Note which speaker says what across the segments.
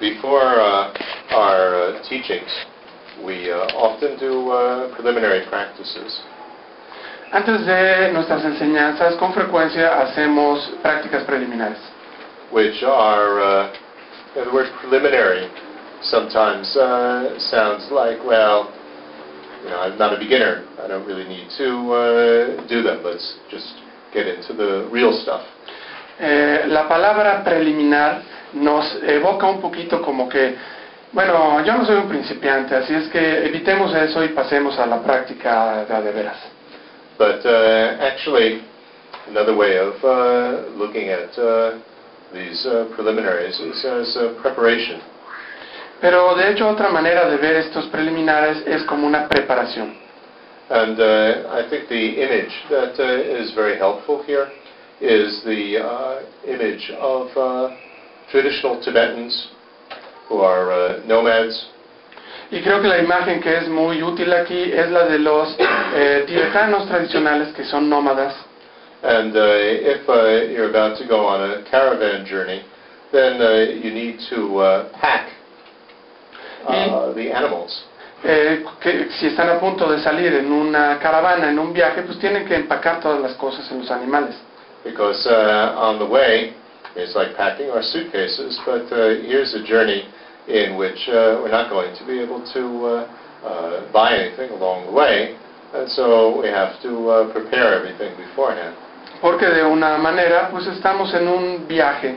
Speaker 1: Before uh, our uh, teachings, we uh, often do uh, preliminary practices.
Speaker 2: Antes de nuestras enseñanzas, con frecuencia hacemos prácticas preliminares,
Speaker 1: which are, uh, the word preliminary sometimes uh, sounds like, well, you know, I'm not a beginner. I don't really need to uh, do them. Let's just get into the real stuff.
Speaker 2: Eh, la palabra preliminar nos evoca un poquito como que, bueno, yo no soy un principiante, así es que evitemos eso y pasemos a la práctica de, de veras.
Speaker 1: But uh, actually, another way of uh, looking at uh, these uh, preliminaries is as a preparation.
Speaker 2: Pero de hecho otra manera de ver estos preliminares es como una preparación.
Speaker 1: And uh, I think the image that uh, is very helpful here is the uh, image of uh, traditional Tibetans who are uh, nomads.
Speaker 2: Y creo que la imagen que es muy útil aquí es la de los eh, tibetanos tradicionales que son nómadas.
Speaker 1: And uh, if uh, you're about to go on a caravan journey, then uh, you need to uh, pack uh, the animals.
Speaker 2: Eh, que si están a punto de salir en una caravana, en un viaje, pues tienen que empacar todas las cosas en los animales.
Speaker 1: Because uh, on the way, it's like packing our suitcases, but uh, here's a journey in which uh, we're not going to be able to uh, uh, buy anything along the way, and so we have to uh, prepare everything beforehand.
Speaker 2: Porque de una manera, pues estamos en un viaje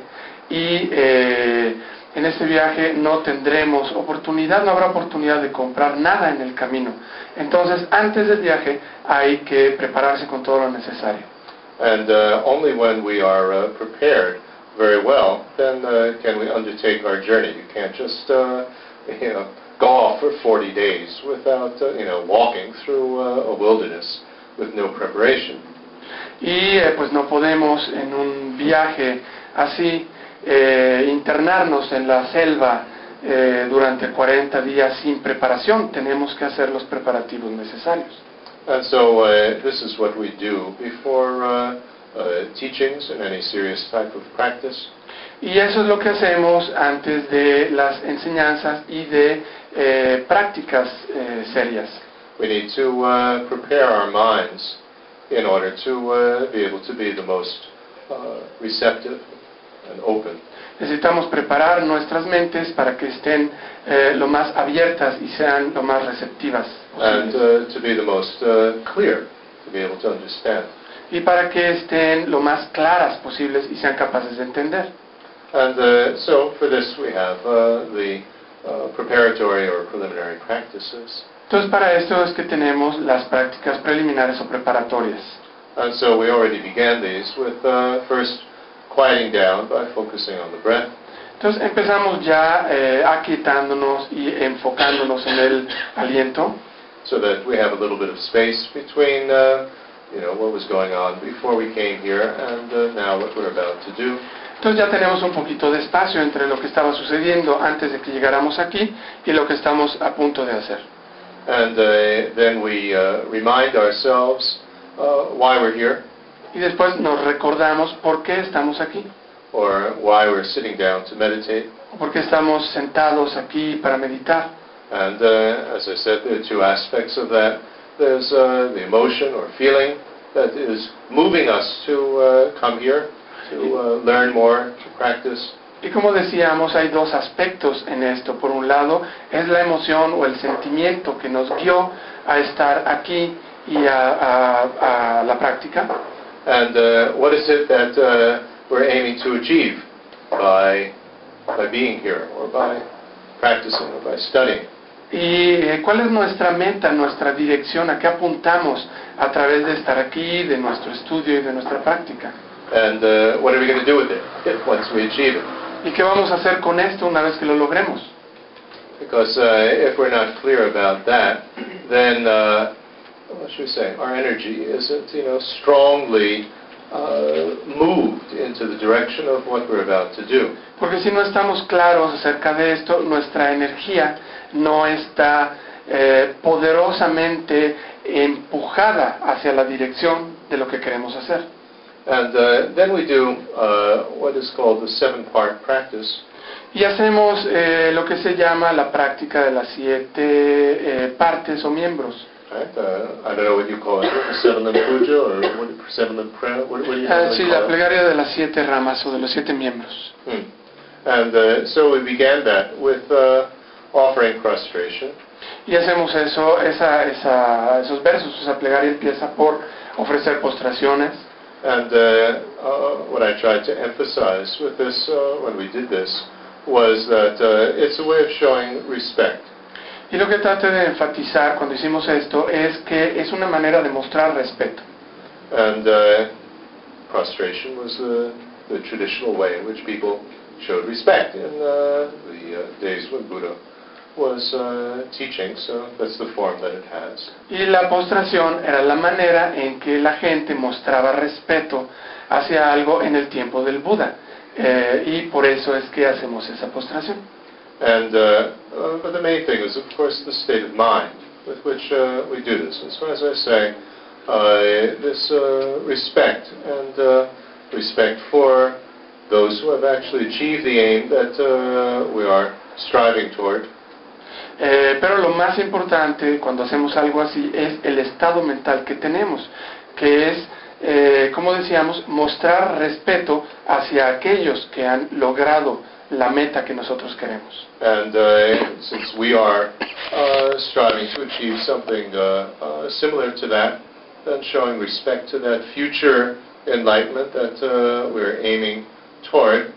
Speaker 2: y eh, en ese viaje no tendremos oportunidad, no habrá oportunidad de comprar nada en el camino. Entonces, antes del viaje hay que prepararse con todo lo necesario.
Speaker 1: And uh, only when we are uh, prepared very well, then uh, can we undertake our journey. You can't just, uh, you know, go off for 40 days without, uh, you know, walking through uh, a wilderness with no preparation.
Speaker 2: Y eh, pues no podemos en un viaje así eh, internarnos en la selva eh, durante 40 días sin preparación. Tenemos que hacer los preparativos necesarios.
Speaker 1: And so uh, this is what we do before uh, uh, teachings and any serious type of practice.
Speaker 2: Y eso es lo que hacemos antes de las enseñanzas y de eh, prácticas eh, serias.
Speaker 1: We need to uh, prepare our minds in order to uh, be able to be the most uh, receptive and open.
Speaker 2: Necesitamos preparar nuestras mentes para que estén eh, lo más abiertas y sean lo más receptivas.
Speaker 1: And uh, to be the most uh, clear, to be able to understand.
Speaker 2: y para que estén lo más claras posibles y sean capaces de entender.
Speaker 1: And uh, so for this we have uh, the uh, preparatory or preliminary practices.
Speaker 2: Entonces para esto es que tenemos las prácticas preliminares o preparatorias.
Speaker 1: And so we already began these with uh, first quieting down by focusing on the breath,
Speaker 2: Entonces empezamos ya eh, aquietándonos y enfocándonos en el aliento
Speaker 1: so that we have a little bit of space between uh, you know, what was going on before we came here and uh, now what we're about to do.
Speaker 2: Entonces ya tenemos un poquito de espacio entre lo que estaba sucediendo antes de que llegáramos aquí y lo que estamos a punto de hacer.
Speaker 1: And uh, then we uh, remind ourselves uh, why we're here.
Speaker 2: Y después nos recordamos por qué estamos aquí,
Speaker 1: or why we're sitting down to meditate.
Speaker 2: o por qué estamos sentados aquí para meditar.
Speaker 1: And uh, as I said, there are two aspects of that. There's uh, the emotion or feeling that is moving us to uh, come here, to uh, learn more, to practice.
Speaker 2: Y como decíamos, hay dos aspectos en esto. Por un lado, es la emoción o el sentimiento que nos guió a estar aquí y a, a- a la práctica.
Speaker 1: And uh, what is it that uh, we're aiming to achieve by, by being here, or by practicing, or by studying?
Speaker 2: ¿Y eh, cuál es nuestra meta, nuestra dirección? ¿A qué apuntamos a través de estar aquí, de nuestro estudio y de nuestra práctica?
Speaker 1: And uh, what are we going to do with it once we achieve it?
Speaker 2: ¿Y qué vamos a hacer con esto una vez que lo logremos?
Speaker 1: Because uh, if we're not clear about that, then uh, what should we say? Our energy isn't, you know, strongly uh, moved into the direction of what we're about to do.
Speaker 2: Porque si no estamos claros acerca de esto, nuestra energía no está eh, poderosamente empujada hacia la dirección de lo que queremos hacer.
Speaker 1: And uh, then we do uh, what is called the seven-part practice,
Speaker 2: Y hacemos eh, lo que se llama la práctica de las siete eh, partes o miembros. Sí, la plegaria de las siete ramas o de los siete miembros.
Speaker 1: Hmm. And uh, so we began that with uh, offering prostration.
Speaker 2: Y hacemos eso, esa, esa, esos versos, esa plegaria empieza por ofrecer postraciones.
Speaker 1: And uh, uh, what I tried to emphasize with this, uh, when we did this, was that uh, it's a way of showing respect.
Speaker 2: Y lo que traté de enfatizar cuando hicimos esto es que es una manera de mostrar respeto.
Speaker 1: And uh, prostration was the, the traditional way in which people showed respect in uh, the uh, days when Buddha was uh, teaching, so that's the form that it has.
Speaker 2: Y la postración era la manera en que la gente mostraba respeto hacia algo en el tiempo del Buda. Eh, y por eso es que hacemos esa postración.
Speaker 1: And uh, uh, but the main thing is, of course, the state of mind with which uh, we do this. And so, as I say, uh, this uh, respect and uh, respect for those who have actually achieved the aim that uh, we are striving toward.
Speaker 2: Eh, pero lo más importante cuando hacemos algo así es el estado mental que tenemos, que es, eh, como decíamos, mostrar respeto hacia aquellos que han logrado la meta que nosotros queremos.
Speaker 1: And uh, since we are uh, striving to achieve something uh, uh, similar to that, then showing respect to that future enlightenment that uh, we're aiming toward,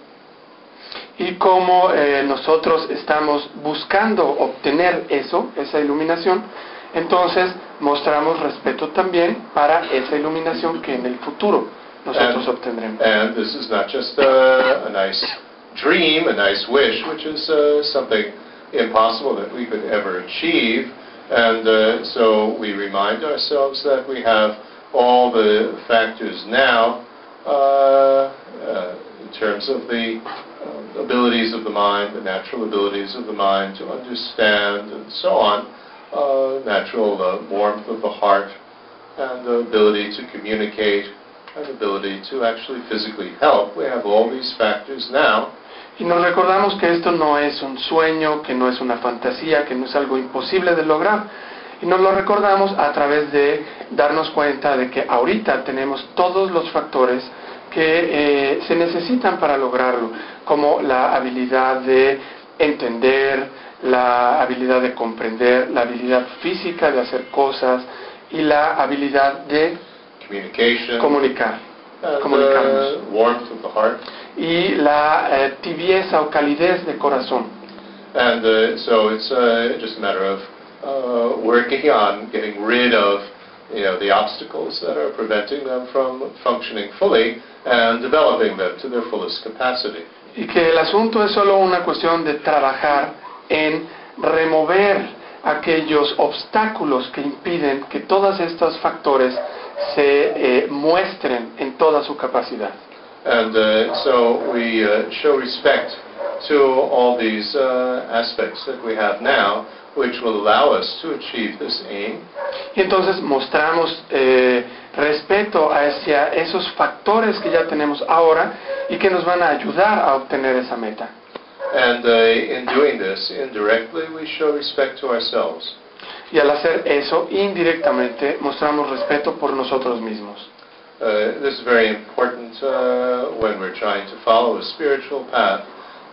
Speaker 2: Y como eh, nosotros estamos buscando obtener eso, esa iluminación, entonces mostramos respeto también para esa iluminación que en el futuro nosotros
Speaker 1: And-
Speaker 2: obtendremos.
Speaker 1: And this is not just uh, a nice dream, a nice wish, which is uh, something impossible that we could ever achieve. And uh, so we remind ourselves that we have all the factors now uh, uh, in terms of the um, abilities of the mind, the natural abilities of the mind to understand and so on, uh, natural uh, warmth of the heart, and the ability to communicate, and ability to actually physically help. We have all these factors now,
Speaker 2: Y nos recordamos que esto no es un sueño, que no es una fantasía, que no es algo imposible de lograr. Y nos lo recordamos a través de darnos cuenta de que ahorita tenemos todos los factores que eh, se necesitan para lograrlo, como la habilidad de entender, la habilidad de comprender, la habilidad física de hacer cosas y la habilidad de
Speaker 1: communication,
Speaker 2: comunicar
Speaker 1: and
Speaker 2: comunicarnos.
Speaker 1: uh, warmth of the heart.
Speaker 2: y la eh, tibieza o calidez de corazón.
Speaker 1: And uh, so it's uh, just a matter of uh, working on getting rid of you know, the obstacles that are preventing them from functioning fully and developing them to their fullest capacity.
Speaker 2: Y que el asunto es solo una cuestión de trabajar en remover aquellos obstáculos que impiden que todos estos factores se eh, muestren en toda su capacidad.
Speaker 1: And uh, so we uh, show respect to all these uh, aspects that we have now, which will allow us to achieve this aim.
Speaker 2: Y entonces mostramos eh, respeto hacia esos factores que ya tenemos ahora y que nos van a ayudar a obtener esa meta.
Speaker 1: And uh, in doing this, indirectly, we show respect to ourselves.
Speaker 2: Y al hacer eso, indirectamente mostramos respeto por nosotros mismos.
Speaker 1: Uh, this is very important uh, when we're trying to follow a spiritual path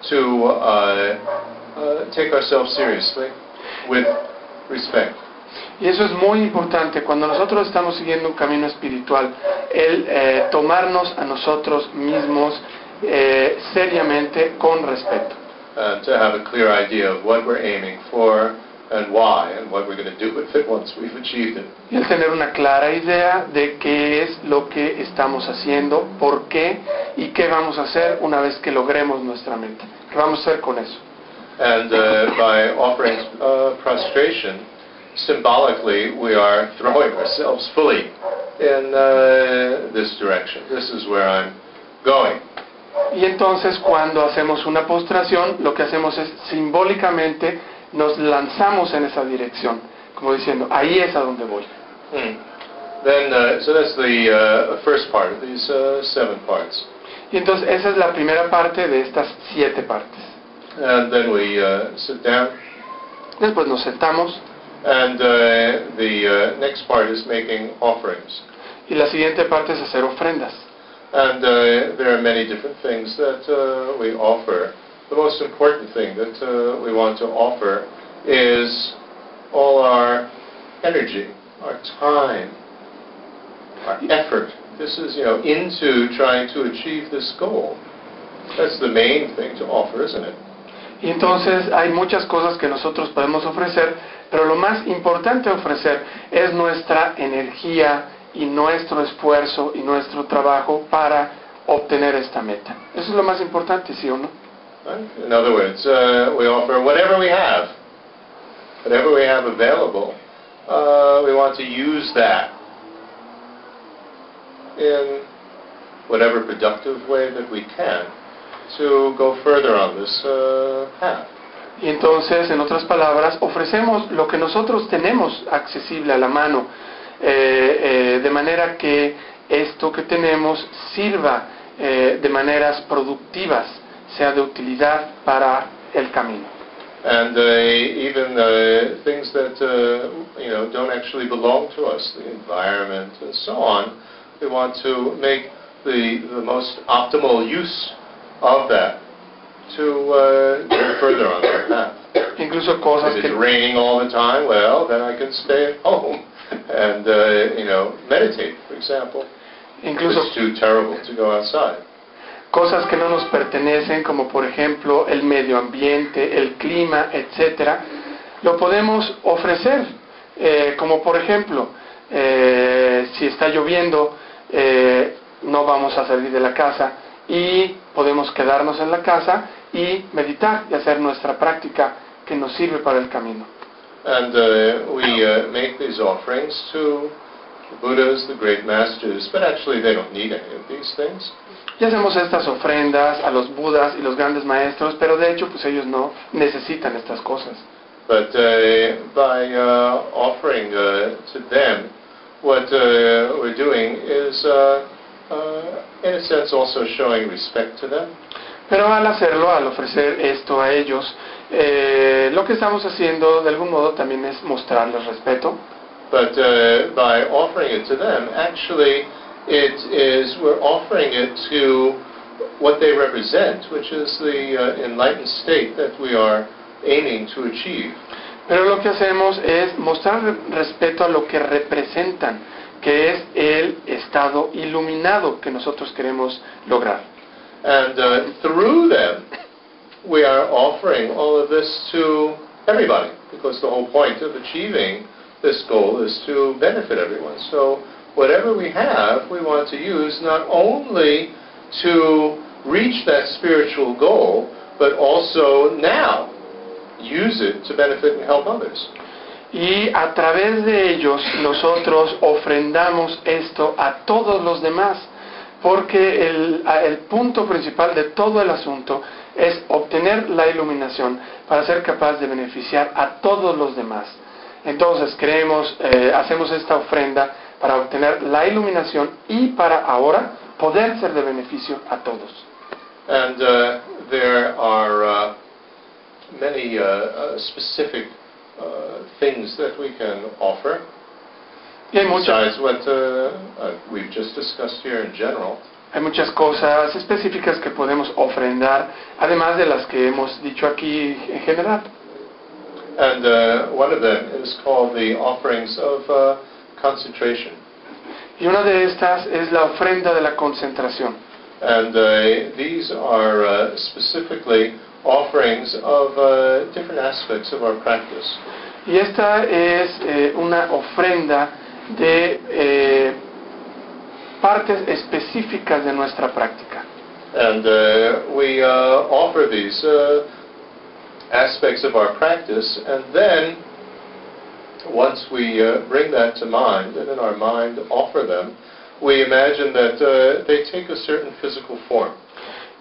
Speaker 1: to uh, uh, take ourselves seriously with respect.
Speaker 2: Y eso es muy importante cuando nosotros estamos siguiendo un camino espiritual, el eh, tomarnos a nosotros mismos eh, seriamente con respeto.
Speaker 1: and to have a clear idea of what we're aiming for and why and what we're going to do with it once we've achieved it.
Speaker 2: Y el tener una clara idea de qué es lo que estamos haciendo, por qué y qué vamos a hacer una vez que logremos nuestra meta. ¿Qué vamos a hacer con eso?
Speaker 1: And uh, by offering uh, prostration, symbolically we are throwing ourselves fully in uh, this direction. This is where I'm going.
Speaker 2: Y entonces cuando hacemos una postración, lo que hacemos es simbólicamente nos lanzamos en esa dirección, como diciendo, ahí es a donde voy.
Speaker 1: Hmm. Then, uh, so that's the uh, first part of these uh, seven parts.
Speaker 2: Y entonces esa es la primera parte de estas siete partes.
Speaker 1: And then we uh, sit down,
Speaker 2: Después nos sentamos
Speaker 1: and uh, the uh, next part is making offerings.
Speaker 2: y la siguiente parte es hacer ofrendas.
Speaker 1: And uh, there are many different things that uh, we offer. The most important thing that uh, we want to offer is all our energy, our time, our effort. This is, you know, into trying to achieve this goal. That's the main thing to offer, isn't it?
Speaker 2: Y entonces hay muchas cosas que nosotros podemos ofrecer, pero lo más importante ofrecer es nuestra energía y nuestro esfuerzo y nuestro trabajo para obtener esta meta. Eso es lo más importante, ¿sí o no?
Speaker 1: In other words, uh, we offer whatever we have, whatever we have available. Uh, we want to use that in whatever productive way that we can to go further on this uh, path.
Speaker 2: Y entonces, en otras palabras, ofrecemos lo que nosotros tenemos accesible a la mano, eh, eh, de manera que esto que tenemos sirva eh, de maneras productivas, sea de utilidad para el camino.
Speaker 1: And uh, even uh, things that uh, you know don't actually belong to us, the environment and so on, we want to make the the most optimal use of that to uh, go further on that path.
Speaker 2: Incluso cosas
Speaker 1: If it's raining all the time, well, then I can stay at home and uh, you know meditate, for example.
Speaker 2: incluso
Speaker 1: It's too terrible to go outside.
Speaker 2: cosas que no nos pertenecen, como por ejemplo el medio ambiente, el clima, etcétera, lo podemos ofrecer, eh, como por ejemplo, eh, si está lloviendo, eh, no vamos a salir de la casa y podemos quedarnos en la casa y meditar y hacer nuestra práctica que nos sirve para el camino.
Speaker 1: And uh, we uh, make these offerings to the Buddhas, the great masters, but actually they don't need any of these things.
Speaker 2: Y hacemos estas ofrendas a los budas y los grandes maestros, pero de hecho pues ellos no necesitan estas cosas.
Speaker 1: But uh, by uh, offering uh, to them, what uh, we're doing is, uh, in a sense, also showing respect to them.
Speaker 2: Pero al hacerlo, al ofrecer esto a ellos, eh, lo que estamos haciendo de algún modo también es mostrarles respeto.
Speaker 1: But uh, by offering it to them, actually, it is we're offering it to what they represent, which is the uh, enlightened state that we are aiming to achieve.
Speaker 2: Pero lo que hacemos es mostrar re- respeto a lo que representan, que es el estado iluminado que nosotros queremos lograr.
Speaker 1: And uh, through them, we are offering all of this to everybody, because the whole point of achieving this goal is to benefit everyone. So whatever we have, we want to use not only to reach that spiritual goal, but also now use it to benefit and help others.
Speaker 2: Y a través de ellos nosotros ofrendamos esto a todos los demás, porque el, el punto principal de todo el asunto es obtener la iluminación para ser capaz de beneficiar a todos los demás. Entonces creemos, eh, hacemos esta ofrenda para obtener la iluminación y para ahora poder ser de beneficio a todos.
Speaker 1: And uh, there are uh, many uh, uh, specific uh, things that we can offer.
Speaker 2: Hay muchas,
Speaker 1: Besides what uh, uh, we've just discussed here in general,
Speaker 2: hay muchas cosas específicas que podemos ofrendar, además de las que hemos dicho aquí en general.
Speaker 1: and uh, one of them is called the offerings of uh, concentration.
Speaker 2: Y una de estas es la ofrenda de la concentración.
Speaker 1: And uh, these are uh, specifically offerings of uh, different aspects of our practice.
Speaker 2: Y esta es eh, una ofrenda de eh, partes específicas de nuestra práctica.
Speaker 1: And uh, we uh, offer these uh, aspects of our practice, and then once we uh, bring that to mind, and in our mind offer them, we imagine that uh, they take a certain physical form.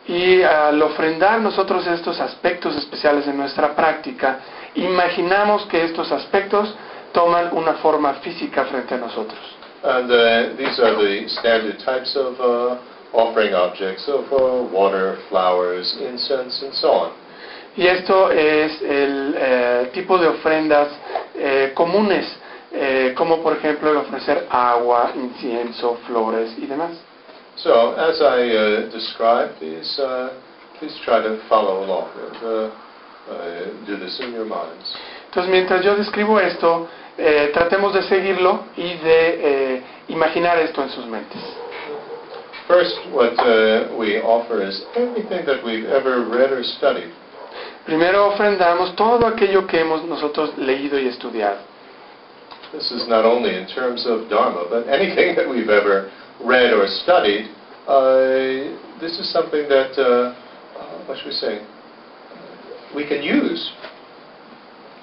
Speaker 2: Y al ofrendar nosotros estos aspectos especiales de nuestra práctica, imaginamos que estos aspectos toman una forma física frente a nosotros.
Speaker 1: And uh, these are the standard types of uh, offering objects of uh, water, flowers, incense, and so on.
Speaker 2: Y esto es el eh, tipo de ofrendas eh, comunes, eh, como por ejemplo el ofrecer agua, incienso, flores y demás.
Speaker 1: So, as I uh, describe these, uh, please try to follow along and uh, uh, do this in your minds.
Speaker 2: Entonces, mientras yo describo esto, eh, tratemos de seguirlo y de eh, imaginar esto en sus mentes.
Speaker 1: First, what uh, we offer is everything that we've ever read or studied.
Speaker 2: Primero ofrendamos todo aquello que hemos nosotros leído y estudiado.
Speaker 1: This is not only in terms of Dharma, but anything that we've ever read or studied. Uh, this is something that, uh, uh, what should we say, we can use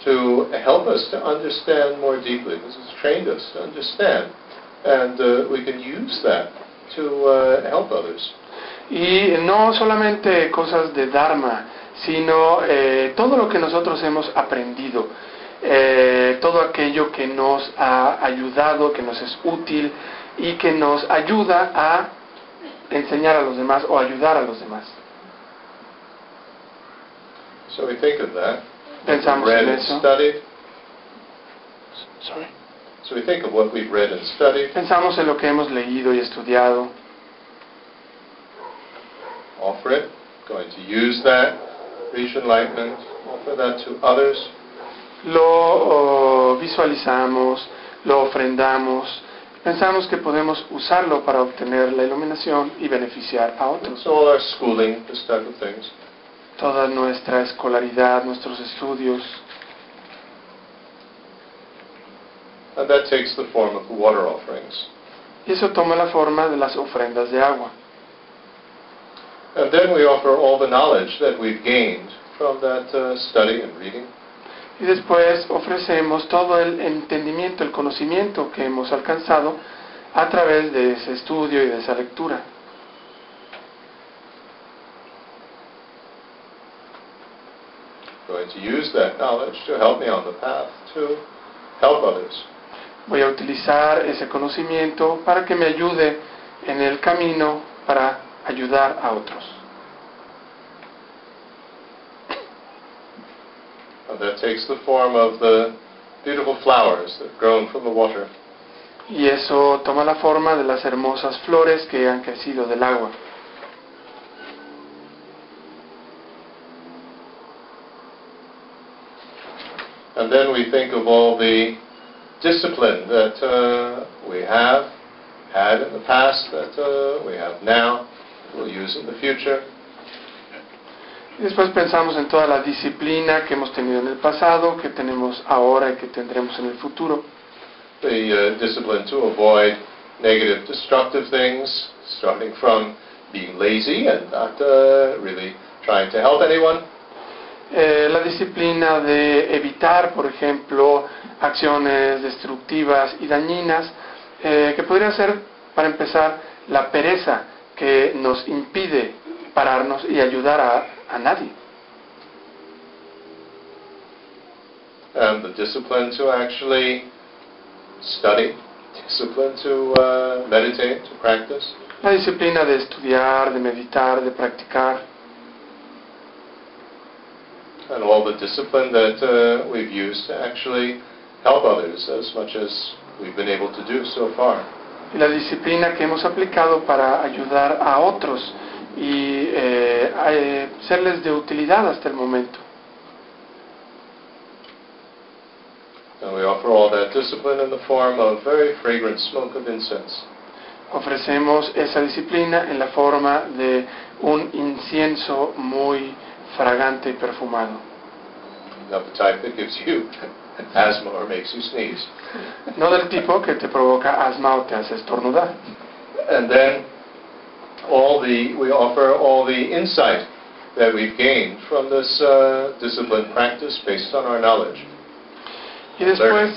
Speaker 1: to help us to understand more deeply. This has trained us to understand. And uh, we can use that to uh, help others.
Speaker 2: Y no solamente cosas de Dharma, sino eh, todo lo que nosotros hemos aprendido, eh, todo aquello que nos ha ayudado, que nos es útil y que nos ayuda a enseñar a los demás o ayudar a los demás.
Speaker 1: So we think of that.
Speaker 2: Pensamos
Speaker 1: read
Speaker 2: en
Speaker 1: and
Speaker 2: eso.
Speaker 1: studied.
Speaker 2: Sorry.
Speaker 1: So we think of what we've read and studied,
Speaker 2: Pensamos en lo que hemos leído y estudiado,
Speaker 1: offer it, going to use that, reach enlightenment, offer that to others.
Speaker 2: lo oh, visualizamos, lo ofrendamos, pensamos que podemos usarlo para obtener la iluminación y beneficiar a otros.
Speaker 1: All our schooling, this type of things.
Speaker 2: Toda nuestra escolaridad, nuestros estudios,
Speaker 1: And that takes the form of the water offerings.
Speaker 2: y eso toma la forma de las ofrendas de agua.
Speaker 1: And then we offer all the knowledge that we've gained from that uh, study and reading.
Speaker 2: Y después ofrecemos todo el entendimiento, el conocimiento que hemos alcanzado a través de ese estudio y de esa lectura. Voy a utilizar ese conocimiento para que me ayude en el camino para ayudar a otros.
Speaker 1: That takes the form of the beautiful flowers that have grown from the water.
Speaker 2: Y eso toma la forma de las hermosas flores que han crecido del agua.
Speaker 1: And then we think of all the discipline that uh, we have, had in the past, that uh, we have now, we'll use in the future.
Speaker 2: Y después pensamos en toda la disciplina que hemos tenido en el pasado, que tenemos ahora y que tendremos en el futuro.
Speaker 1: The uh, discipline to avoid negative, destructive things, starting from being lazy and not uh, really trying to help anyone,
Speaker 2: Eh, la disciplina de evitar, por ejemplo, acciones destructivas y dañinas, eh, que podría ser, para empezar, la pereza que nos impide pararnos y ayudar a, a nadie.
Speaker 1: and the discipline to actually study, discipline to uh, meditate, to practice.
Speaker 2: La disciplina de estudiar, de meditar, de practicar,
Speaker 1: and all the discipline that uh, we've used to actually help others as much as we've been able to do so far.
Speaker 2: y la disciplina que hemos aplicado para ayudar a otros y eh, serles de utilidad hasta el momento.
Speaker 1: And we offer all that discipline in the form of very fragrant smoke of incense.
Speaker 2: Ofrecemos esa disciplina en la forma de un incienso muy fragante y perfumado.
Speaker 1: Not the type that gives you asthma or makes you sneeze.
Speaker 2: No del tipo que te provoca asma o te hace estornudar.
Speaker 1: And then all the we offer all the insight that we've gained from this uh, disciplined practice based on our knowledge.
Speaker 2: Y después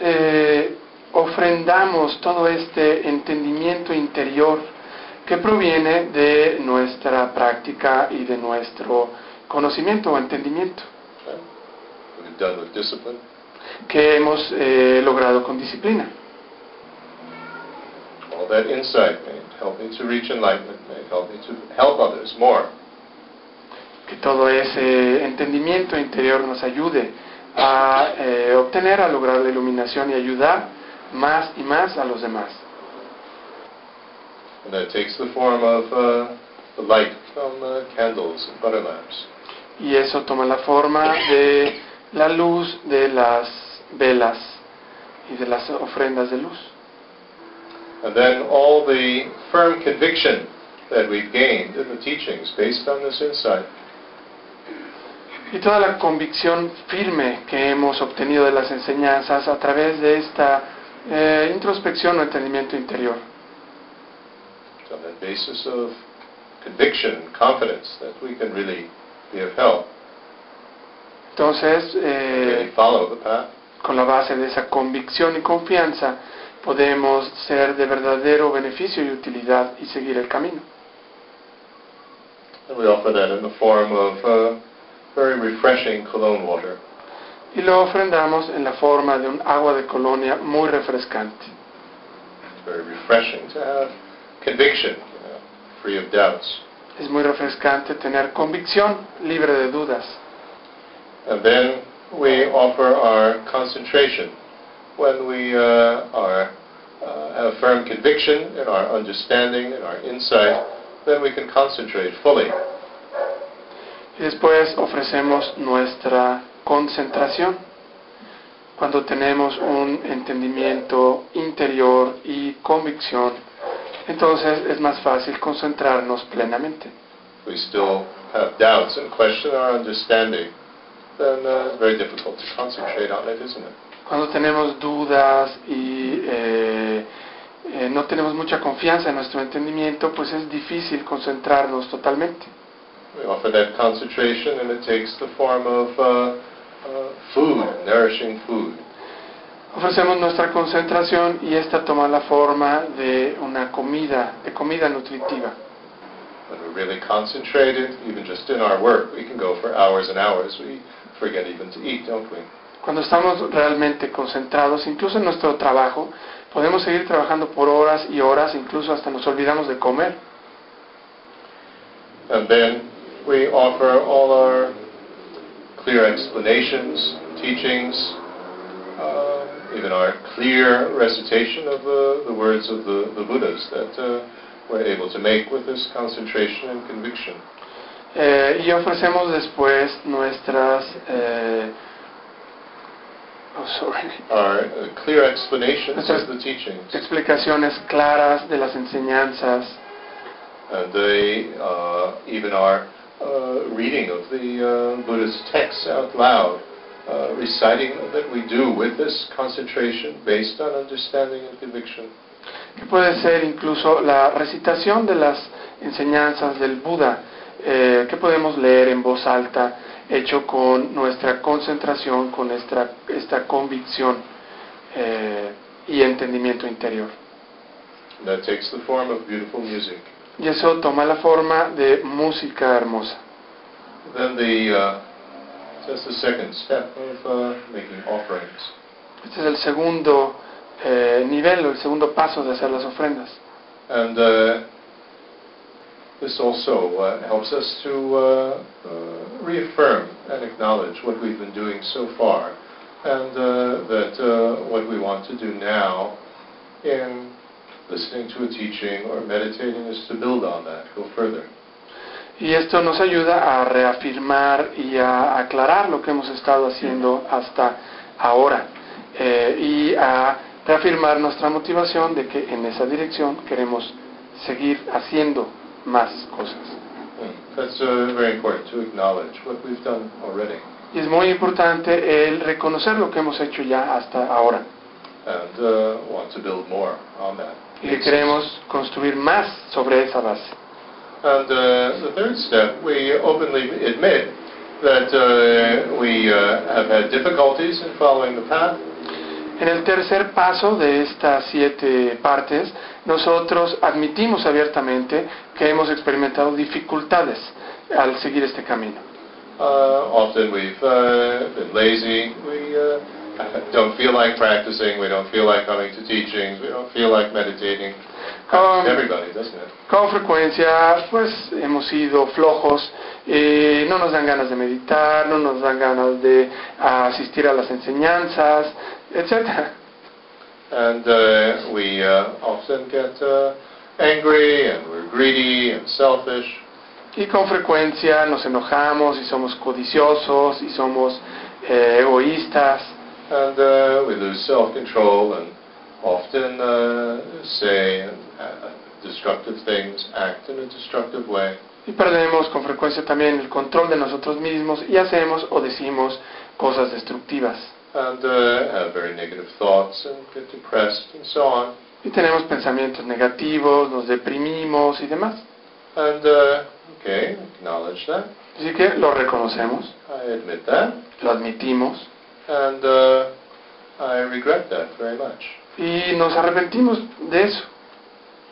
Speaker 2: eh, ofrendamos todo este entendimiento interior que proviene de nuestra práctica y de nuestro conocimiento o entendimiento
Speaker 1: Okay? We've done with discipline.
Speaker 2: que hemos eh, logrado con disciplina.
Speaker 1: All that insight may help me to reach enlightenment, may help me to help others more.
Speaker 2: que todo ese entendimiento interior nos ayude a eh, obtener, a lograr la iluminación y ayudar más y más a los demás.
Speaker 1: And that takes the form of uh, the light from uh, candles and butter lamps.
Speaker 2: Y eso toma la forma de la luz de las velas y de las ofrendas de luz.
Speaker 1: And then all the firm conviction that we've gained in the teachings based on this insight
Speaker 2: Y toda la convicción firme que hemos obtenido de las enseñanzas a través de esta eh, introspección o entendimiento interior.
Speaker 1: on that basis of conviction and confidence that we can really be of help,
Speaker 2: Entonces,
Speaker 1: really follow the path.
Speaker 2: con la base de esa convicción y confianza, podemos ser de verdadero beneficio y utilidad y seguir el camino.
Speaker 1: And we offer that in the form of uh, very refreshing cologne water.
Speaker 2: Y lo ofrendamos en la forma de un agua de colonia muy refrescante.
Speaker 1: It's very refreshing to have conviction, you know, free of doubts.
Speaker 2: Es muy refrescante tener convicción libre de dudas.
Speaker 1: And then we offer our concentration. When we uh, are, uh, have firm conviction in our understanding and our insight, then we can concentrate fully.
Speaker 2: Y después ofrecemos nuestra concentración. Cuando tenemos un entendimiento interior y convicción, entonces es más fácil concentrarnos plenamente.
Speaker 1: we still have doubts and question our understanding, then uh, it's very difficult to concentrate on it, isn't it?
Speaker 2: Cuando tenemos dudas y eh, eh, no tenemos mucha confianza en nuestro entendimiento, pues es difícil concentrarnos totalmente.
Speaker 1: We offer that concentration, and it takes the form of uh, uh, food, nourishing food.
Speaker 2: Ofrecemos nuestra concentración y esta toma la forma de una comida, de comida nutritiva.
Speaker 1: When we're really concentrated, even just in our work, we can go for hours and hours. We forget even to eat, don't we?
Speaker 2: Cuando estamos realmente concentrados, incluso en nuestro trabajo, podemos seguir trabajando por horas y horas, incluso hasta nos olvidamos de comer.
Speaker 1: And then we offer all our clear explanations, teachings, uh, even our clear recitation of the, the words of the, the Buddhas that uh, we're able to make with this concentration and conviction.
Speaker 2: Eh, y ofrecemos después nuestras eh, oh, sorry,
Speaker 1: uh, clear explanations of the teachings.
Speaker 2: explicaciones claras de las enseñanzas.
Speaker 1: And they, uh, even our uh, reading of the uh, Buddhist texts out loud, uh, reciting that we do with this concentration based on understanding and conviction.
Speaker 2: que puede ser incluso la recitación de las enseñanzas del Buda, eh, que podemos leer en voz alta, hecho con nuestra concentración, con esta, esta convicción eh, y entendimiento interior.
Speaker 1: That takes the form of beautiful music.
Speaker 2: Y eso toma la forma de música hermosa.
Speaker 1: Then the, uh, that's the second step of uh, making offerings.
Speaker 2: Este es el segundo eh, nivel, el segundo paso de hacer las ofrendas.
Speaker 1: And uh, this also uh, helps us to uh, uh, reaffirm and acknowledge what we've been doing so far, and uh, that uh, what we want to do now in listening to a teaching or meditating is to build on that, go further.
Speaker 2: Y esto nos ayuda a reafirmar y a aclarar lo que hemos estado haciendo hasta ahora eh, y a reafirmar nuestra motivación de que en esa dirección queremos seguir haciendo más cosas.
Speaker 1: Mm. That's uh, very important to acknowledge what we've done already,
Speaker 2: Y es muy importante el reconocer lo que hemos hecho ya hasta ahora
Speaker 1: and uh, want to build more on that.
Speaker 2: y queremos construir más sobre esa base.
Speaker 1: And uh, the third step, we openly admit that uh, we uh, have had difficulties in following the path,
Speaker 2: En el tercer paso de estas siete partes, nosotros admitimos abiertamente que hemos experimentado dificultades al seguir este camino.
Speaker 1: Uh, often we've uh, been lazy, we uh, don't feel like practicing, we don't feel like coming to teachings, we don't feel like meditating.
Speaker 2: Con,
Speaker 1: Everybody, doesn't it?
Speaker 2: con frecuencia, pues hemos sido flojos, eh, no nos dan ganas de meditar, no nos dan ganas de asistir a las enseñanzas, etcétera.
Speaker 1: And uh, we uh, often get uh, angry and we're greedy and selfish.
Speaker 2: Y con frecuencia nos enojamos y somos codiciosos y somos eh, egoístas
Speaker 1: And uh, we lose self-control and often uh, say uh, destructive things, act in a destructive way.
Speaker 2: y perdemos con frecuencia también el control de nosotros mismos y hacemos o decimos cosas destructivas.
Speaker 1: And uh, have very negative thoughts and get depressed and so on.
Speaker 2: Y tenemos pensamientos negativos, nos deprimimos y demás.
Speaker 1: And uh, okay, acknowledge that.
Speaker 2: Así que lo reconocemos,
Speaker 1: I admit that,
Speaker 2: lo admitimos
Speaker 1: and uh, I regret that very much.
Speaker 2: y nos arrepentimos de eso.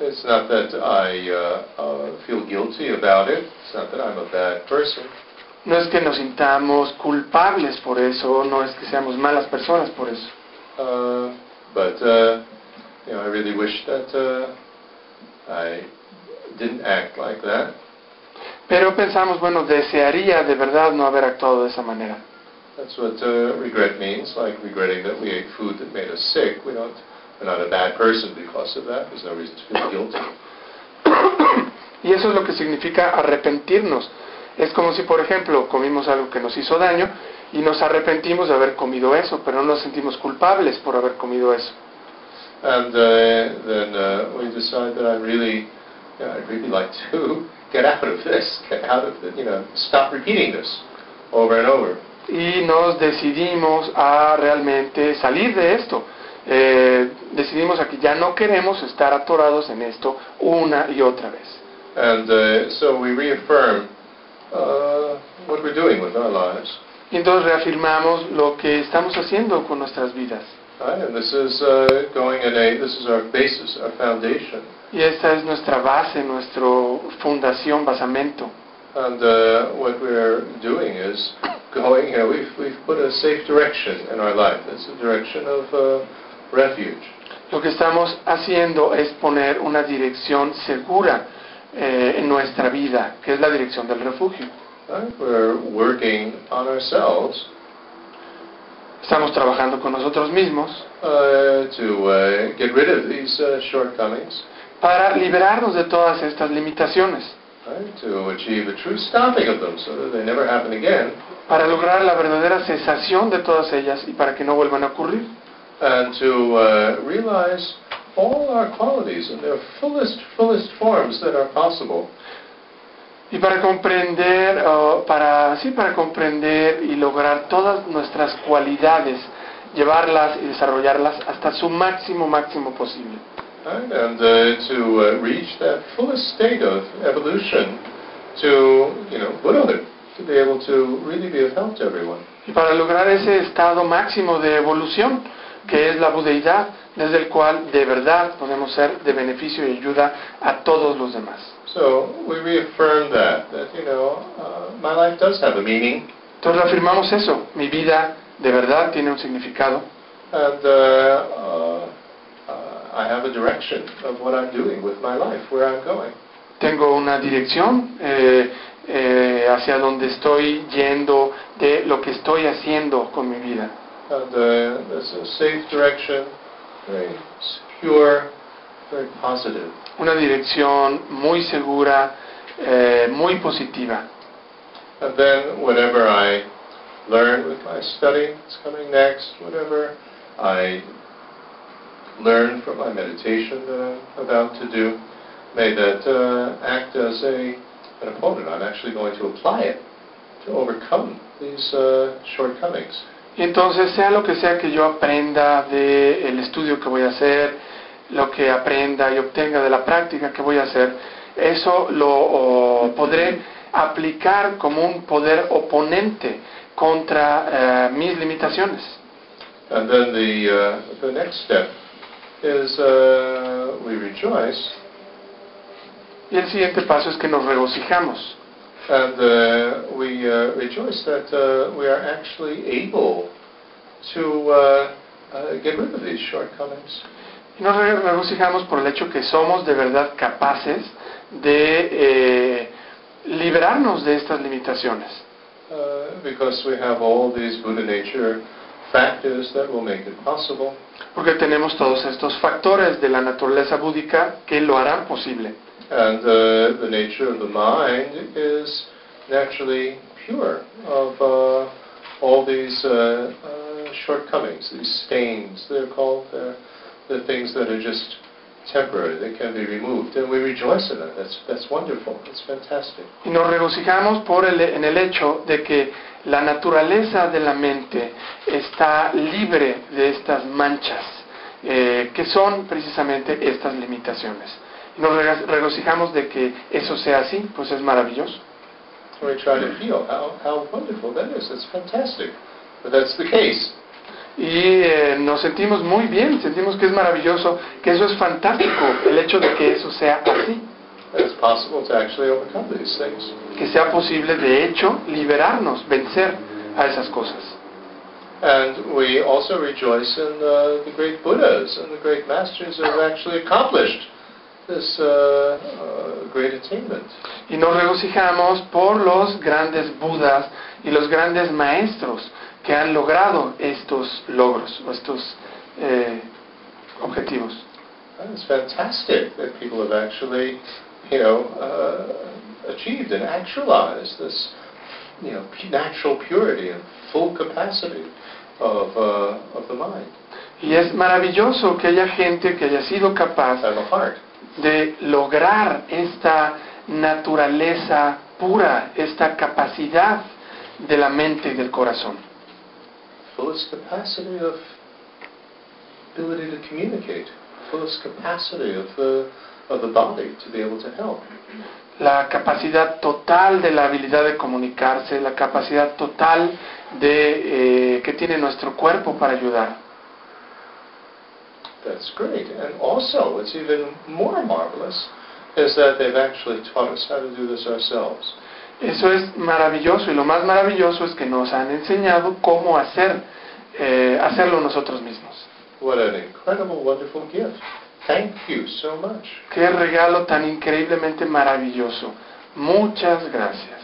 Speaker 1: It's not that I uh, uh, feel guilty about it. It's not that I'm a bad person.
Speaker 2: No es que nos sintamos culpables por eso, no es que seamos malas personas por eso.
Speaker 1: Uh, but uh, you know, I really wish that uh, I didn't act like that.
Speaker 2: Pero pensamos, bueno, desearía de verdad no haber actuado de esa manera.
Speaker 1: That's what uh, regret means, like regretting that we ate food that made us sick. We don't, we're not a bad person because of that. There's no reason to feel guilty.
Speaker 2: Y eso es lo que significa arrepentirnos. Es como si, por ejemplo, comimos algo que nos hizo daño y nos arrepentimos de haber comido eso, pero no nos sentimos culpables por haber comido eso.
Speaker 1: And uh, then uh, we decide that I really, you know, I'd really like to get out of this, get out of it, you know, stop repeating this over and over.
Speaker 2: Y nos decidimos a realmente salir de esto. Eh, decidimos a que ya no queremos estar atorados en esto una y otra vez.
Speaker 1: And uh, so we reaffirm uh, what we're doing with our lives.
Speaker 2: Y entonces reafirmamos lo que estamos haciendo con nuestras vidas.
Speaker 1: Right? And this is uh, going in a, this is our basis, our foundation.
Speaker 2: Y esta es nuestra base, nuestra fundación, basamento.
Speaker 1: And uh, what we're doing is going, we've, we've put a safe direction in our life. It's a direction of uh, refuge.
Speaker 2: Lo que estamos haciendo es poner una dirección segura eh, en nuestra vida, que es la dirección del refugio.
Speaker 1: We're working on ourselves
Speaker 2: Estamos trabajando con nosotros mismos
Speaker 1: uh, to uh, get rid of these uh, shortcomings,
Speaker 2: para liberarnos de todas estas limitaciones,
Speaker 1: right? to achieve a true stopping of them so that they never happen again,
Speaker 2: para lograr la verdadera cesación de todas ellas y para que no vuelvan a ocurrir.
Speaker 1: and to uh, realize all our qualities in their fullest, fullest forms that are possible.
Speaker 2: Y para comprender, uh, para, sí, para comprender y lograr todas nuestras cualidades, llevarlas y desarrollarlas hasta su máximo, máximo posible.
Speaker 1: Right? And uh, to uh, reach that fullest state of evolution, to, you know, Buddhahood, to be able to really be of help to everyone.
Speaker 2: Y para lograr ese estado máximo de evolución, que es la budeidad, desde el cual de verdad podemos ser de beneficio y ayuda a todos los demás.
Speaker 1: So we reaffirm that, that, you know, uh, my life does have a meaning,
Speaker 2: Entonces afirmamos eso, mi vida de verdad tiene un significado
Speaker 1: and uh, uh, uh, I have a direction of what I'm doing with my life, where I'm going.
Speaker 2: tengo una dirección eh, eh, hacia donde estoy yendo, de lo que estoy haciendo con mi vida.
Speaker 1: And uh, it's a safe direction, very secure, very positive.
Speaker 2: Una dirección muy segura, eh, muy positiva.
Speaker 1: And then whatever I learn with my study that's coming next, whatever I learn from my meditation that I'm about to do, may that uh, act as a, an opponent. I'm actually going to apply it to overcome these uh, shortcomings.
Speaker 2: Entonces, sea lo que sea que yo aprenda del estudio que voy a hacer, lo que aprenda y obtenga de la práctica que voy a hacer, eso lo o, podré aplicar como un poder oponente contra eh, mis limitaciones.
Speaker 1: And then the, uh, the next step is uh, we rejoice
Speaker 2: Y el siguiente paso es que nos regocijamos.
Speaker 1: And uh, we uh, rejoice that uh, we are actually able to uh, uh, get rid of these shortcomings.
Speaker 2: Y nos re- regocijamos por el hecho que somos de verdad capaces de eh, liberarnos de estas limitaciones.
Speaker 1: because we have all these Buddha nature factors that will make it possible.
Speaker 2: Porque tenemos todos estos factores de la naturaleza búdica que lo harán posible.
Speaker 1: And uh, the nature of the mind is naturally pure of uh, all these uh, uh, shortcomings, these stains, they're called. They're, they're things that are just temporary, they can be removed. And we rejoice in that. That's, that's wonderful. Fantastic.
Speaker 2: Y nos regocijamos por el hecho de que la naturaleza de la mente está libre de estas manchas, eh, que son precisamente estas limitaciones. Nos regocijamos de que eso sea así, pues es maravilloso.
Speaker 1: We try to feel how, how wonderful that is. It's fantastic. But that's the case.
Speaker 2: Y eh, nos sentimos muy bien, sentimos que es maravilloso, que eso es fantástico, el hecho de que eso sea así,
Speaker 1: it's possible to actually overcome these things.
Speaker 2: que sea posible de hecho liberarnos, vencer a esas cosas.
Speaker 1: And we also rejoice in uh, the great Buddhas and the great masters who have actually accomplished this uh, uh, great attainment.
Speaker 2: Y nos regocijamos por los grandes Budas y los grandes maestros que han logrado estos logros, o estos eh, objetivos.
Speaker 1: It's fantastic that people have actually, you know, uh, achieved and actualized this, you know, natural purity and full capacity of, uh, of the mind
Speaker 2: Y es maravilloso que haya gente que haya sido capaz. De lograr esta naturaleza pura, esta capacidad de la mente y del corazón.
Speaker 1: Fullest capacity of ability to communicate. Fullest capacity of the, of the body to be able to help.
Speaker 2: La capacidad total de la habilidad de comunicarse, la capacidad total de, eh, que tiene nuestro cuerpo para ayudar.
Speaker 1: That's great. And also, what's even more marvelous is that they've actually taught us how to do this ourselves.
Speaker 2: Eso es maravilloso y lo más maravilloso es que nos han enseñado cómo hacer, eh, hacerlo nosotros mismos.
Speaker 1: What an incredible, wonderful gift. Thank you so much.
Speaker 2: Qué regalo tan increíblemente maravilloso. Muchas gracias.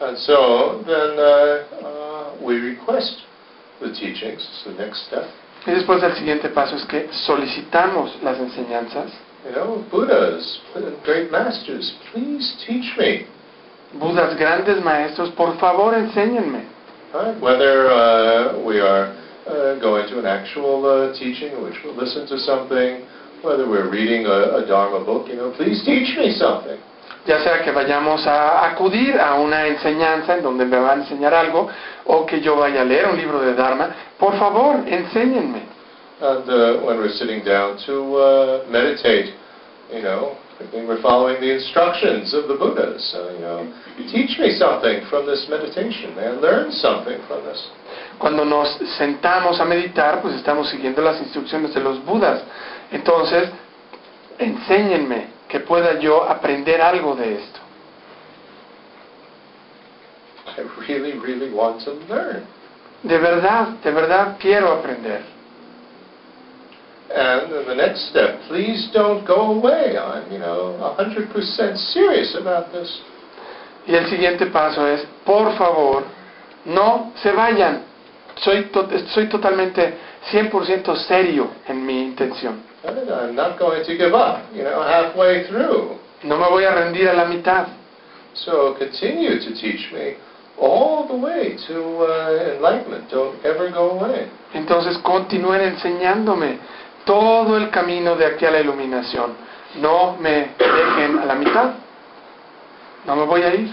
Speaker 1: And so then uh, uh, we request the teachings, it's the next step.
Speaker 2: Y después el siguiente paso es que solicitamos las enseñanzas.
Speaker 1: You know, Buddhas, great masters, please teach me.
Speaker 2: Budas, grandes maestros, por favor enséñenme.
Speaker 1: Right? Whether uh, we are uh, going to an actual uh, teaching in which we'll listen to something, whether we're reading a, a Dharma book, you know, please teach me something.
Speaker 2: Ya sea que vayamos a acudir a una enseñanza en donde me van a enseñar algo, o que yo vaya a leer un libro de Dharma, por favor, enséñenme.
Speaker 1: And uh, when we're sitting down to uh, meditate, you know, thinking we're following the instructions of the Buddhas. So, you know, teach me something from this meditation learn something from this.
Speaker 2: Cuando nos sentamos a meditar, pues estamos siguiendo las instrucciones de los Budas. Entonces, enséñenme que pueda yo aprender algo de esto.
Speaker 1: I really, really want to learn.
Speaker 2: De verdad, de verdad quiero aprender.
Speaker 1: And the next step, please don't go away. I'm, you know, 100% serious about this.
Speaker 2: Y el siguiente paso es, por favor, no se vayan. Soy, to- soy totalmente 100% serio en mi intención.
Speaker 1: I'm not going to give up, you know, halfway through.
Speaker 2: No me voy a rendir a la mitad.
Speaker 1: So continue to teach me all the way to uh, enlightenment. Don't ever go away.
Speaker 2: Entonces continúen enseñándome todo el camino de aquí a la iluminación. No me dejen a la mitad. No me voy a ir.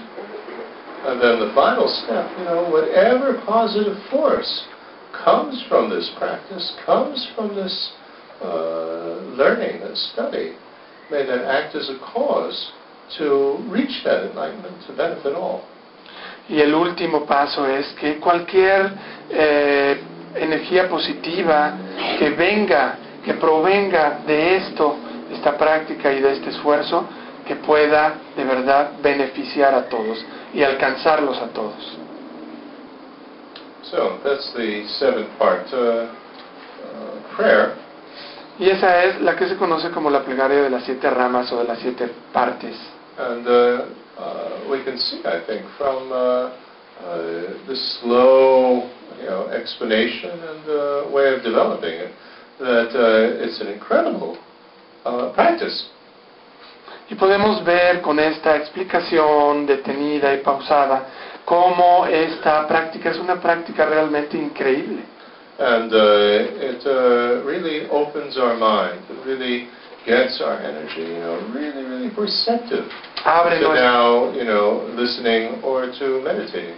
Speaker 1: And then the final step, you know, whatever positive force comes from this practice, comes from this uh, learning, this study, may then act as a cause to reach that enlightenment, to benefit all.
Speaker 2: Y el último paso es que cualquier eh, energía positiva que venga, que provenga de esto, de esta práctica y de este esfuerzo, que pueda de verdad beneficiar a todos y alcanzarlos a todos.
Speaker 1: So that's the seven-part uh, uh, prayer.
Speaker 2: Y esa es la que se conoce como la plegaria de las siete ramas o de las siete partes.
Speaker 1: And uh, uh, we can see, I think, from uh, uh, the slow you know, explanation and uh, way of developing it, that uh, it's an incredible uh, practice.
Speaker 2: Y podemos ver con esta explicación detenida y pausada cómo esta práctica es una práctica realmente increíble.
Speaker 1: And uh, it uh, really opens our mind. It really gets our energy, you know, really, really receptive
Speaker 2: Abre,
Speaker 1: to now, you know, listening or to meditating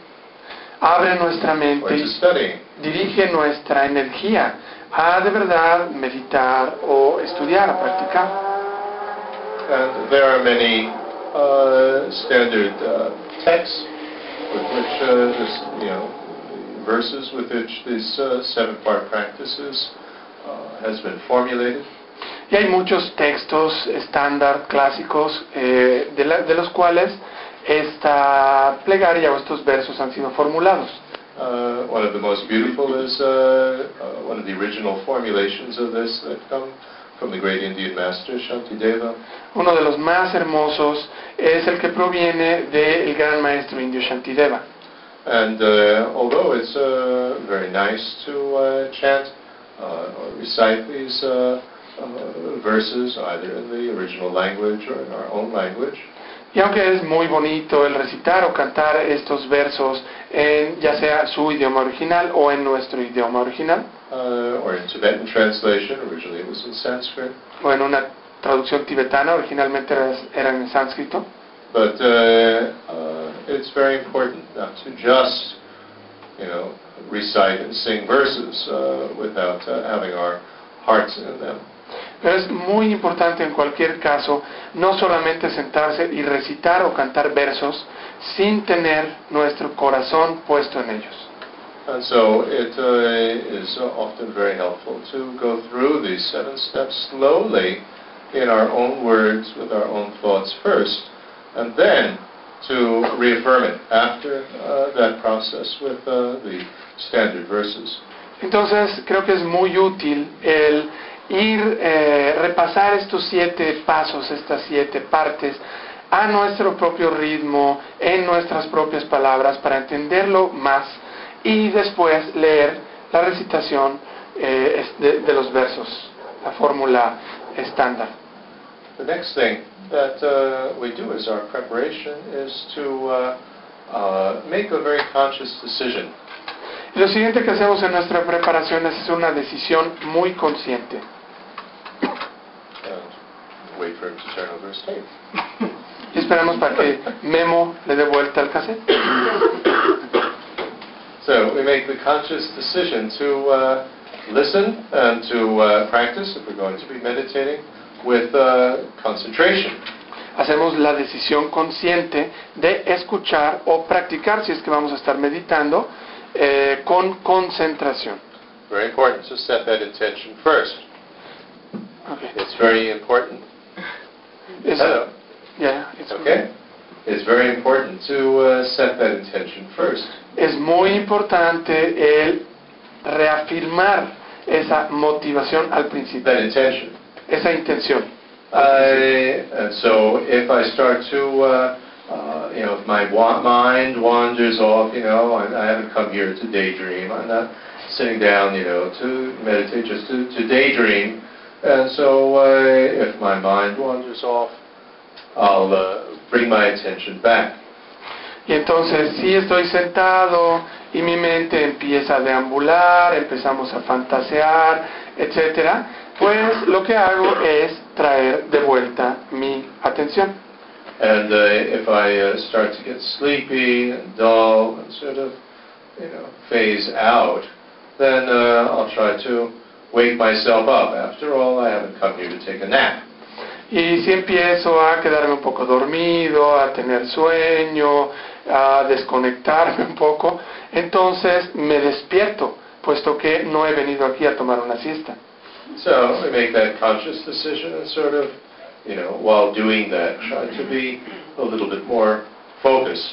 Speaker 2: abre nuestra
Speaker 1: or
Speaker 2: mente
Speaker 1: to studying.
Speaker 2: dirige nuestra energía a de verdad meditar o estudiar, a practicar.
Speaker 1: And there are many uh, standard uh, texts with which uh, this, you know, verses with which this uh, seven-part practices uh, has been formulated.
Speaker 2: Y hay muchos textos estándar, clásicos, eh, de, la- de los cuales esta plegaria o estos versos han sido formulados.
Speaker 1: Uh, one of the most beautiful is uh, uh, one of the original formulations of this that come from the great Indian master Shantideva.
Speaker 2: Uno de los más hermosos es el que proviene del gran maestro indio Shantideva.
Speaker 1: And uh, although it's uh, very nice to uh, chant uh, or recite these uh, uh, verses either in the original language or in our own language,
Speaker 2: Y aunque es muy bonito el recitar o cantar estos versos en ya sea su idioma original o en nuestro idioma original,
Speaker 1: uh, or in Tibetan translation, originally it was in Sanskrit,
Speaker 2: o en una traducción tibetana, originalmente era, era en sánscrito,
Speaker 1: but uh, uh, it's very important not to just, you know, recite and sing verses uh, without uh, having our hearts in them.
Speaker 2: Pero es muy importante en cualquier caso no solamente sentarse y recitar o cantar versos sin tener nuestro corazón puesto en ellos.
Speaker 1: And so it uh, is often very helpful to go through these seven steps slowly in our own words, with our own thoughts first, and then to reaffirm it after uh, that process with uh, the standard verses.
Speaker 2: Entonces creo que es muy útil el ir, eh, repasar estos siete pasos, estas siete partes, a nuestro propio ritmo, en nuestras propias palabras, para entenderlo más y después leer la recitación eh, de, de los versos, la fórmula estándar.
Speaker 1: The next thing that uh, we do as our preparation is to uh, uh, make a very conscious decision.
Speaker 2: Lo siguiente que hacemos en nuestra preparación es una decisión muy consciente.
Speaker 1: And wait for him to turn over his tape.
Speaker 2: Y esperamos para que Memo le dé vuelta al cassette.
Speaker 1: So we make the conscious decision to uh, listen and to uh, practice, if we're going to be meditating, with uh, concentration.
Speaker 2: Hacemos la decisión consciente de escuchar o practicar, si es que vamos a estar meditando, eh, con concentración.
Speaker 1: Very important to set that intention first.
Speaker 2: Okay.
Speaker 1: It's very important.
Speaker 2: Es-
Speaker 1: Hello.
Speaker 2: yeah, it's-
Speaker 1: Okay? It's very important to uh, set that intention first.
Speaker 2: Es muy importante el reafirmar esa motivación al principio,
Speaker 1: That intention.
Speaker 2: Esa intención.
Speaker 1: I, and so if I start to, uh, uh, you know, if my wa- mind wanders off, you know, I, I haven't come here to daydream. I'm not sitting down, you know, to meditate, just to, to daydream. And so uh, if my mind wanders off, I'll uh, bring my attention back.
Speaker 2: Y entonces, si estoy sentado y mi mente empieza a deambular, empezamos a fantasear, etcétera, pues lo que hago es traer de vuelta mi atención.
Speaker 1: And uh, if I uh, start to get sleepy and dull and sort of, you know, phase out, then uh, I'll try to wake myself up. After all, I haven't come here to take a nap.
Speaker 2: Y si empiezo a quedarme un poco dormido, a tener sueño, a desconectarme un poco, entonces me despierto, puesto que no he venido aquí a tomar una siesta.
Speaker 1: So we make that conscious decision and sort of, you know, while doing that, try to be a little bit more focused.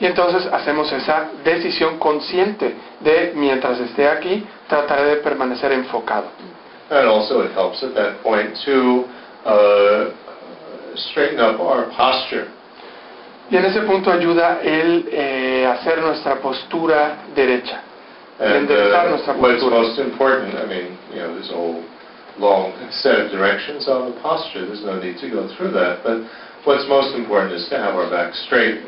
Speaker 2: Y entonces hacemos esa decisión consciente de mientras esté aquí, trataré de permanecer enfocado.
Speaker 1: And also it helps at that point to uh, straighten up our posture.
Speaker 2: Y en ese punto ayuda el eh, hacer nuestra postura derecha.
Speaker 1: And
Speaker 2: enderezar
Speaker 1: uh,
Speaker 2: nuestra
Speaker 1: what's
Speaker 2: postura.
Speaker 1: most important, I mean, you know, a whole long set of directions on the posture. There's no need to go through that. But what's most important is to have our back straight.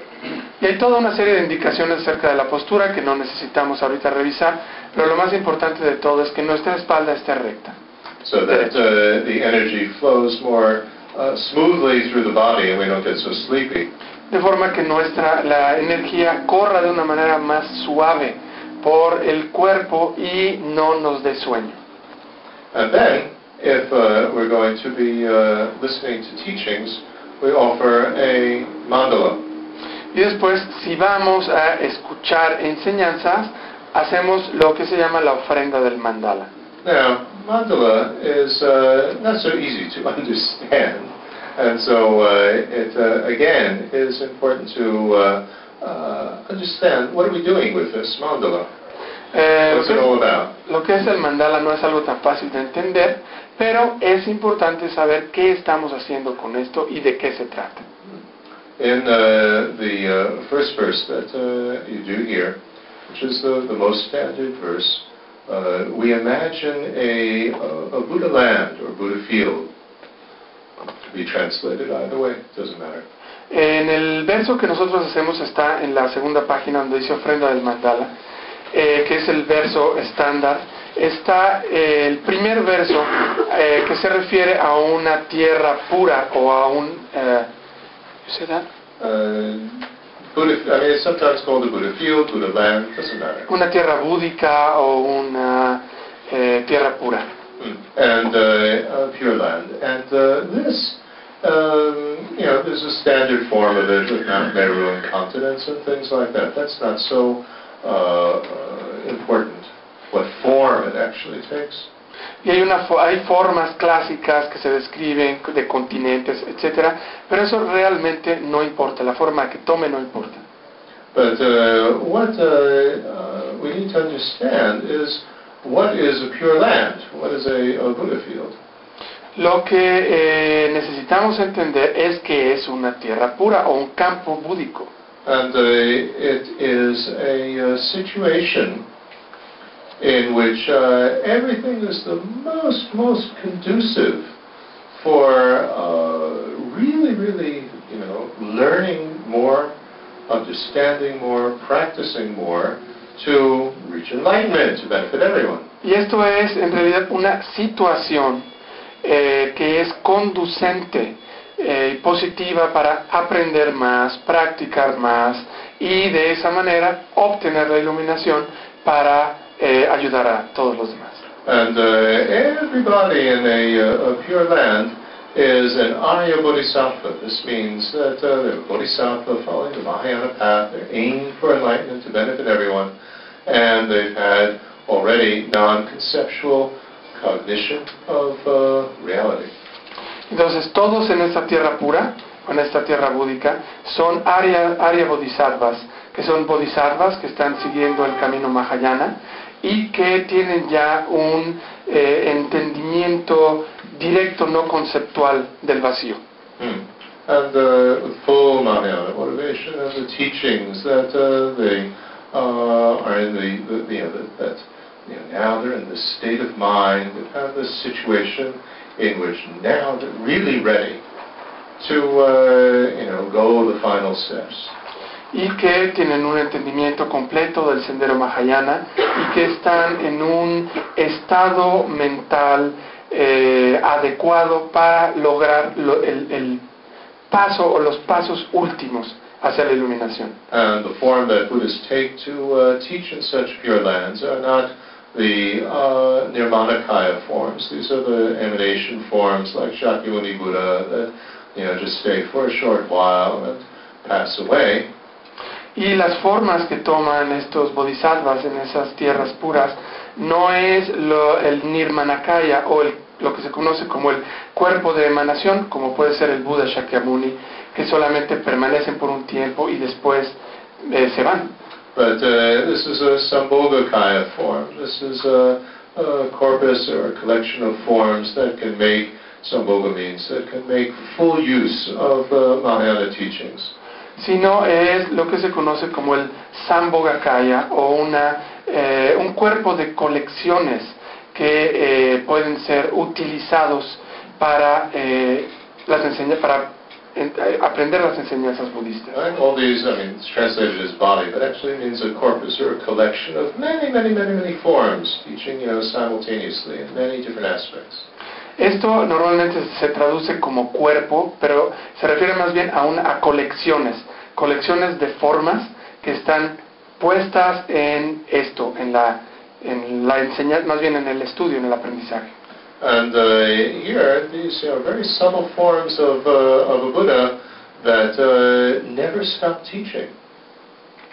Speaker 2: Y hay toda una serie de indicaciones acerca de la postura que no necesitamos ahorita revisar, pero lo más importante de todo es que nuestra espalda esté recta.
Speaker 1: so that uh, the energy flows more uh, smoothly through the body and we don't get so sleepy.
Speaker 2: De forma que nuestra, la energía corra de una manera más suave por el cuerpo y no nos dé sueño.
Speaker 1: And then, if uh, we're going to be uh, listening to teachings, we offer a mandala.
Speaker 2: Y después, si vamos a escuchar enseñanzas, hacemos lo que se llama la ofrenda del mandala.
Speaker 1: Now, mandala is uh, not so easy to understand, and so uh, it uh, again is important to uh, uh, understand what are we doing with this mandala?
Speaker 2: Eh,
Speaker 1: What's it all about?
Speaker 2: Lo que es el mandala no es algo tan fácil de entender, pero es importante saber qué estamos haciendo con esto y de qué se trata.
Speaker 1: In uh, the uh, first verse that uh, you do here, which is the, the most standard verse, uh, we imagine a, a Buddha land or Buddha field. To be translated either way, doesn't matter.
Speaker 2: En el verso que nosotros hacemos está en la segunda página donde dice ofrenda del mandala, eh, que es el verso estándar. Está eh, el primer verso eh, que se refiere a una tierra pura o a un... you say that?
Speaker 1: Buddha, I mean, it's sometimes called the Buddha field, Buddha land, doesn't matter.
Speaker 2: Una tierra búdica o una eh, tierra pura.
Speaker 1: Mm. And uh, uh, Pure Land. And uh, this, um, you know, there's a standard form of it with Meru and continents and things like that. That's not so uh, uh, important. What form it actually takes.
Speaker 2: Y hay, una, hay formas clásicas que se describen de continentes, etcétera, pero eso realmente no importa, la forma que tome no importa.
Speaker 1: But uh, what uh, uh, we need to understand is what is a pure land? What is a, a Buddha field?
Speaker 2: Lo que eh, necesitamos entender es que es una tierra pura o un campo búdico.
Speaker 1: And uh, it is a uh, situation in which uh, everything is the most, most conducive for uh, really, really, you know, learning more, understanding more, practicing more to reach enlightenment, to benefit everyone.
Speaker 2: Y esto es en realidad una situación eh, que es conducente eh, positiva para aprender más, practicar más y de esa manera obtener la iluminación para eh, ayudar a todos los demás.
Speaker 1: And uh, everybody in a, uh, a pure land is an Arya Bodhisattva. This means that uh, they're Bodhisattva following the Mahayana path. They're aiming for enlightenment to benefit everyone. And they've had already non-conceptual cognition of uh, reality.
Speaker 2: Entonces todos en esta tierra pura, en esta tierra búdica, son Arya, Arya Bodhisattvas, que son bodhisattvas que están siguiendo el camino Mahayana y que tienen ya un eh, entendimiento directo, no conceptual del vacío.
Speaker 1: Hmm. And uh, full Mahayana motivation and the teachings that uh, they uh, are in the, the you know, that, that you know, now they're in this state of mind, they have this situation in which now they're really ready to uh, you know, go the final steps.
Speaker 2: y que tienen un entendimiento completo del sendero Mahayana y que están en un estado mental eh, adecuado para lograr lo- el, el paso o los pasos últimos hacia la iluminación.
Speaker 1: And the form that Buddhists take to uh, teach in such pure lands are not the uh, Nirmanakaya forms. These are the emanation forms like Shakyamuni Buddha that you know just stay for a short while and pass away.
Speaker 2: Y las formas que toman estos bodhisattvas en esas tierras puras no es lo- el nirmanakaya o el- lo que se conoce como el cuerpo de emanación, como puede ser el Buda Shakyamuni, que solamente permanecen por un tiempo y después eh, se van.
Speaker 1: But uh, this is a Sambhogakaya form. This is a, a corpus or a collection of forms that can make, Sambhoga means, that can make full use of uh, Mahayana teachings.
Speaker 2: sino es lo que se conoce como el Sambhogakaya o una, eh, un cuerpo de colecciones que eh, pueden ser utilizados para, eh, para aprender las enseñanzas budistas.
Speaker 1: All these, I mean, it's translated as body, but actually means a corpus or a collection of many, many, many, many forms, teaching, you know, simultaneously in many different aspects.
Speaker 2: Esto normalmente se traduce como cuerpo, pero se refiere más bien a, una, a colecciones, colecciones de formas que están puestas en esto, en la, en la enseñanza, más bien en el estudio, en el aprendizaje.
Speaker 1: And uh, here, these know, very subtle forms of, uh, of a Buddha that uh, never stop teaching.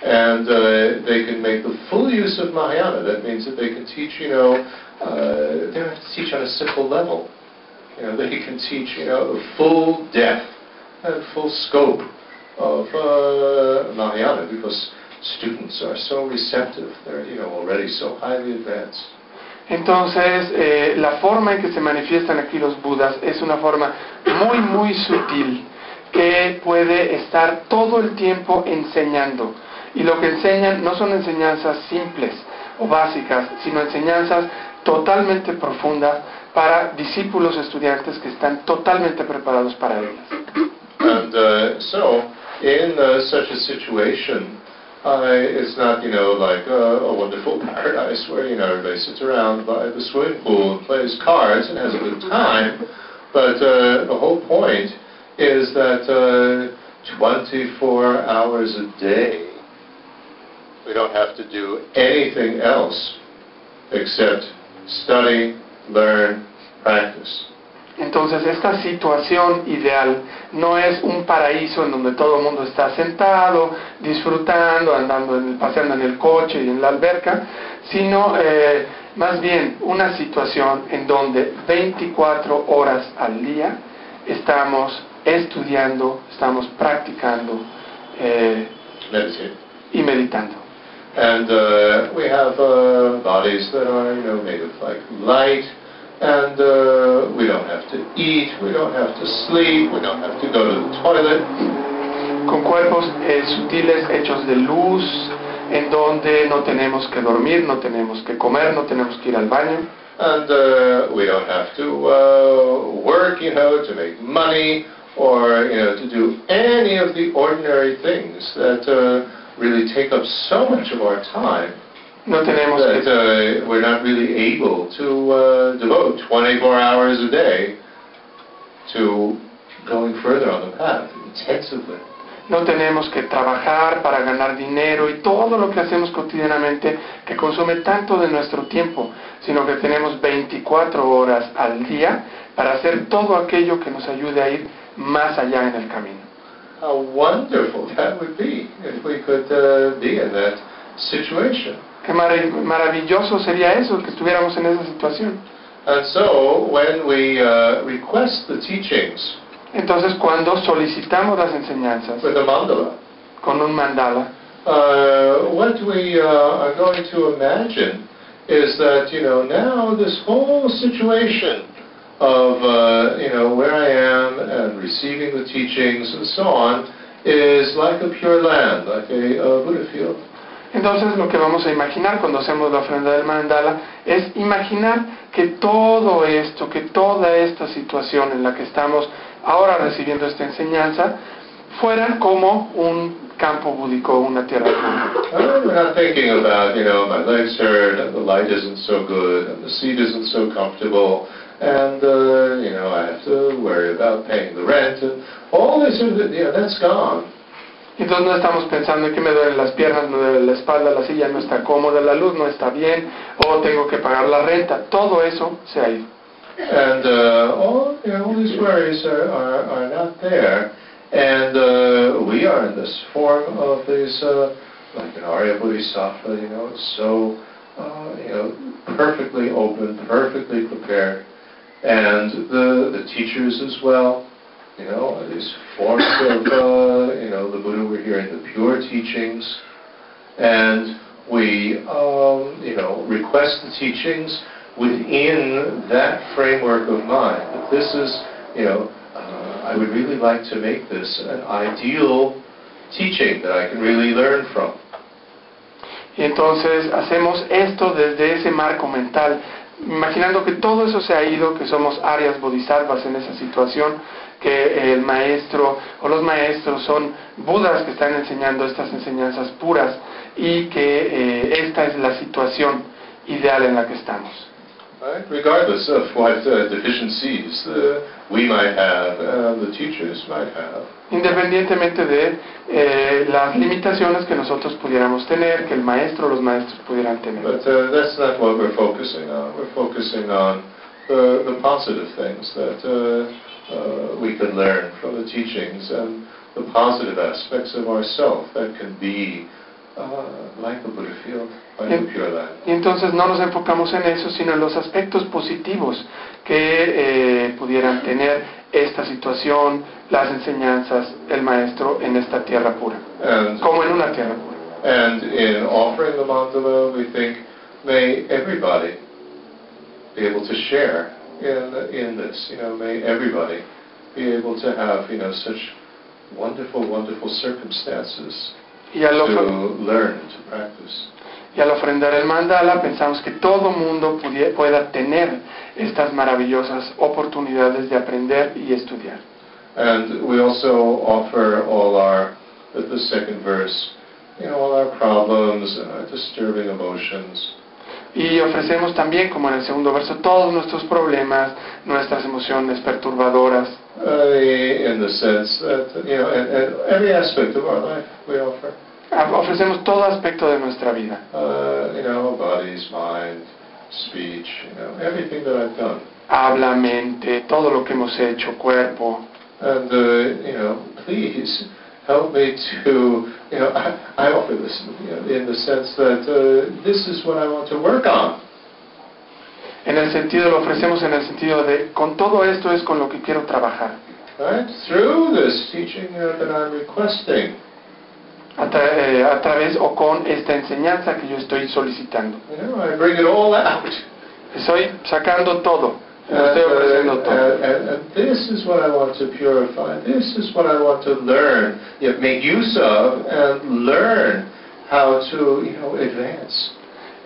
Speaker 1: And uh, they can make the full use of Mahayana. That means that they can teach, you know, uh, they don't have to teach on a simple level. You know, they can teach, you know, the full depth and full scope of uh, Mahayana because students are so receptive. They're, you know, already so highly advanced.
Speaker 2: Entonces, eh, la forma en que se manifiestan aquí los Budas es una forma muy, muy sutil que puede estar todo el tiempo enseñando. Y lo que enseñan no son enseñanzas simples o básicas, sino enseñanzas totalmente profundas para discípulos estudiantes que están totalmente preparados para ellas.
Speaker 1: And uh, so, in uh, such a situation, uh, it's not, you know, like a, a wonderful paradise where, you know, everybody sits around by the swimming pool and plays cards and has a good time. But uh, the whole point is that uh, 24 hours a day, we don't have to do anything else except study, learn, practice.
Speaker 2: Entonces, esta situación ideal no es un paraíso en donde todo el mundo está sentado, disfrutando, andando, en el- paseando en el coche y en la alberca, sino eh, más bien una situación en donde 24 horas al día estamos estudiando, estamos practicando eh, y meditando.
Speaker 1: And uh, we have uh, bodies that are, you know, made of like light, and uh, we don't have to eat, we don't have to sleep, we don't have to go to the toilet.
Speaker 2: con cuerpos eh, sutiles hechos de luz, en donde no tenemos que dormir, no tenemos que comer, no tenemos que ir al baño,
Speaker 1: And uh, we don't have to uh, work, you know, to make money or, you know, to do any of the ordinary things that uh, really take up so much of our time
Speaker 2: no tenemos
Speaker 1: that
Speaker 2: que,
Speaker 1: uh, we're not really able to uh, devote 24 hours a day to going further on the path intensively.
Speaker 2: no tenemos que trabajar para ganar dinero y todo lo que hacemos cotidianamente que consume tanto de nuestro tiempo, sino que tenemos 24 horas al día para hacer todo aquello que nos ayude a ir más allá en el camino.
Speaker 1: How wonderful that would be if we could uh, be in that situation.
Speaker 2: Qué maravilloso sería eso, que estuviéramos en esa situación.
Speaker 1: And so, when we uh, request the teachings
Speaker 2: Entonces, cuando solicitamos las enseñanzas
Speaker 1: with a mandala,
Speaker 2: con un mandala,
Speaker 1: uh, what we uh, are going to imagine is that, you know, now this whole situation of, uh, you know, where I am and receiving the teachings and so on is like a pure land, like a, a Buddha field.
Speaker 2: Entonces lo que vamos a imaginar cuando hacemos la ofrenda del mandala es imaginar que todo esto, que toda esta situación en la que estamos ahora recibiendo esta enseñanza, fuera como un campo búdico, una tierra
Speaker 1: not thinking about, you know, my legs hurt and the light isn't so good the seat isn't so comfortable and, uh, you know, I have to worry about paying the rent and all this, you that's gone.
Speaker 2: Entonces no estamos pensando en que me duelen las piernas, me duele la espalda, la silla no está cómoda, la luz no está bien, o tengo que pagar la renta. Todo eso se ha ido.
Speaker 1: And uh, all, you know, all these worries are, are, are not there. And uh, we are in this form of this, uh, like an Arya Bodhisattva, you know, it's so, uh, you know, perfectly open, perfectly prepared. And the, the teachers as well, you know, these forms of, uh, you know, the Buddha we're hearing the pure teachings, and we, um, you know, request the teachings within that framework of mind. That this is, you know, uh, I would really like to make this an ideal teaching that I can really learn from.
Speaker 2: Y entonces hacemos esto desde ese marco mental, imaginando que todo eso se ha ido, que somos áreas bodhisattvas en esa situación, que el maestro o los maestros son budas que están enseñando estas enseñanzas puras y que eh, esta es la situación ideal en la que estamos.
Speaker 1: Right? Regardless of what uh, deficiencies uh, we might have, uh, the teachers might have.
Speaker 2: Independientemente de eh, las limitaciones que nosotros pudiéramos tener, que el maestro o los maestros pudieran tener.
Speaker 1: But uh, that's not what we're focusing on. We're focusing on the, the positive things that uh, uh, we can learn from the teachings and the positive aspects of ourself that can be uh, like the Buddha field, like the Pure Land.
Speaker 2: Y entonces no nos enfocamos en eso, sino en los aspectos positivos que eh, pudieran tener esta situación, las enseñanzas, el maestro en esta tierra pura,
Speaker 1: And,
Speaker 2: como en una tierra pura.
Speaker 1: and in offering the mandala, we think, may everybody be able to share in, in this. You know, may everybody be able to have, you know, such wonderful, wonderful circumstances
Speaker 2: Y al, ofre-
Speaker 1: to learn, to practice.
Speaker 2: y al ofrendar el mandala pensamos que todo mundo pudie- pueda tener estas maravillosas oportunidades de aprender y estudiar.
Speaker 1: And we also offer all our, the the second verse, you know, all our problems, and our disturbing emotions.
Speaker 2: Y ofrecemos también, como en el segundo verso, todos nuestros problemas, nuestras emociones perturbadoras. Ah, ofrecemos todo aspecto de nuestra vida.
Speaker 1: Uh, you know, bodies, mind, speech, you know, everything that I've done.
Speaker 2: Habla, mente, todo lo que hemos hecho, cuerpo.
Speaker 1: And, uh, you know, please help me to, you know, I, I offer this you know, in the sense that uh, this is what I want to work on.
Speaker 2: En el sentido, lo ofrecemos en el sentido de, con todo esto es con lo que quiero trabajar.
Speaker 1: Right? Through this teaching uh, that I'm requesting.
Speaker 2: A, tra- eh, a través o con esta enseñanza que yo estoy solicitando.
Speaker 1: You know, I bring it all out.
Speaker 2: Estoy sacando todo.
Speaker 1: And,
Speaker 2: Lo estoy
Speaker 1: uh, and, and, and this is what I want to purify. This is what I want to learn, yet make use of and learn how to, you know, advance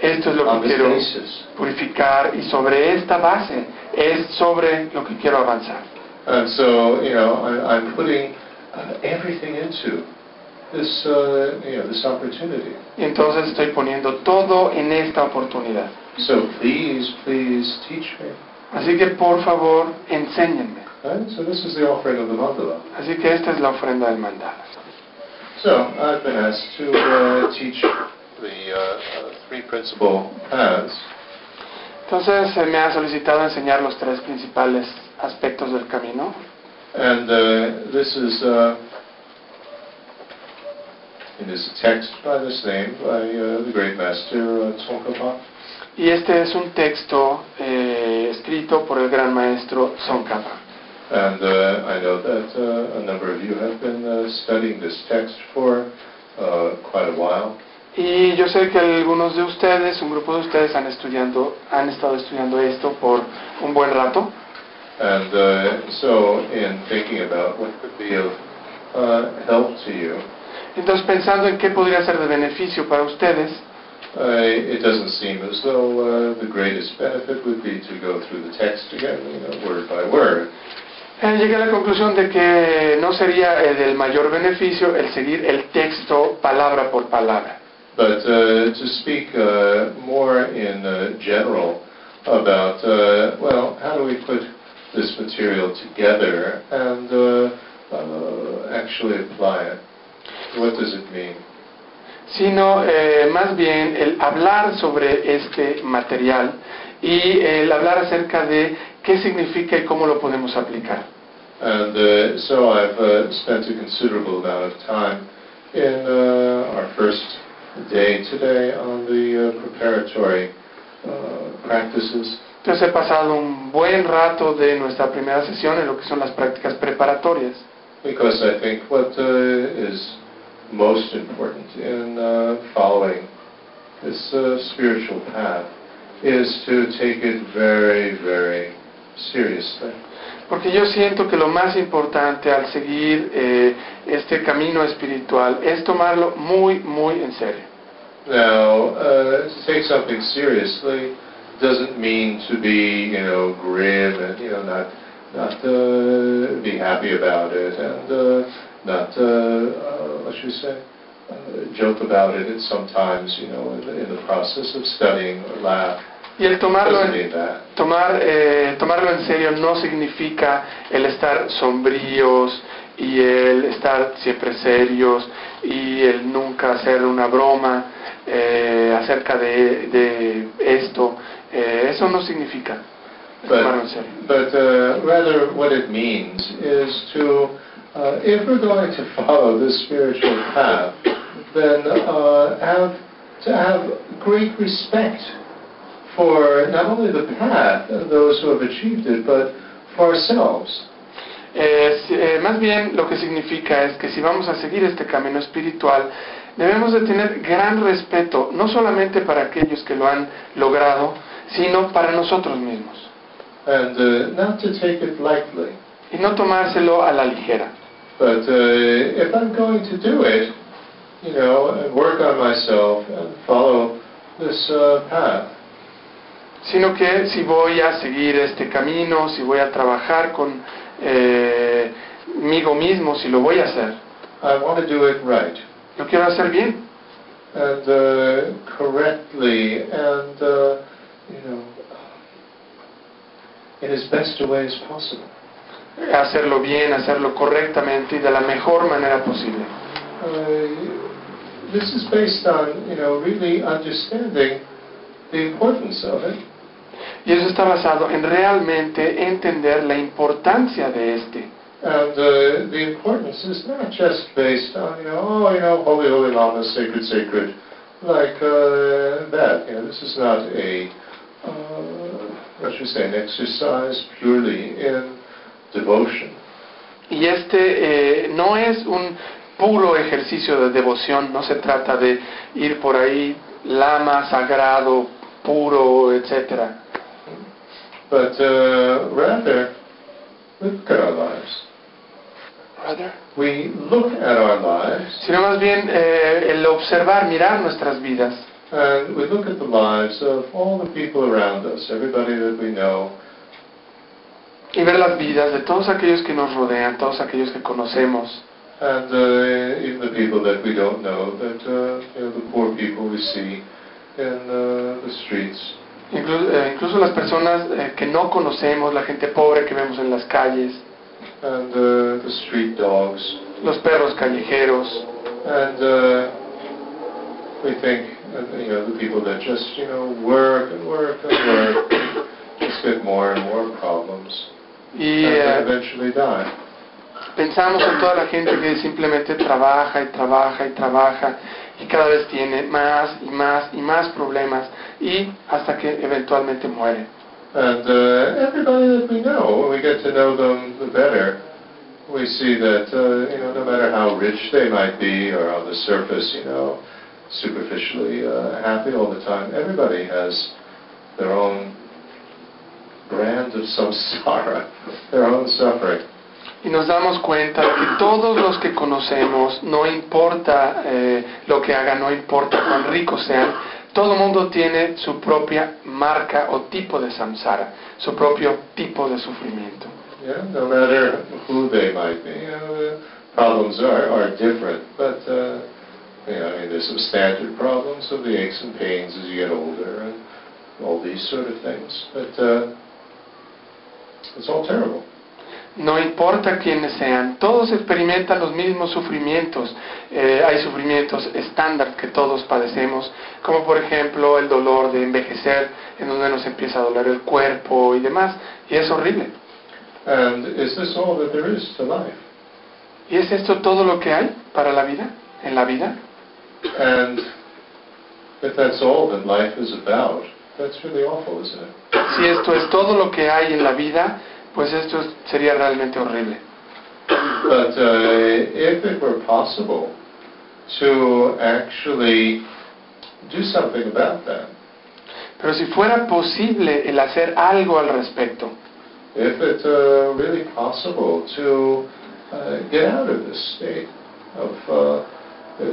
Speaker 2: Esto es lo que quiero
Speaker 1: basis.
Speaker 2: purificar y sobre esta base es sobre lo que quiero avanzar.
Speaker 1: And so, you know, I, I'm putting uh, everything into this, uh, you know, this opportunity.
Speaker 2: Y entonces estoy poniendo todo en esta oportunidad.
Speaker 1: So please, please teach me.
Speaker 2: Así que por favor, enséñenme.
Speaker 1: So this is the offering of the mandala.
Speaker 2: Así que esta es la ofrenda del mandala.
Speaker 1: So I've been asked to uh, teach the uh, uh, three principal paths.
Speaker 2: Entonces se me ha solicitado enseñar los tres principales aspectos del camino.
Speaker 1: And uh, this is, uh, it is a text by this name by uh, the great master uh, Tsongkhapa.
Speaker 2: Y este es un texto eh, escrito por el gran maestro Tsongkhapa.
Speaker 1: And uh, I know that uh, a number of you have been uh, studying this text for uh, quite a while.
Speaker 2: Y yo sé que algunos de ustedes, un grupo de ustedes, han, estudiando, han estado estudiando esto por un buen rato.
Speaker 1: And uh, so in thinking about what could be of uh, help to you,
Speaker 2: Entonces, pensando en qué podría ser de beneficio para ustedes,
Speaker 1: uh, it doesn't seem as though uh, the greatest benefit would be to go through the text again, you know, word by word.
Speaker 2: eh, llegué a la conclusión de que no sería eh, del mayor beneficio el seguir el texto palabra por palabra.
Speaker 1: But uh, to speak uh, more in uh, general about, uh, well, how do we put this material together and uh, uh, actually apply it? What does it mean?
Speaker 2: Sino eh, más bien el hablar sobre este material y el hablar acerca de qué significa y cómo lo podemos aplicar.
Speaker 1: And uh, so I've uh, spent a considerable amount of time in uh, our first day today on the uh, preparatory uh, practices.
Speaker 2: Entonces he pasado un buen rato de nuestra primera sesión en lo que son las prácticas preparatorias.
Speaker 1: Because I think what uh, is most important in uh, following this uh, spiritual path is to take it very, very seriously.
Speaker 2: Porque yo siento que lo más importante al seguir eh, este camino espiritual es tomarlo muy, muy en serio.
Speaker 1: Now, uh, to take something seriously doesn't mean to be, you know, grim and you know not not uh, be happy about it and uh, not uh, uh, what should we say uh, joke about it. And sometimes, you know, in the, in the process of studying or laugh.
Speaker 2: Y el tomarlo en, tomar, eh, tomarlo en serio no significa el estar sombríos y el estar siempre serios y el nunca hacer una broma eh, acerca de, de esto. Eh, eso no significa tomarlo en serio.
Speaker 1: But uh, rather, what it means is to, uh, if we're going to follow this spiritual path, then uh, have to have great respect for not only the path and those who have achieved it, but for ourselves.
Speaker 2: Eh, si- eh, más bien lo que significa es que si vamos a seguir este camino espiritual, debemos de tener gran respeto, no solamente para aquellos que lo han logrado, sino para nosotros mismos.
Speaker 1: And uh, not to take it lightly.
Speaker 2: Y no tomárselo a la ligera.
Speaker 1: But uh, if I'm going to do it, you know, and work on myself and follow this uh, path,
Speaker 2: Sino que si voy a seguir este camino, si voy a trabajar con eh, conmigo mismo, si lo voy a hacer,
Speaker 1: I want to do it right.
Speaker 2: lo quiero hacer bien.
Speaker 1: and uh, correctly and uh, you know in as best a way as possible.
Speaker 2: Hacerlo bien, hacerlo correctamente y de la mejor manera posible.
Speaker 1: Uh, this is based on you know really understanding the importance of it
Speaker 2: Y eso está basado en realmente entender la importancia de este.
Speaker 1: and uh, the importance is not just based on you know oh you know holy holy lama sacred sacred like uh, that you know this is not a uh, what should we say an exercise purely in devotion
Speaker 2: Y este eh, no es un puro ejercicio de devoción, no se trata de ir por ahí lama, sagrado, puro, etc.
Speaker 1: But uh, rather, we look at our lives. We look at our lives
Speaker 2: Sino más bien eh, el observar, mirar nuestras vidas
Speaker 1: and we look at the lives of all the people around us, everybody that we know,
Speaker 2: y ver las vidas de todos aquellos que nos rodean, todos aquellos que conocemos,
Speaker 1: and uh, even the people that we don't know, that uh, you know, the poor people we see in uh, the streets,
Speaker 2: eh, incluso las personas eh, que no conocemos, la gente pobre que vemos en las calles,
Speaker 1: and uh, the street dogs,
Speaker 2: los perros callejeros,
Speaker 1: and uh, we think, uh, you know, the people that just, you know, work and work and work, just get more and more problems.
Speaker 2: Y
Speaker 1: die.
Speaker 2: pensamos en toda la gente que simplemente trabaja y trabaja y trabaja y cada vez tiene más y más y más problemas y hasta que eventualmente muere.
Speaker 1: And uh, everybody that we know, when we get to know them the better, we see that, uh, you know, no matter how rich they might be or on the surface, you know, superficially uh, happy all the time, everybody has their own brand of sorrow, their own suffering.
Speaker 2: Y nos damos cuenta de que todos los que conocemos, no importa eh, lo que hagan, no importa cuán ricos sean, todo mundo tiene su propia marca o tipo de samsara, su propio tipo de sufrimiento.
Speaker 1: Yeah, no matter who they might be, the problems are, are different, but uh, you know, I mean, there's some standard problems of the aches and pains as you get older and all these sort of things, but uh, it's all terrible.
Speaker 2: No importa quiénes sean, todos experimentan los mismos sufrimientos. Eh, hay sufrimientos estándar que todos padecemos, como por ejemplo el dolor de envejecer, en donde nos empieza a doler el cuerpo y demás, y es horrible.
Speaker 1: And is this all that there is to life?
Speaker 2: ¿Y es esto todo lo que hay para la vida, en la vida?
Speaker 1: And if that's all that life is about, that's really awful, isn't it?
Speaker 2: Si esto es todo lo que hay en la vida, pues esto es- sería realmente horrible.
Speaker 1: But uh, if it were possible to actually do something about that,
Speaker 2: Pero si fuera posible el hacer algo al respecto,
Speaker 1: if it's uh, really possible to uh, get out of this state of uh,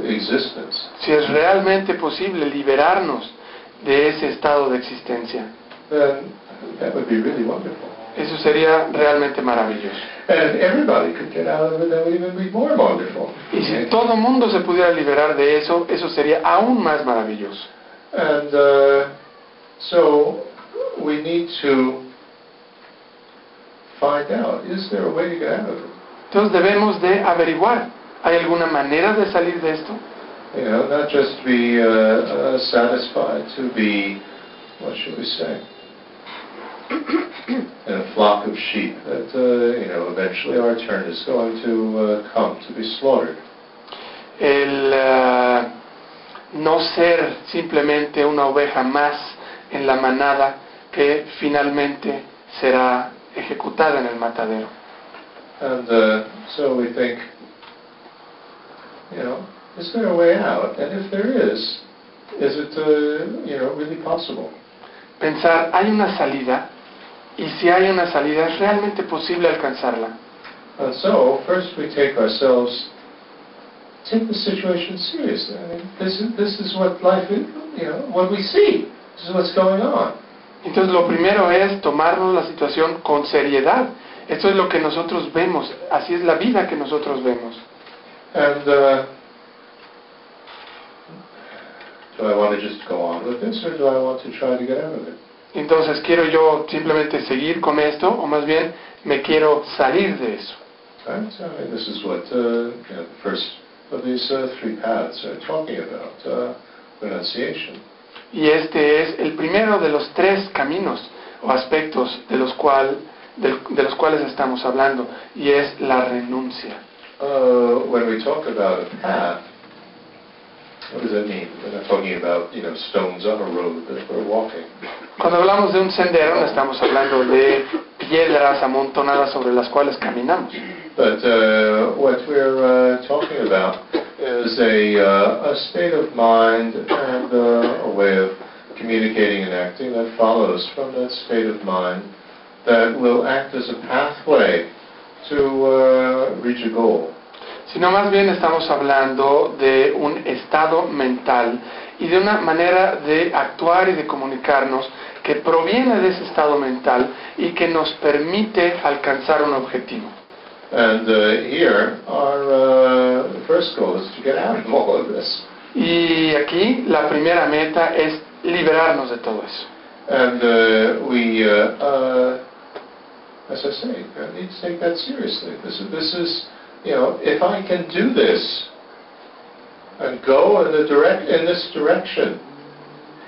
Speaker 1: existence,
Speaker 2: si es realmente posible liberarnos de ese estado de existencia,
Speaker 1: that would be really wonderful.
Speaker 2: eso sería realmente maravilloso.
Speaker 1: And everybody could get out of it, that would even be more wonderful.
Speaker 2: Y si todo el mundo se pudiera liberar de eso, eso sería aún más maravilloso.
Speaker 1: And uh, so we need to find out, is there a way to get out of it?
Speaker 2: Entonces debemos de averiguar, ¿hay alguna manera de salir de esto?
Speaker 1: You know, not just be uh, uh, satisfied to be, what should we say, in a flock of sheep that, uh, you know, eventually our turn is going to uh, come to be slaughtered.
Speaker 2: El eh, no ser simplemente una oveja más en la manada que finalmente será ejecutada en el matadero.
Speaker 1: And uh, so we think, you know, is there a way out? And if there is, is it, uh, you know, really possible?
Speaker 2: Pensar, ¿hay una salida? Y si hay una salida, ¿es realmente posible alcanzarla?
Speaker 1: And so, first we take ourselves, take the situation seriously. I mean, this is, this is what life is, you know, what we see. This is what's going on.
Speaker 2: Entonces lo primero es tomarnos la situación con seriedad. Esto es lo que nosotros vemos, así es la vida que nosotros vemos.
Speaker 1: And uh, do I want to just go on with this, or do I want to try to get out of it?
Speaker 2: Entonces, ¿quiero yo simplemente seguir con esto o más bien me quiero salir de eso?
Speaker 1: Right? So, I mean, this is what uh, you know, the first of these uh, three paths are talking about, uh, renunciation.
Speaker 2: Y este es el primero de los tres caminos o aspectos de los, cual, del- de los cuales estamos hablando, y es la renuncia.
Speaker 1: Uh, when we talk about a path, what does that mean? We're not talking about, you know, stones on a road that we're walking.
Speaker 2: Cuando hablamos de un sendero, no estamos hablando de piedras amontonadas sobre las cuales caminamos.
Speaker 1: But uh, what we're uh, talking about is a, uh, a state of mind and uh, a way of communicating and acting that follows from that state of mind that will act as a pathway to uh, reach a goal.
Speaker 2: Sino más bien estamos hablando de un estado mental y de una manera de actuar y de comunicarnos que proviene de ese estado mental y que nos permite alcanzar un objetivo.
Speaker 1: And uh, here, our uh, first goal is to get out of all of this.
Speaker 2: Y aquí la primera meta es liberarnos de todo eso.
Speaker 1: And uh, we, uh, uh, as I say, I need to take that seriously. This is, this is, you know, if I can do this and go in the direct in this direction,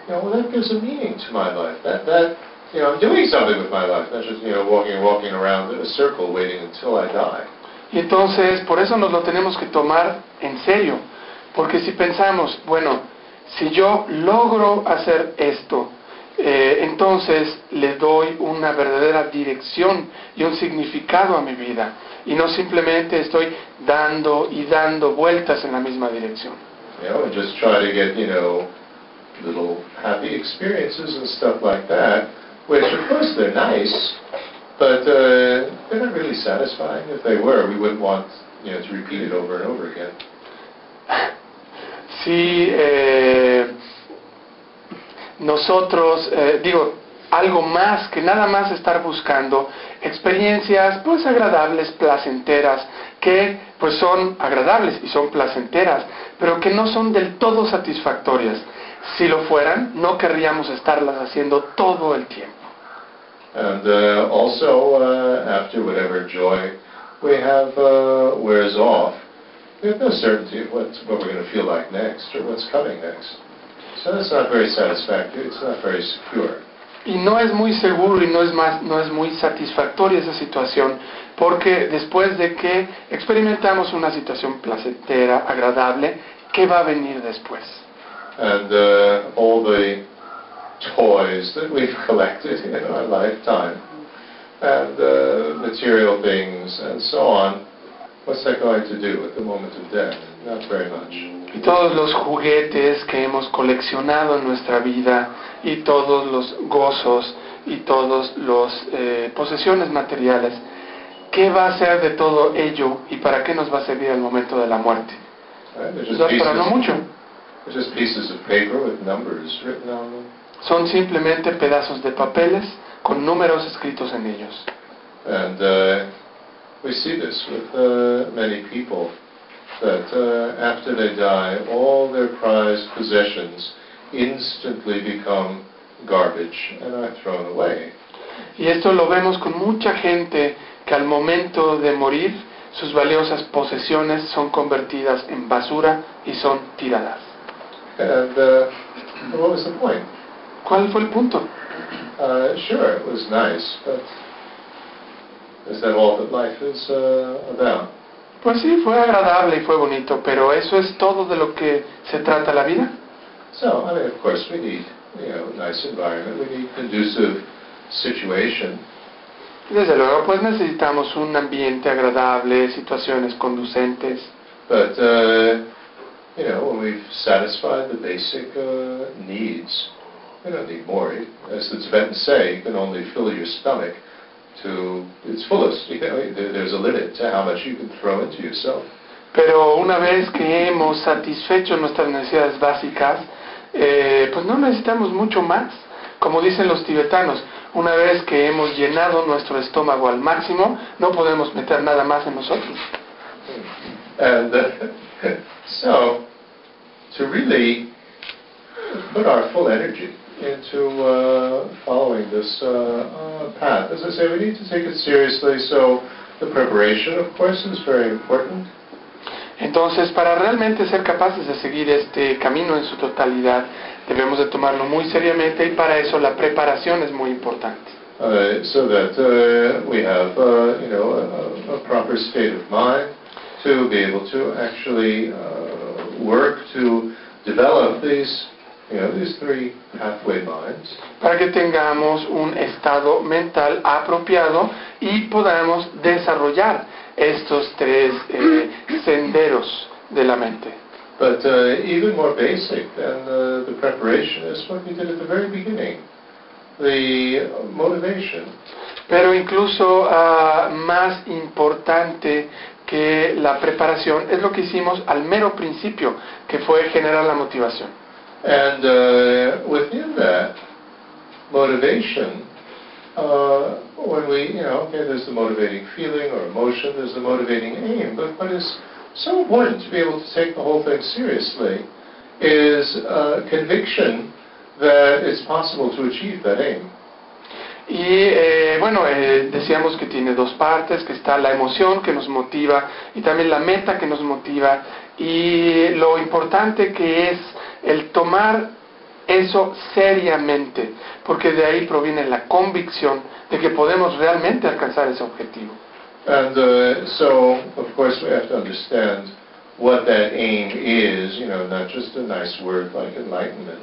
Speaker 1: you know, well, that gives a meaning to my life. That that you know, I'm doing something with my life, not just you know walking walking around in a circle waiting until I die.
Speaker 2: Y entonces, por eso nos lo tenemos que tomar en serio. Porque si pensamos, bueno, si yo logro hacer esto, eh, entonces le doy una verdadera dirección y un significado a mi vida. Y no simplemente estoy dando y dando vueltas en la misma dirección.
Speaker 1: You know, and just try to get you know little happy experiences and stuff like that, which of course they're nice, but uh, they're not really satisfying. If they were, we wouldn't want you know to repeat it over and over again.
Speaker 2: Si eh, nosotros, eh, digo, algo más que nada más estar buscando experiencias pues agradables, placenteras, que pues son agradables y son placenteras, pero que no son del todo satisfactorias. Si lo fueran, no querríamos estarlas haciendo todo el tiempo.
Speaker 1: And uh, also, uh, after whatever joy we have uh, wears off, we have no certainty of what, what we're going to feel like next or what's coming next. So that's not very satisfactory. It's not very secure.
Speaker 2: Y no es muy seguro y no es, más, no es muy satisfactoria esa situación, porque después de que experimentamos una situación placentera, agradable, ¿qué va a venir después?
Speaker 1: And uh, all the toy toys that we've collected in our lifetime, and uh, material things, and so on, what's that going to do at the moment of death? Not very much.
Speaker 2: Y todos los juguetes que hemos coleccionado en nuestra vida y todos los gozos y todas las eh, posesiones materiales, ¿qué va a ser de todo ello y para qué nos va a servir al momento de la muerte?
Speaker 1: Right?
Speaker 2: Para no mucho.
Speaker 1: they're just pieces of paper with numbers written on them.
Speaker 2: Son simplemente pedazos de papeles con números escritos en ellos.
Speaker 1: And uh, we see this with uh, many people, that uh, after they die, all their prized possessions instantly become garbage and are thrown away.
Speaker 2: Y esto lo vemos con mucha gente que al momento de morir sus valiosas posesiones son convertidas en basura y son tiradas.
Speaker 1: And uh, what was the point?
Speaker 2: ¿Cuál fue el punto?
Speaker 1: Uh, sure, it was nice, but is that all that life is uh, about?
Speaker 2: Pues sí, fue agradable y fue bonito, pero eso es todo de lo que se trata la vida.
Speaker 1: So, I mean, of course, we need, you know, nice environment. We need conducive situation.
Speaker 2: Desde luego, pues necesitamos un ambiente agradable, situaciones conducentes,
Speaker 1: But, uh, you know, when we've satisfied the basic uh, needs, we don't need more. As the Tibetans say, you can only fill your stomach to its fullest. You know, there- there's a limit to how much you can throw into yourself.
Speaker 2: pero una vez que hemos satisfecho nuestras necesidades básicas, eh, pues no necesitamos mucho más. Como dicen los tibetanos, una vez que hemos llenado nuestro estómago al máximo, no podemos meter nada más en nosotros.
Speaker 1: And uh, so, to really put our full energy into uh, following this uh, uh, path, as I say, we need to take it seriously. So, the preparation, of course, is very important.
Speaker 2: Entonces, para realmente ser capaces de seguir este camino en su totalidad, debemos de tomarlo muy seriamente y para eso la preparación es muy importante.
Speaker 1: Uh, so that uh, we have, uh, you know, a, a proper state of mind to be able to actually uh, work to develop these, you know, these three pathway minds.
Speaker 2: Para que tengamos un estado mental apropiado y podamos desarrollar estos tres eh, senderos de la mente.
Speaker 1: But uh, even more basic than uh, the preparation is what we did at the very beginning, the motivation.
Speaker 2: Pero incluso ah, más importante que la preparación es lo que hicimos al mero principio, que fue generar la motivación.
Speaker 1: And uh, within that motivation, uh, when we, you know, okay, there's the motivating feeling or emotion, there's the motivating aim, but what is so important to be able to take the whole thing seriously is uh, conviction that it's possible to achieve that aim.
Speaker 2: Y eh, bueno, eh, decíamos que tiene dos partes, que está la emoción que nos motiva y también la meta que nos motiva y lo importante que es el tomar eso seriamente, porque de ahí proviene la convicción de que podemos realmente alcanzar ese objetivo.
Speaker 1: And uh, so, of course, we have to understand what that aim is, you know, not just a nice word like enlightenment,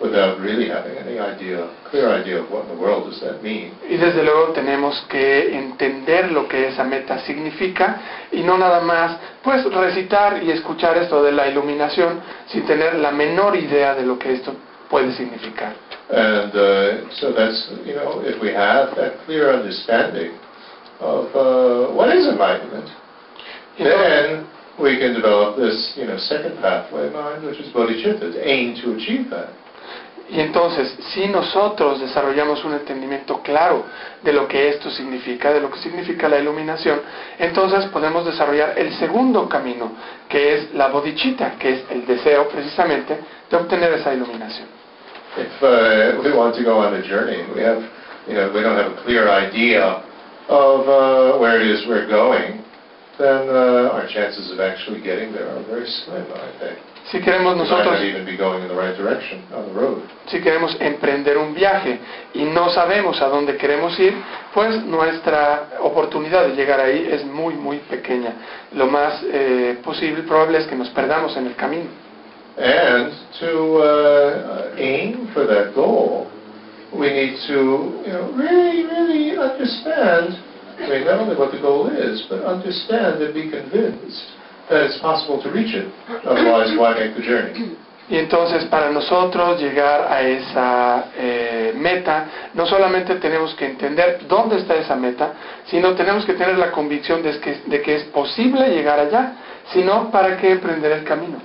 Speaker 1: without really having any idea, clear idea of what in the world does that mean.
Speaker 2: Y desde luego tenemos que entender lo que esa meta significa y no nada más pues recitar y escuchar esto de la iluminación sin tener la menor idea de lo que esto puede significar.
Speaker 1: And uh, so that's, you know, if we have that clear understanding of uh, what is enlightenment, then we can develop this, you know, second pathway mind, which is bodhicitta, to aim to achieve that.
Speaker 2: Y entonces, si nosotros desarrollamos un entendimiento claro de lo que esto significa, de lo que significa la iluminación, entonces podemos desarrollar el segundo camino, que es la bodhicitta, que es el deseo precisamente de obtener esa iluminación.
Speaker 1: If uh, we want to go on a journey, we have, you know, we don't have a clear idea of uh, where it is we're going, then uh, our chances of actually getting there are very slim, aren't they?
Speaker 2: Si queremos nosotros, si queremos emprender un viaje y no sabemos a dónde queremos ir, pues nuestra oportunidad de llegar ahí es muy, muy pequeña. Lo más eh, posible, probable es que nos perdamos en el camino.
Speaker 1: And to uh, aim for that goal, we need to, you know, really, really understand, I mean, not only what the goal is, but understand and be convinced that it's possible to reach it. Otherwise, why make the journey?
Speaker 2: Y entonces para nosotros llegar a esa eh, meta, no solamente tenemos que entender dónde está esa meta, sino tenemos que tener la convicción de que, de que es posible llegar allá, sino para qué emprender el camino.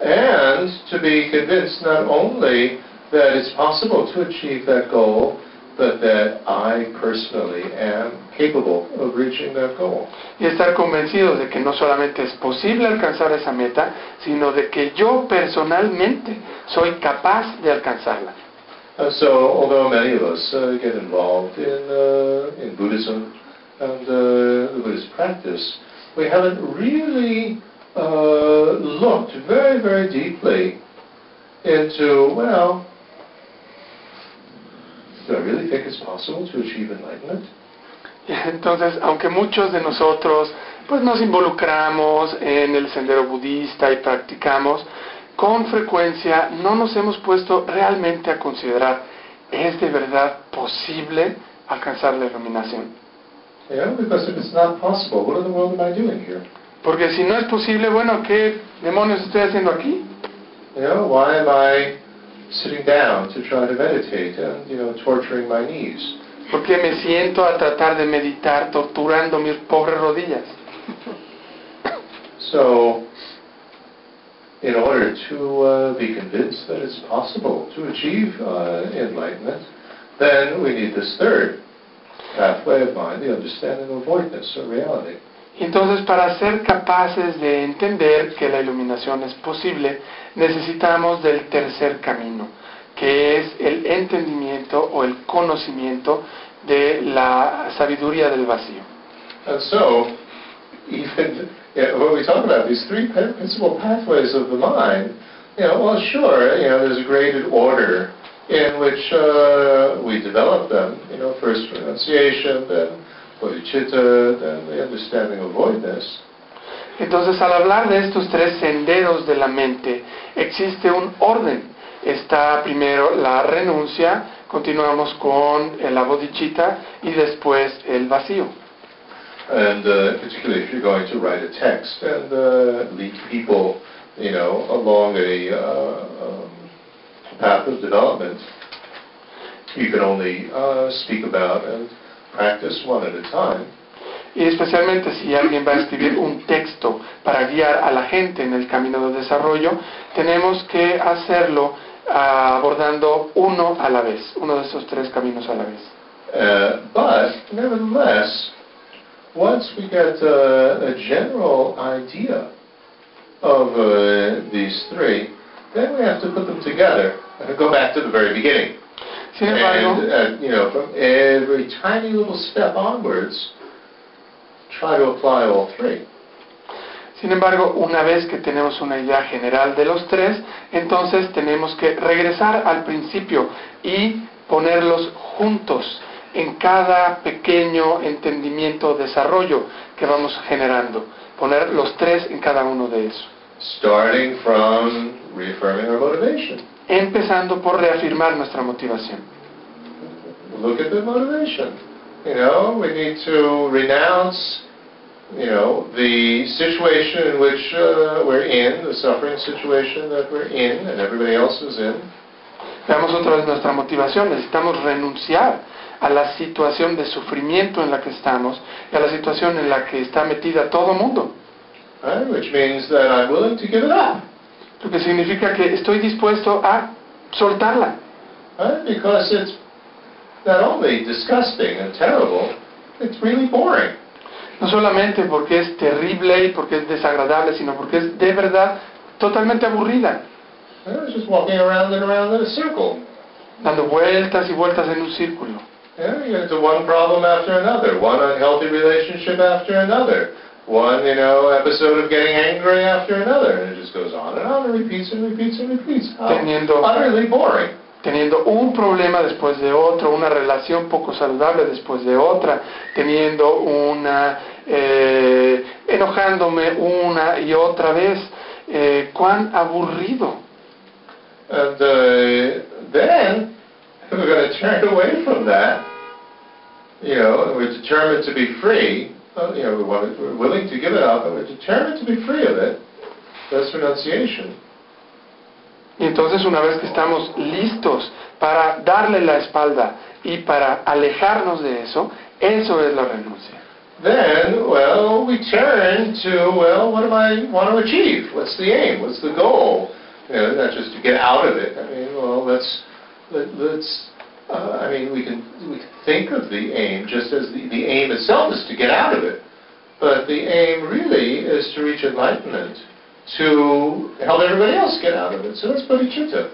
Speaker 1: And to be convinced not only that it's possible to achieve that goal, but that I personally am capable of reaching that goal.
Speaker 2: Y estar convencidos de que no solamente es posible alcanzar esa meta, sino de que yo personalmente soy capaz de alcanzarla.
Speaker 1: And so, although many of us uh, get involved in, uh, in Buddhism and uh, the Buddhist practice, we haven't really uh, looked very, very deeply into, well, do I really think it's possible to achieve enlightenment?
Speaker 2: Y Entonces, aunque muchos de nosotros pues nos involucramos en el sendero budista y practicamos, con frecuencia no nos hemos puesto realmente a considerar, ¿es de verdad posible alcanzar la iluminación?
Speaker 1: Yeah, because if it's not possible, what in the world am I doing here?
Speaker 2: Porque si no es posible, bueno, ¿qué demonios estoy haciendo aquí?
Speaker 1: Know, why am I sitting down to try to meditate and, you know, torturing my knees?
Speaker 2: ¿Por qué me siento a tratar de meditar torturando mis pobres rodillas?
Speaker 1: So, in order to uh, be convinced that it's possible to achieve uh, enlightenment, then we need this third pathway of mind, the understanding of voidness or reality.
Speaker 2: Entonces, para ser capaces de entender que la iluminación es posible, necesitamos del tercer camino, que es el entendimiento o el conocimiento de la sabiduría del vacío.
Speaker 1: And so, even yeah, when we talk about these three pa- principal pathways of the mind, you know, well, sure, you know, there's a graded order in which uh, we develop them. You know, first renunciation, then bodhicitta, then the understanding of voidness.
Speaker 2: Entonces, al hablar de estos tres senderos de la mente, existe un orden. Está primero la renuncia, continuamos con la bodhicitta y después el vacío.
Speaker 1: And uh, particularly if you're going to write a text and uh, lead people, you know, along a uh, um, path of development, you can only uh, speak about and practice one at a time.
Speaker 2: Y especialmente si alguien va a escribir un texto para guiar a la gente en el camino de desarrollo, tenemos que hacerlo ah, abordando uno a la vez, uno de esos tres caminos a la vez.
Speaker 1: Uh, but nevertheless, once we get uh, a general idea of uh, these three, then we have to put them together and go back to the very beginning.
Speaker 2: Sin embargo,
Speaker 1: And, uh, you know, from every tiny little step onwards, try to apply all three.
Speaker 2: Sin embargo, una vez que tenemos una idea general de los tres, entonces tenemos que regresar al principio y ponerlos juntos en cada pequeño entendimiento o desarrollo que vamos generando. Poner los tres en cada uno de esos.
Speaker 1: Starting from reaffirming our motivation.
Speaker 2: Empezando por reafirmar nuestra motivación.
Speaker 1: Look at the motivation. You know, we need to renounce, you know, the situation in which uh, we're in, the suffering situation that we're in and everybody else is in.
Speaker 2: Veamos otra vez nuestra motivación. Necesitamos renunciar a la situación de sufrimiento en la que estamos y a la situación en la que está metida todo el mundo.
Speaker 1: Right? Which means that I'm willing to give it up.
Speaker 2: Lo que significa que estoy dispuesto a soltarla.
Speaker 1: Right? Because it's not only disgusting and terrible, it's really boring.
Speaker 2: No solamente porque es terrible y porque es desagradable, sino porque es de verdad totalmente aburrida,
Speaker 1: know, just walking around and around in a circle.
Speaker 2: dando vueltas y vueltas en un círculo.
Speaker 1: Yeah, you get into one problem after another, one unhealthy relationship after another, one, you know, episode of getting angry after another, and it just goes on and on and repeats and repeats and repeats. How
Speaker 2: Teniendo-
Speaker 1: utterly boring.
Speaker 2: Teniendo un problema después de otro, una relación poco saludable después de otra, teniendo una, eh, enojándome una y otra vez, eh, cuán aburrido.
Speaker 1: And uh, then, we're going to turned away from that, you know, we're determined to be free, uh, you know, we're willing to give it up, and we're determined to be free of it, that's renunciation.
Speaker 2: Y entonces una vez que estamos listos para darle la espalda y para alejarnos de eso, eso es la renuncia.
Speaker 1: Then, well, we turn to, well, what do I want to achieve? What's the aim? What's the goal? You know, not just to get out of it. I mean, well, let's, let, let's, uh, I mean, we can, we can think of the aim just as the, the aim itself is to get out of it. But the aim really is to reach enlightenment, to help everybody else get out of it. So that's bodhicitta.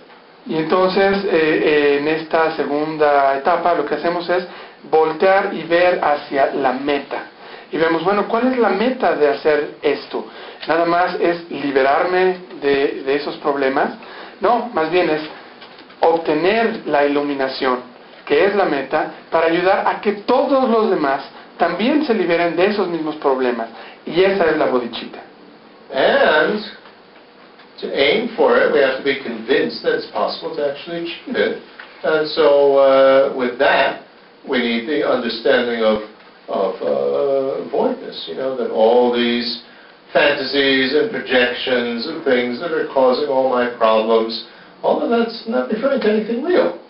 Speaker 2: Y entonces, eh, eh, en esta segunda etapa, lo que hacemos es voltear y ver hacia la meta. Y vemos, bueno, ¿cuál es la meta de hacer esto? Nada más es liberarme de, de esos problemas. No, más bien es obtener la iluminación, que es la meta, para ayudar a que todos los demás también se liberen de esos mismos problemas. Y esa es la bodhicitta.
Speaker 1: And to aim for it, we have to be convinced that it's possible to actually achieve it. And so, uh, with that, we need the understanding of, of uh, voidness, you know, that all these fantasies and projections and things that are causing all my problems, all of that's not referring to anything real.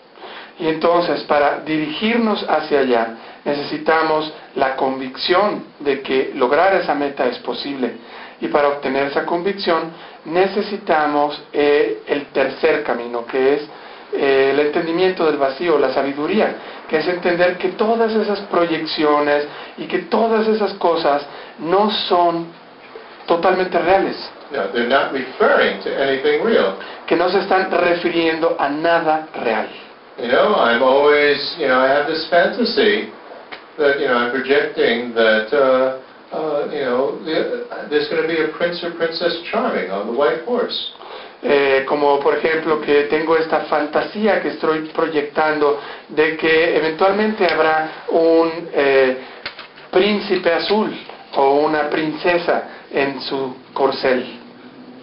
Speaker 2: Y entonces, para dirigirnos hacia allá, necesitamos la convicción de que lograr esa meta es posible. Y para obtener esa convicción, necesitamos eh, el tercer camino, que es eh, el entendimiento del vacío, la sabiduría, que es entender que todas esas proyecciones y que todas esas cosas no son totalmente reales,
Speaker 1: No, they're not referring to anything real.
Speaker 2: que no se están refiriendo a nada real.
Speaker 1: You know, I'm always, you know, I have this fantasy that, you know, I'm projecting that, uh, uh, you know, the- there's going to be a prince or princess charming on the white horse.
Speaker 2: Eh, como por ejemplo que tengo esta fantasía que estoy proyectando de que eventualmente habrá un eh, príncipe azul o una princesa en su corcel.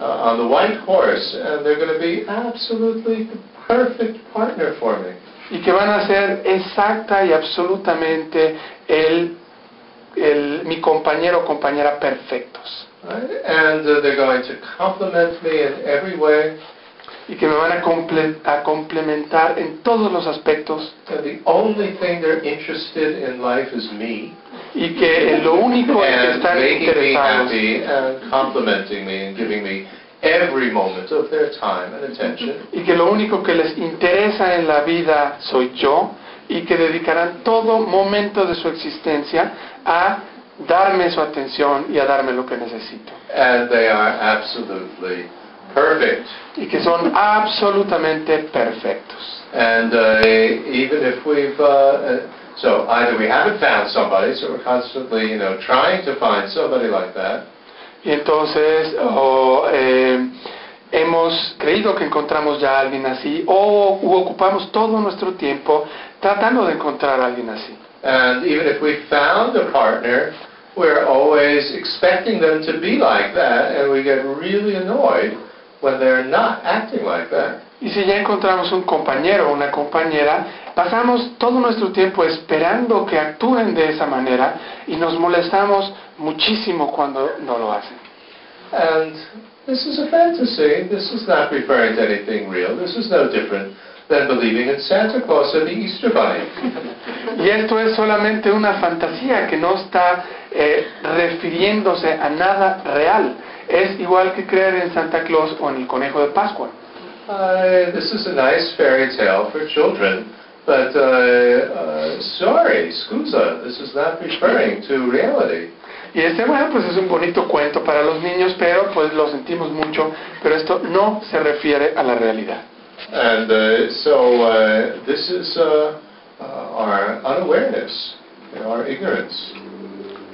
Speaker 1: uh, on the white horse, and they're going to be absolutely the perfect partner for me.
Speaker 2: y que van a ser exacta y absolutamente el, el- mi compañero o compañera perfectos
Speaker 1: Right? And uh, they're going to compliment me in every way.
Speaker 2: y que me van a, comple- a complementar en todos los aspectos
Speaker 1: And the only thing they're interested in life is me.
Speaker 2: y que lo único en que están
Speaker 1: me
Speaker 2: interesados
Speaker 1: happy and complimenting me and giving me every moment of their time and attention.
Speaker 2: y que lo único que les interesa en la vida soy yo y que dedicarán todo momento de su existencia a darme su atención y a darme lo que necesito.
Speaker 1: And they are absolutely perfect.
Speaker 2: Y que son absolutamente perfectos.
Speaker 1: And uh, even if we've, uh, uh, so either we haven't found somebody, so we're constantly, you know, trying to find somebody like that,
Speaker 2: Y entonces o, eh, hemos creído que encontramos ya a alguien así o ocupamos todo nuestro tiempo tratando de encontrar a alguien así.
Speaker 1: and even if we found a partner, we're always expecting them to be like that, and we get really annoyed when they're not acting like that.
Speaker 2: Y si ya encontramos un compañero o una compañera, pasamos todo nuestro tiempo esperando que actúen de esa manera y nos molestamos muchísimo cuando no lo hacen.
Speaker 1: And this is a fantasy. This is not referring to anything real. This is no different than believing in Santa Claus or the Easter Bunny.
Speaker 2: Y esto es solamente una fantasía que no está eh, refiriéndose a nada real. Es igual que creer en Santa Claus o en el conejo de Pascua.
Speaker 1: Uh, this is a nice fairy tale for children, but uh, uh, sorry, scusa, this is not referring to reality.
Speaker 2: Y este, bueno, pues es un bonito cuento para los niños, pero pues lo sentimos mucho, pero esto no se refiere a la realidad.
Speaker 1: And uh, so uh, this is uh, uh, our unawareness, our ignorance.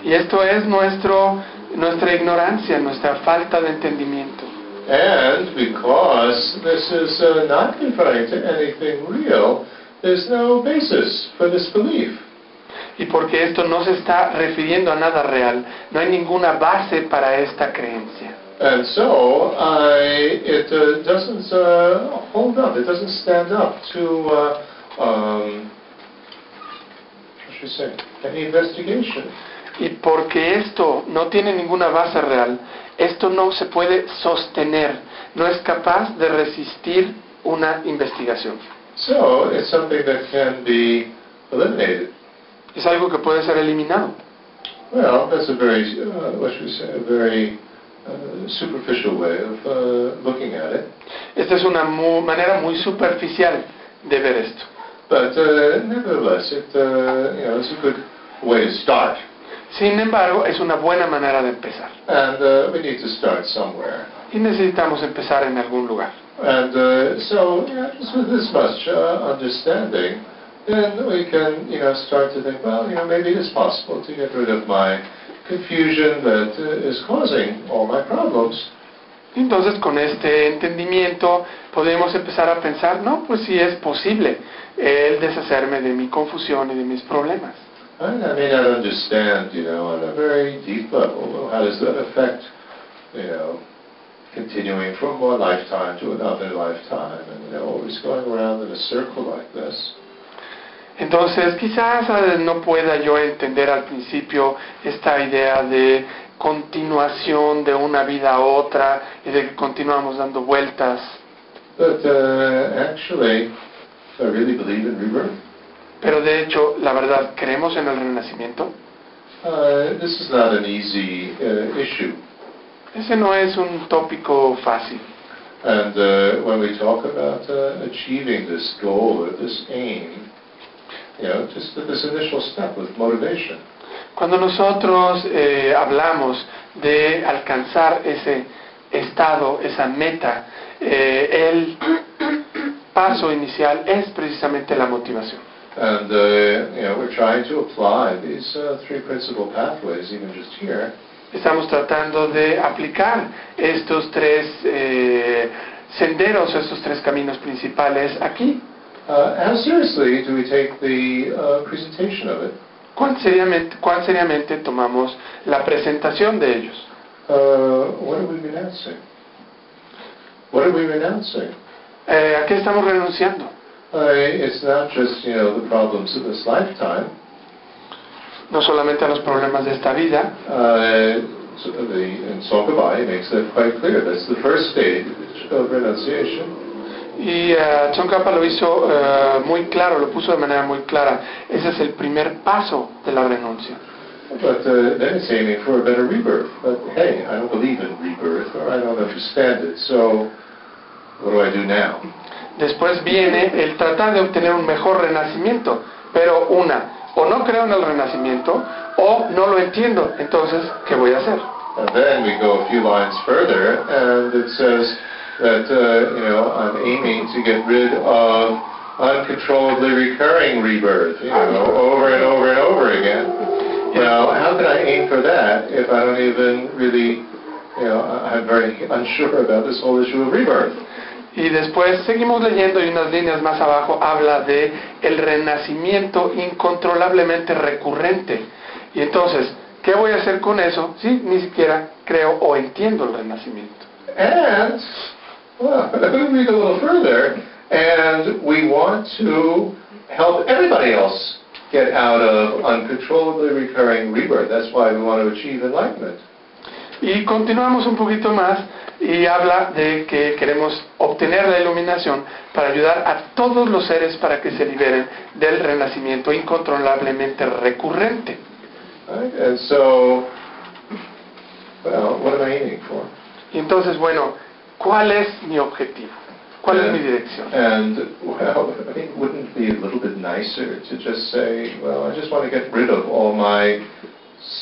Speaker 2: Y esto es nuestro, nuestra ignorancia, nuestra falta de entendimiento.
Speaker 1: And because this is uh, not referring to anything real, there's no basis for this belief.
Speaker 2: Y porque esto no se está refiriendo a nada real, no hay ninguna base para esta creencia.
Speaker 1: And so I, it uh, doesn't uh, hold up, it doesn't stand up to uh, um, what should we say, any investigation.
Speaker 2: Y porque esto no tiene ninguna base real, esto no se puede sostener, no es capaz de resistir una investigación.
Speaker 1: So it's something that can be eliminated.
Speaker 2: Es algo que puede ser eliminado.
Speaker 1: Well, that's a very, uh, what should we say, a very uh, superficial way of uh, looking at it.
Speaker 2: Esta es una mu- manera muy superficial de ver esto.
Speaker 1: But uh, nevertheless, it, uh, you know, it's a good way to start.
Speaker 2: Sin embargo, es una buena manera de empezar.
Speaker 1: And uh, we need to start somewhere.
Speaker 2: Y necesitamos empezar en algún lugar.
Speaker 1: And uh, so, you know, just with this much uh, understanding, then we can, you know, start to think, well, you know, maybe it is possible to get rid of my confusion that uh, causing all my problems.
Speaker 2: Entonces, con este entendimiento, podemos empezar a pensar, no, pues sí es posible el deshacerme de mi confusión y de mis problemas.
Speaker 1: I may not understand, you know, on a very deep level, well, how does that affect, you know, continuing from one lifetime to another lifetime, and, you know, always going around in a circle like this.
Speaker 2: Entonces, quizás eh, no pueda yo entender al principio esta idea de continuación de una vida a otra y de que continuamos dando vueltas.
Speaker 1: But uh, actually, I really believe in rebirth.
Speaker 2: Pero de hecho, la verdad, ¿creemos en el renacimiento?
Speaker 1: Uh, this is not an easy uh, issue.
Speaker 2: Ese no es un tópico fácil.
Speaker 1: And uh, when we talk about uh, achieving this goal or this aim, you know, just this initial step with motivation,
Speaker 2: Cuando nosotros eh, hablamos de alcanzar ese estado, esa meta, eh, el paso inicial es precisamente la motivación.
Speaker 1: and uh, you know, we're trying to apply these uh, three principal pathways even just here.
Speaker 2: Estamos tratando de aplicar estos tres eh, senderos, estos tres caminos principales aquí.
Speaker 1: Uh, how seriously do we take the uh, presentation of it?
Speaker 2: ¿Cuán seriamente, cuán seriamente tomamos la presentación de ellos?
Speaker 1: Uh, what are we renouncing? What are we renouncing?
Speaker 2: Eh, ¿A qué estamos renunciando?
Speaker 1: It's not just you know the problems of this lifetime.
Speaker 2: No solamente a los problemas de esta vida,
Speaker 1: Uh, so the, and Sokabai makes that quite clear. That's the first stage of renunciation.
Speaker 2: Y uh, Tsongkhapa lo hizo eh, muy claro, lo puso de manera muy clara. Ese es el primer paso de la renuncia.
Speaker 1: But uh, then it's aiming for a better rebirth. But hey, I don't believe in rebirth, or I don't understand it. So what do I do now?
Speaker 2: Después viene el tratar de obtener un mejor renacimiento. Pero una, o no creo en el renacimiento, o no lo entiendo. Entonces, ¿qué voy a hacer?
Speaker 1: And then we go a few lines further, and it says that uh, you know I'm aiming to get rid of uncontrollably recurring rebirth, you know, over and over and over again. Well, how can I aim for that if I don't even really, you know, I'm very unsure about this whole issue of rebirth.
Speaker 2: Y después seguimos leyendo y unas líneas más abajo habla de el renacimiento incontrolablemente recurrente. Y entonces, ¿qué voy a hacer con eso si ni siquiera creo o entiendo el renacimiento?
Speaker 1: And, well, we read a little further, and we want to help everybody else get out of uncontrollably recurring rebirth. That's why we want to achieve enlightenment.
Speaker 2: Y continuamos un poquito más y habla de que queremos obtener la iluminación para ayudar a todos los seres para que se liberen del renacimiento incontrolablemente recurrente.
Speaker 1: Right? And so, well, what am I aiming for?
Speaker 2: Y entonces, bueno, ¿cuál es mi objetivo? ¿Cuál es mi dirección?
Speaker 1: And, well, I mean, wouldn't it be a little bit nicer to just say, well, I just want to get rid of all my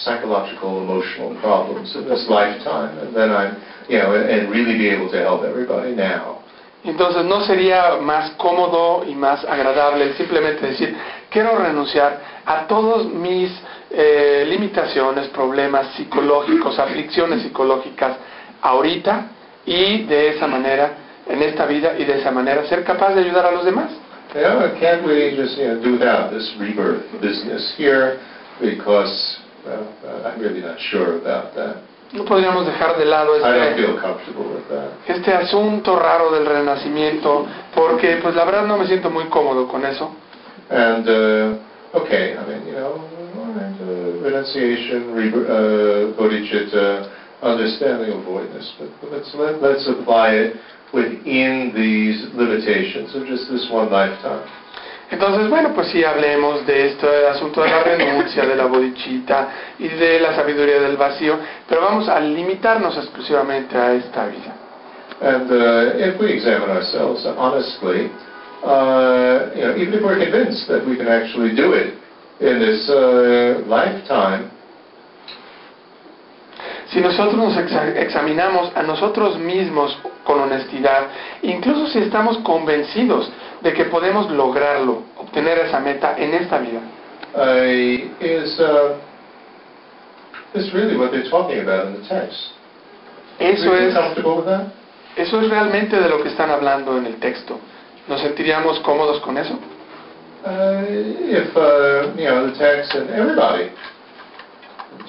Speaker 1: psychological, emotional problems in this lifetime, and then I'm, you know, and, really be able to help everybody now.
Speaker 2: Entonces, ¿no sería más cómodo y más agradable simplemente decir, quiero renunciar a todos mis eh, limitaciones, problemas psicológicos, aflicciones psicológicas ahorita y de esa manera, en esta vida y de esa manera ser capaz de ayudar a los demás?
Speaker 1: Can't we just, you know, do without this rebirth business here because, well, uh, I'm really not sure about that.
Speaker 2: No podríamos dejar de lado este,
Speaker 1: feel comfortable with that.
Speaker 2: este asunto raro del renacimiento porque pues la verdad no me siento muy cómodo con eso.
Speaker 1: And, uh, okay, I mean, you know, uh, renunciation, re- uh, bodhicitta, understanding of voidness, but, but let's, let, let's apply it within these limitations of just this one lifetime.
Speaker 2: Entonces, bueno, pues sí, hablemos de esto, del asunto de la renuncia, de la bodhicitta y de la sabiduría del vacío, pero vamos a limitarnos exclusivamente a esta vida.
Speaker 1: And uh, if we examine ourselves honestly, uh, you know, even if we're convinced that we can actually do it in this uh, lifetime,
Speaker 2: Si nosotros nos exa- examinamos a nosotros mismos con honestidad, incluso si estamos convencidos de que podemos lograrlo, obtener esa meta en esta vida,
Speaker 1: uh, is uh, is really what they're talking about in the text.
Speaker 2: eso es, eso es realmente de lo que están hablando en el texto. ¿Nos sentiríamos cómodos con eso?
Speaker 1: Uh, if uh, you know the text and everybody,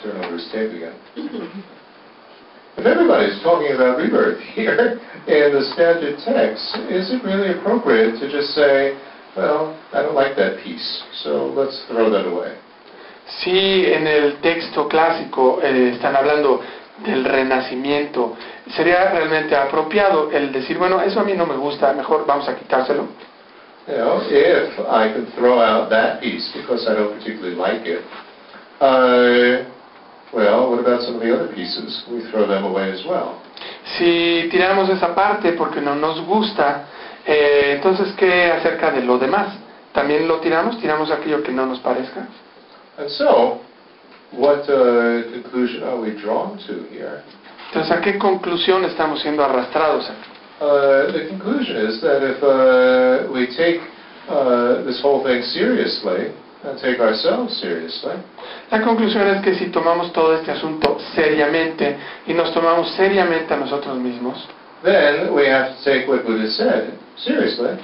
Speaker 1: turn over his tape again. If everybody's talking about rebirth here in the standard text, is it really appropriate to just say, well, I don't like that piece, so let's throw that away?
Speaker 2: Si en el texto clásico eh, están hablando del renacimiento, sería realmente apropiado el decir, bueno, eso a mí no me gusta, mejor vamos a quitárselo.
Speaker 1: You know, if I can throw out that piece because I don't particularly like it, uh, well, what about some of the other pieces? We throw them away as well.
Speaker 2: Si tiramos esa parte porque no nos gusta, eh, entonces ¿qué acerca de lo demás? ¿También lo tiramos? ¿Tiramos aquello que no nos parezca?
Speaker 1: And so, what uh, conclusion are we drawn to here?
Speaker 2: Entonces, ¿a qué conclusión estamos siendo arrastrados aquí?
Speaker 1: Uh, the conclusion is that if uh, we take uh, this whole thing seriously take ourselves seriously,
Speaker 2: La conclusión es que si tomamos todo este asunto seriamente y nos tomamos seriamente a nosotros mismos,
Speaker 1: then we have to take what Buddha said seriously.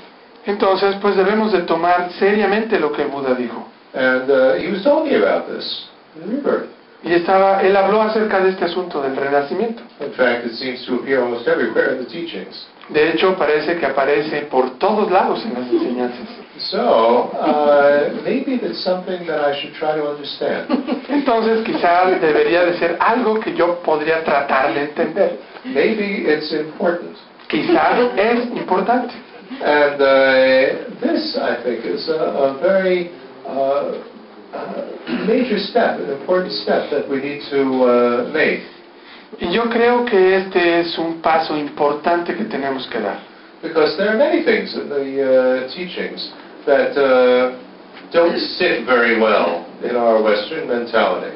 Speaker 2: entonces pues debemos de tomar seriamente lo que Buda dijo.
Speaker 1: And uh, he was talking about this in rebirth.
Speaker 2: Y estaba, él habló acerca de este asunto del renacimiento.
Speaker 1: In fact, it seems to appear almost everywhere in the teachings.
Speaker 2: De hecho, parece que aparece por todos lados en las enseñanzas.
Speaker 1: So, uh, maybe that's something that I should try to understand.
Speaker 2: Entonces, quizás debería de ser algo que yo podría tratar de entender.
Speaker 1: Maybe it's important.
Speaker 2: Quizás es importante.
Speaker 1: And uh, this, I think, is a, a very uh, uh, major step, an important step that we need to uh, make.
Speaker 2: Y yo creo que este es un paso importante que tenemos que dar.
Speaker 1: Because there are many things in the uh, teachings that uh, don't sit very well in our Western mentality.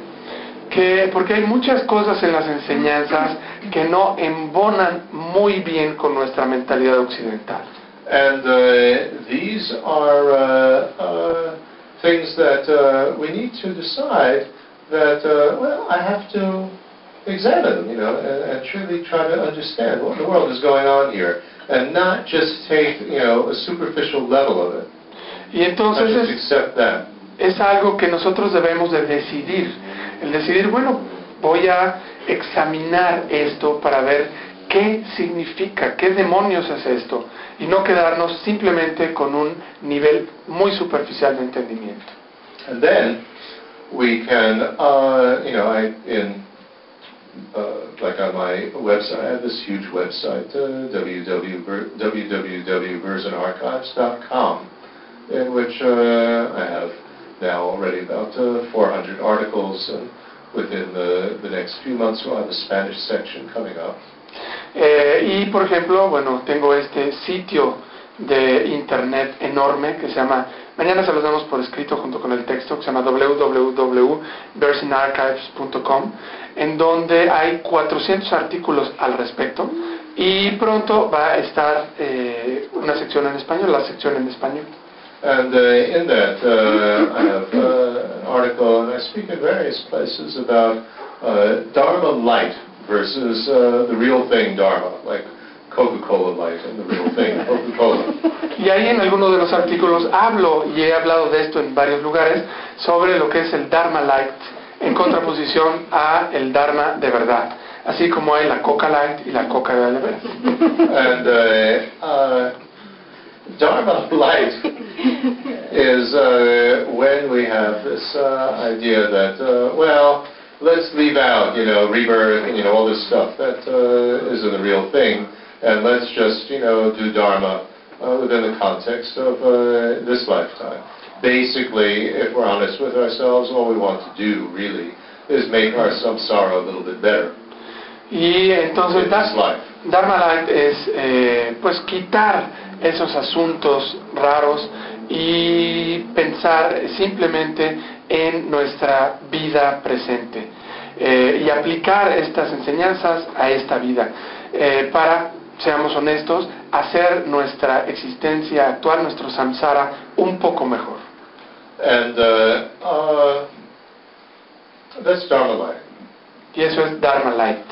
Speaker 2: Que, porque hay muchas cosas en las enseñanzas que no embonan muy bien con nuestra mentalidad occidental.
Speaker 1: And uh, these are uh, uh, things that uh, we need to decide that, uh, well, I have to examine you know, and, and truly try to understand what in the world is going on here, and not just take, you know, a superficial level of it.
Speaker 2: Y
Speaker 1: Not
Speaker 2: entonces
Speaker 1: just accept that.
Speaker 2: es algo que nosotros debemos de decidir. El decidir, bueno, voy a examinar esto para ver qué significa, qué demonios es esto, y no quedarnos simplemente con un nivel muy superficial de entendimiento.
Speaker 1: And then we can, uh, you know, I in uh, like on my website, I have this huge website, uh, www www.versionarchives.com, in which uh, I have now already about uh, 400 articles, and within the, the next few months we'll have a Spanish section coming up.
Speaker 2: Eh, y por ejemplo, bueno, tengo este sitio de internet enorme que se llama, mañana se los damos por escrito junto con el texto, que se llama www.versionarchives.com, en donde hay 400 artículos al respecto y pronto va a estar eh, una sección en español, la sección en español.
Speaker 1: And uh, in that, uh, I have uh, an article, and I speak in various places about uh, Dharma Light versus uh, the real thing Dharma, like Coca-Cola Light and the real thing Coca-Cola.
Speaker 2: Y ahí en algunos de los artículos hablo, y he hablado de esto en varios lugares, sobre lo que es el Dharma Light en contraposición a el Dharma de verdad. Así como hay la Coca Light y la Coca de veras.
Speaker 1: and uh, uh, Dharma of Light is uh, when we have this uh, idea that, uh, well, let's leave out, you know, rebirth and, you know, all this stuff that uh, isn't the real thing, and let's just, you know, do Dharma within the context of this lifetime. Basically, if we're honest with ourselves, all we want to do, really, is make our samsara a little bit better
Speaker 2: Y entonces
Speaker 1: in
Speaker 2: da-
Speaker 1: this life.
Speaker 2: Dharma Light es eh, pues quitar esos asuntos raros y pensar simplemente en nuestra vida presente eh, y aplicar estas enseñanzas a esta vida eh, para, seamos honestos, hacer nuestra existencia actual, nuestro samsara, un poco mejor.
Speaker 1: And uh, uh, that's Dharma life.
Speaker 2: Y eso es Dharma Light.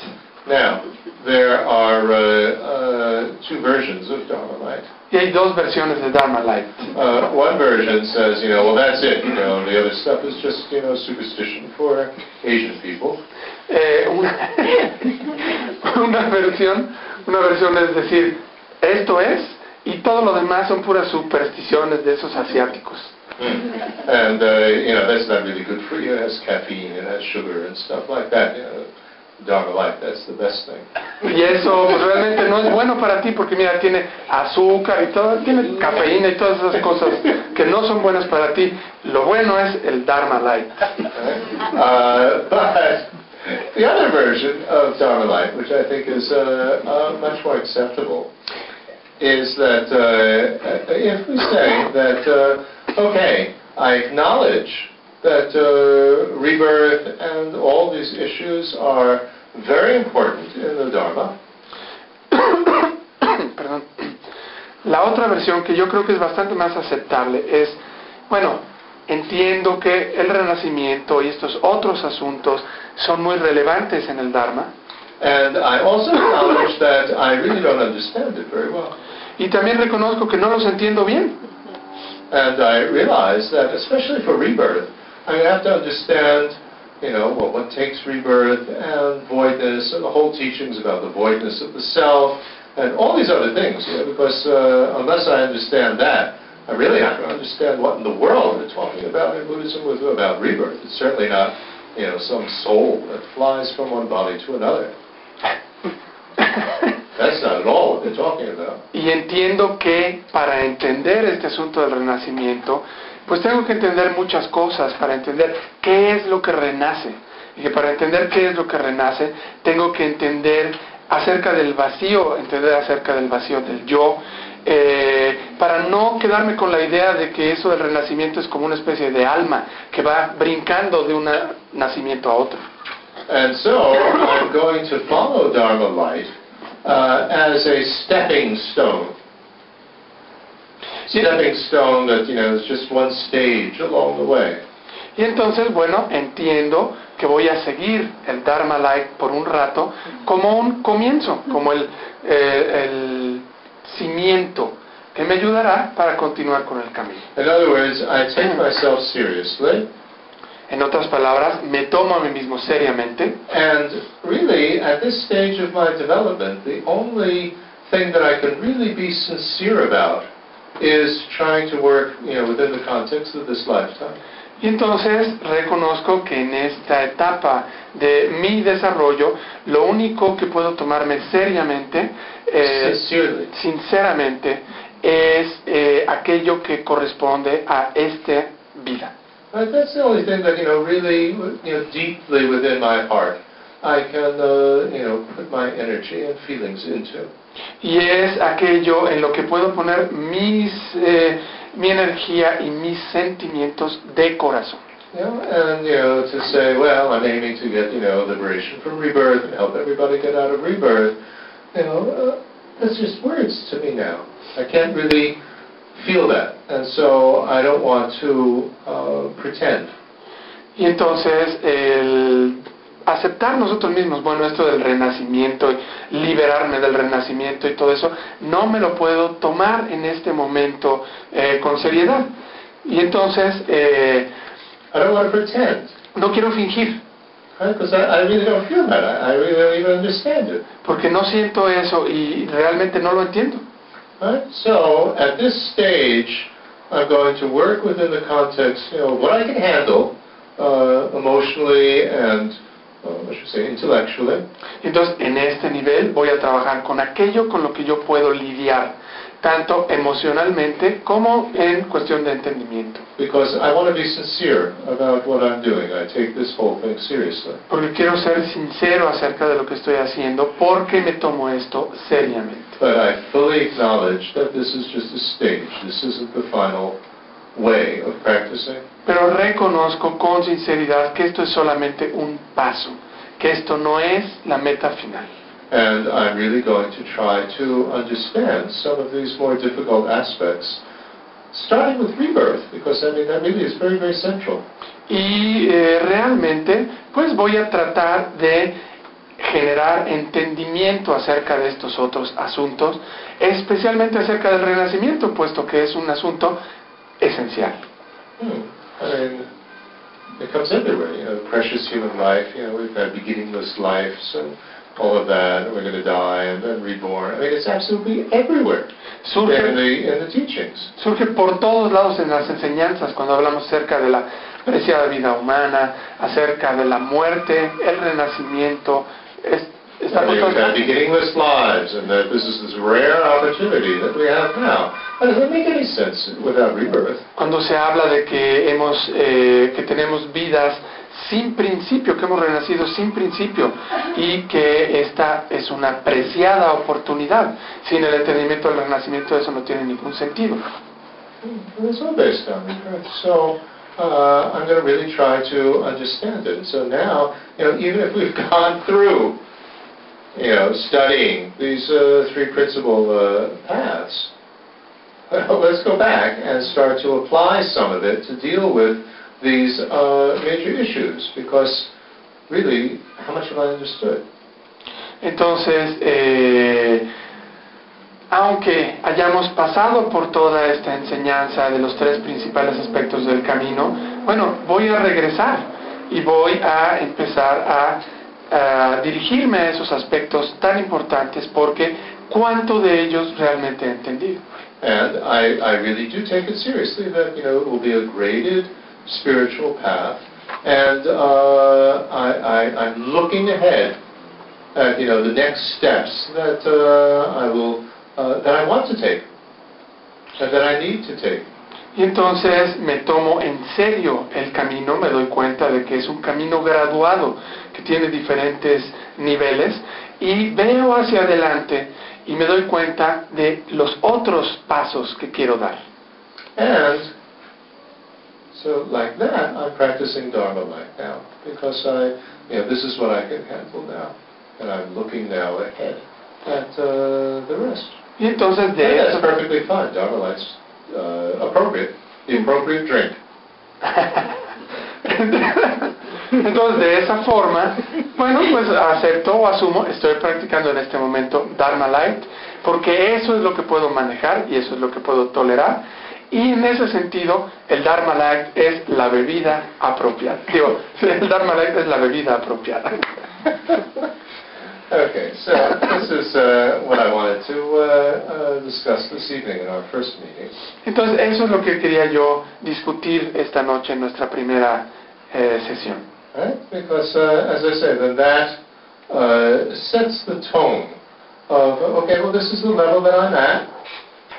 Speaker 1: Now, there are uh, uh, two versions of Dharma light.
Speaker 2: Y hay dos versiones de Dharma Light.
Speaker 1: Uh, one version says, you know, well, that's it. You know, the other stuff is just, you know, superstition for Asian people.
Speaker 2: Eh, una, una versión, una versión es decir, esto es y todo lo demás son puras supersticiones de esos asiáticos.
Speaker 1: And, uh, you know, that's not really good for you. It has caffeine, it has sugar and stuff like that. You know, Dharma light, that's the best thing.
Speaker 2: Y eso pues, realmente no es bueno para ti porque mira, tiene azúcar y todo, tiene cafeína y todas esas cosas que no son buenas para ti. Lo bueno es el Dharma Light.
Speaker 1: Uh, but the other version of Dharma light, which I think is uh, uh, much more acceptable, is that uh, if we say that, uh, okay, I acknowledge that uh, rebirth and all these issues are very important in the Dharma,
Speaker 2: Perdón. La otra versión que yo creo que es bastante más aceptable es, bueno, entiendo que el renacimiento y estos otros asuntos son muy relevantes en el Dharma
Speaker 1: and I also acknowledge that I really don't understand it very well.
Speaker 2: y también reconozco que no los entiendo bien.
Speaker 1: And I realize that, especially for rebirth, I have to understand, you know, what, what takes rebirth and voidness and the whole teachings about the voidness of the self and all these other things. You know, because uh, unless I understand that, I really not going to understand what in the world they're talking about in Buddhism with about rebirth. It's certainly not, you know, some soul that flies from one body to another. That's not at all what they're talking about.
Speaker 2: Y entiendo que para entender este asunto del renacimiento, pues tengo que entender muchas cosas para entender qué es lo que renace. Y que para entender qué es lo que renace, tengo que entender acerca del vacío, entender acerca del vacío del yo, eh, para no quedarme con la idea de que eso del renacimiento es como una especie de alma que va brincando de un nacimiento a otro.
Speaker 1: And so I'm going to follow Dharma light uh, as a stepping stone. Stepping stone that, you know, is just one stage along the way.
Speaker 2: Y entonces, bueno, entiendo que voy a seguir el Dharma Light por un rato como un comienzo, como el, eh, el cimiento que me ayudará para continuar con el camino.
Speaker 1: In other words, I take myself seriously,
Speaker 2: En otras palabras, me tomo a mí mismo seriamente
Speaker 1: and really, at this stage of my development, the only thing that I can really be sincere about is trying to work, you know, within the context of this lifetime.
Speaker 2: y entonces reconozco que en esta etapa de mi desarrollo, lo único que puedo tomarme seriamente, eh, sinceramente, es eh, aquello que corresponde a esta vida.
Speaker 1: That's the only thing that, you know, really, you know, deeply within my heart, I can, uh, you know, put my energy and feelings into.
Speaker 2: Y es aquello en lo que puedo poner mis, eh, mi energía y mis sentimientos de corazón.
Speaker 1: You know, and, you know, to say, well, I'm aiming to get, you know, liberation from rebirth and help everybody get out of rebirth, you know, uh, that's just words to me now. I can't really feel that. And so I don't want to uh, pretend.
Speaker 2: Y entonces el aceptar nosotros mismos, bueno, esto del renacimiento, liberarme del renacimiento y todo eso, no me lo puedo tomar en este momento eh, con seriedad. Y entonces eh,
Speaker 1: I don't want to pretend.
Speaker 2: no quiero fingir,
Speaker 1: Because I, I really don't feel that. I, I really don't even understand it.
Speaker 2: porque no siento eso y realmente no lo entiendo.
Speaker 1: Right? So, at this stage I'm going to work within the context, you know, what I can handle uh, emotionally and, uh, I should say, intellectually.
Speaker 2: Entonces, en este nivel voy a trabajar con aquello con lo que yo puedo lidiar, tanto emocionalmente como en cuestión de entendimiento.
Speaker 1: Because I want to be sincere about what I'm doing. I take this whole thing seriously.
Speaker 2: Porque quiero ser sincero acerca de lo que estoy haciendo, porque me tomo esto seriamente. Pero reconozco con sinceridad que esto es solamente un paso, que esto no es la meta final.
Speaker 1: And I'm really going to try to understand some of these more difficult aspects, starting with rebirth, because I mean, that really is very, very central.
Speaker 2: Y eh, realmente, pues voy a tratar de generar entendimiento acerca de estos otros asuntos, especialmente acerca del renacimiento, puesto que es un asunto esencial.
Speaker 1: Hmm. I mean, it comes everywhere, you know, precious human life, you know, we've had beginningless lives and all of that, we're going to die and then reborn. I mean, it's absolutely everywhere in
Speaker 2: Surge,
Speaker 1: the, in the teachings.
Speaker 2: surge por todos lados en las enseñanzas cuando hablamos acerca de la preciada vida humana, acerca de la muerte, el renacimiento. es- está
Speaker 1: I mean, we've had beginningless lives, and that this is this rare opportunity that we have now. That doesn't make any sense without rebirth.
Speaker 2: Cuando se habla de que hemos, eh, que tenemos vidas sin principio, que hemos renacido sin principio y que esta es una preciada oportunidad. Sin el entendimiento del renacimiento eso no tiene ningún sentido.
Speaker 1: Uh, I'm going to really try to understand it. So now, you know, even if we've gone through, you know, studying these uh, three principal uh, paths, let's go back and start to apply some of it to deal with these uh, major issues. Because really, how much have I understood?
Speaker 2: Entonces, eh, aunque hayamos pasado por toda esta enseñanza de los tres principales aspectos del camino, bueno, voy a regresar y voy a empezar a, a dirigirme a esos aspectos tan importantes porque cuánto de ellos realmente he entendido.
Speaker 1: And I, I really do take it seriously that, you know, it will be a graded spiritual path. And uh, I, I, I'm looking ahead at, you know, the next steps that uh, I will, uh, that I want to take, and that I need to take.
Speaker 2: Y entonces me tomo en serio el camino, me doy cuenta de que es un camino graduado, que tiene diferentes niveles, y veo hacia adelante y me doy cuenta de los otros pasos que quiero dar.
Speaker 1: And so like that, I'm practicing Dharma like now, because I, you know, this is what I can handle now. And I'm looking now ahead at uh, the rest.
Speaker 2: Y entonces de
Speaker 1: Yeah, that's
Speaker 2: eso,
Speaker 1: perfectly fine. Dharma light's uh, appropriate, the appropriate drink.
Speaker 2: entonces de esa forma, bueno, pues acepto o asumo, estoy practicando en este momento Dharma Light, porque eso es lo que puedo manejar y eso es lo que puedo tolerar. Y en ese sentido, el Dharma Light es la bebida apropiada. Digo, el Dharma Light es la bebida apropiada.
Speaker 1: Okay, so this is uh, what I wanted to uh, uh, discuss this evening in our first meeting.
Speaker 2: Entonces, eso es lo que quería yo discutir esta noche en nuestra primera eh, sesión.
Speaker 1: Right? Because, uh, as I say, then that uh, sets the tone of, okay, well, this is the level that I'm at.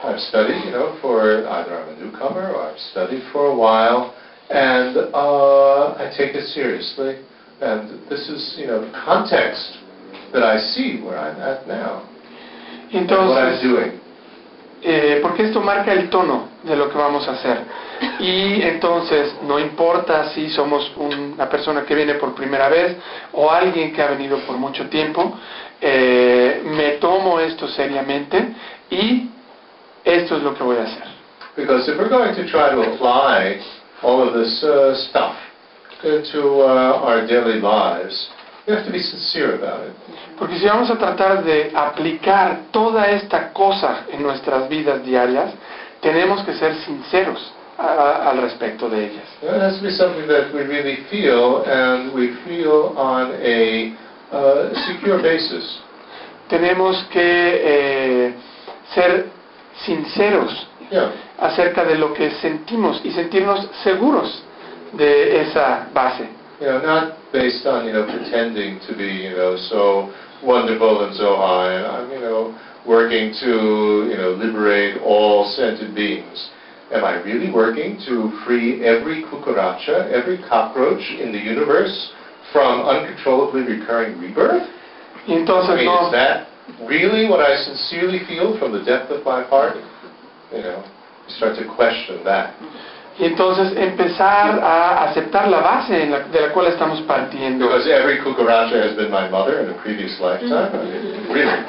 Speaker 1: I've studied, you know, for either I'm a newcomer or I've studied for a while, and uh, I take it seriously. And this is, you know, the context that I see where I'm at now, and what I'm
Speaker 2: entonces,
Speaker 1: doing.
Speaker 2: eh, porque esto marca el tono de lo que vamos a hacer. Y entonces, no importa si somos una persona que viene por primera vez o alguien que ha venido por mucho tiempo, eh, me tomo esto seriamente y esto es lo que voy a hacer.
Speaker 1: Because if we're going to try to apply all of this uh, stuff into uh, our daily lives, we have to be sincere about it.
Speaker 2: Porque si vamos a tratar de aplicar toda esta cosa en nuestras vidas diarias, tenemos que ser sinceros a- al respecto de ellas.
Speaker 1: It has to be something that we really feel, and we feel on a uh, secure basis.
Speaker 2: Tenemos que eh, ser sinceros acerca de lo que sentimos y sentirnos seguros de esa base.
Speaker 1: You know, not based on, you know, pretending to be, you know, so wonderful and so high, and I'm, you know, working to, you know, liberate all sentient beings. Am I really working to free every cucaracha, every cockroach in the universe from uncontrollably recurring rebirth?
Speaker 2: Y
Speaker 1: I
Speaker 2: entonces
Speaker 1: mean,
Speaker 2: no,
Speaker 1: is that really what I sincerely feel from the depth of my heart? You know, you start to question that.
Speaker 2: y entonces empezar a aceptar la base en la- de la cual estamos partiendo.
Speaker 1: Because every cucaracha has been my mother in a previous lifetime. I mean, really,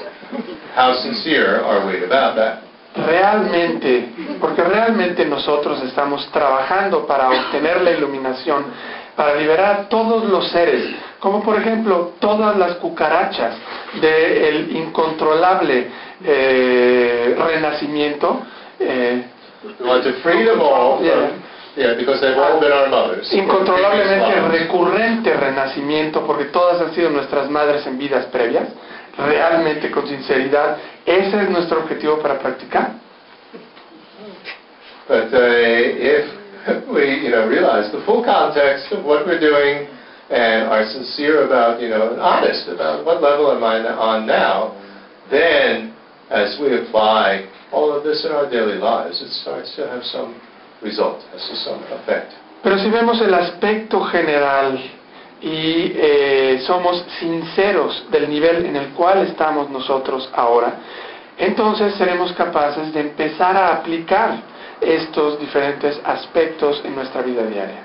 Speaker 1: how sincere are we about that?
Speaker 2: Realmente, porque realmente nosotros estamos trabajando para obtener la iluminación, para liberar a todos los seres, como por ejemplo todas las cucarachas del incontrolable eh, renacimiento, eh,
Speaker 1: We want to free them all from, yeah, because they've all been our mothers. in
Speaker 2: incontrolablemente recurrente renacimiento, porque todas han sido nuestras madres en vidas previas, realmente con sinceridad, ese es nuestro objetivo para practicar.
Speaker 1: But uh, if we, you know, realize the full context of what we're doing and are sincere about, you know, and honest about what level am I on now, then as we apply all of this in our daily lives, it starts to have some result, has some effect.
Speaker 2: Pero si vemos el aspecto general y eh, somos sinceros del nivel en el cual estamos nosotros ahora, entonces seremos capaces de empezar a aplicar estos diferentes aspectos en nuestra vida diaria.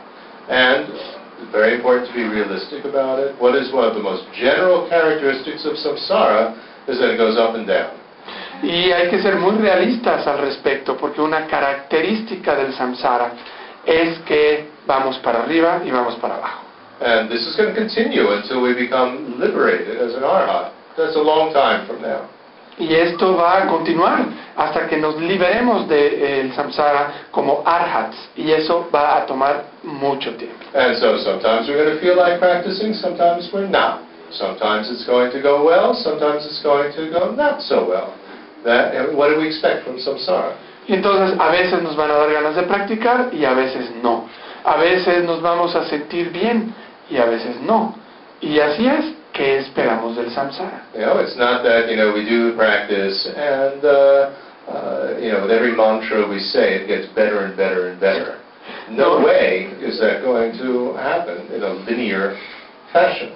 Speaker 1: And it's very important to be realistic about it. What is one of the most general characteristics of samsara is that it goes up and down.
Speaker 2: Y hay que ser muy realistas al respecto, porque una característica del samsara es que vamos para arriba y vamos para abajo.
Speaker 1: And this is going to continue until we become liberated as an arhat. That's a long time from now.
Speaker 2: Y esto va a continuar hasta que nos liberemos del samsara como arhats, y eso va a tomar mucho tiempo.
Speaker 1: And so sometimes we're going to feel like practicing, sometimes we're not. Sometimes it's going to go well, sometimes it's going to go not so well. That, and what do we expect from samsara?
Speaker 2: Y entonces a veces nos van a dar ganas de practicar y a veces no. A veces nos vamos a sentir bien y a veces no. Y así es que esperamos del samsara.
Speaker 1: You know, it's not that, you know, we do practice and, uh, uh, you know, with every mantra we say, it gets better and better and better. No
Speaker 2: No.
Speaker 1: way is that going to happen in a linear fashion.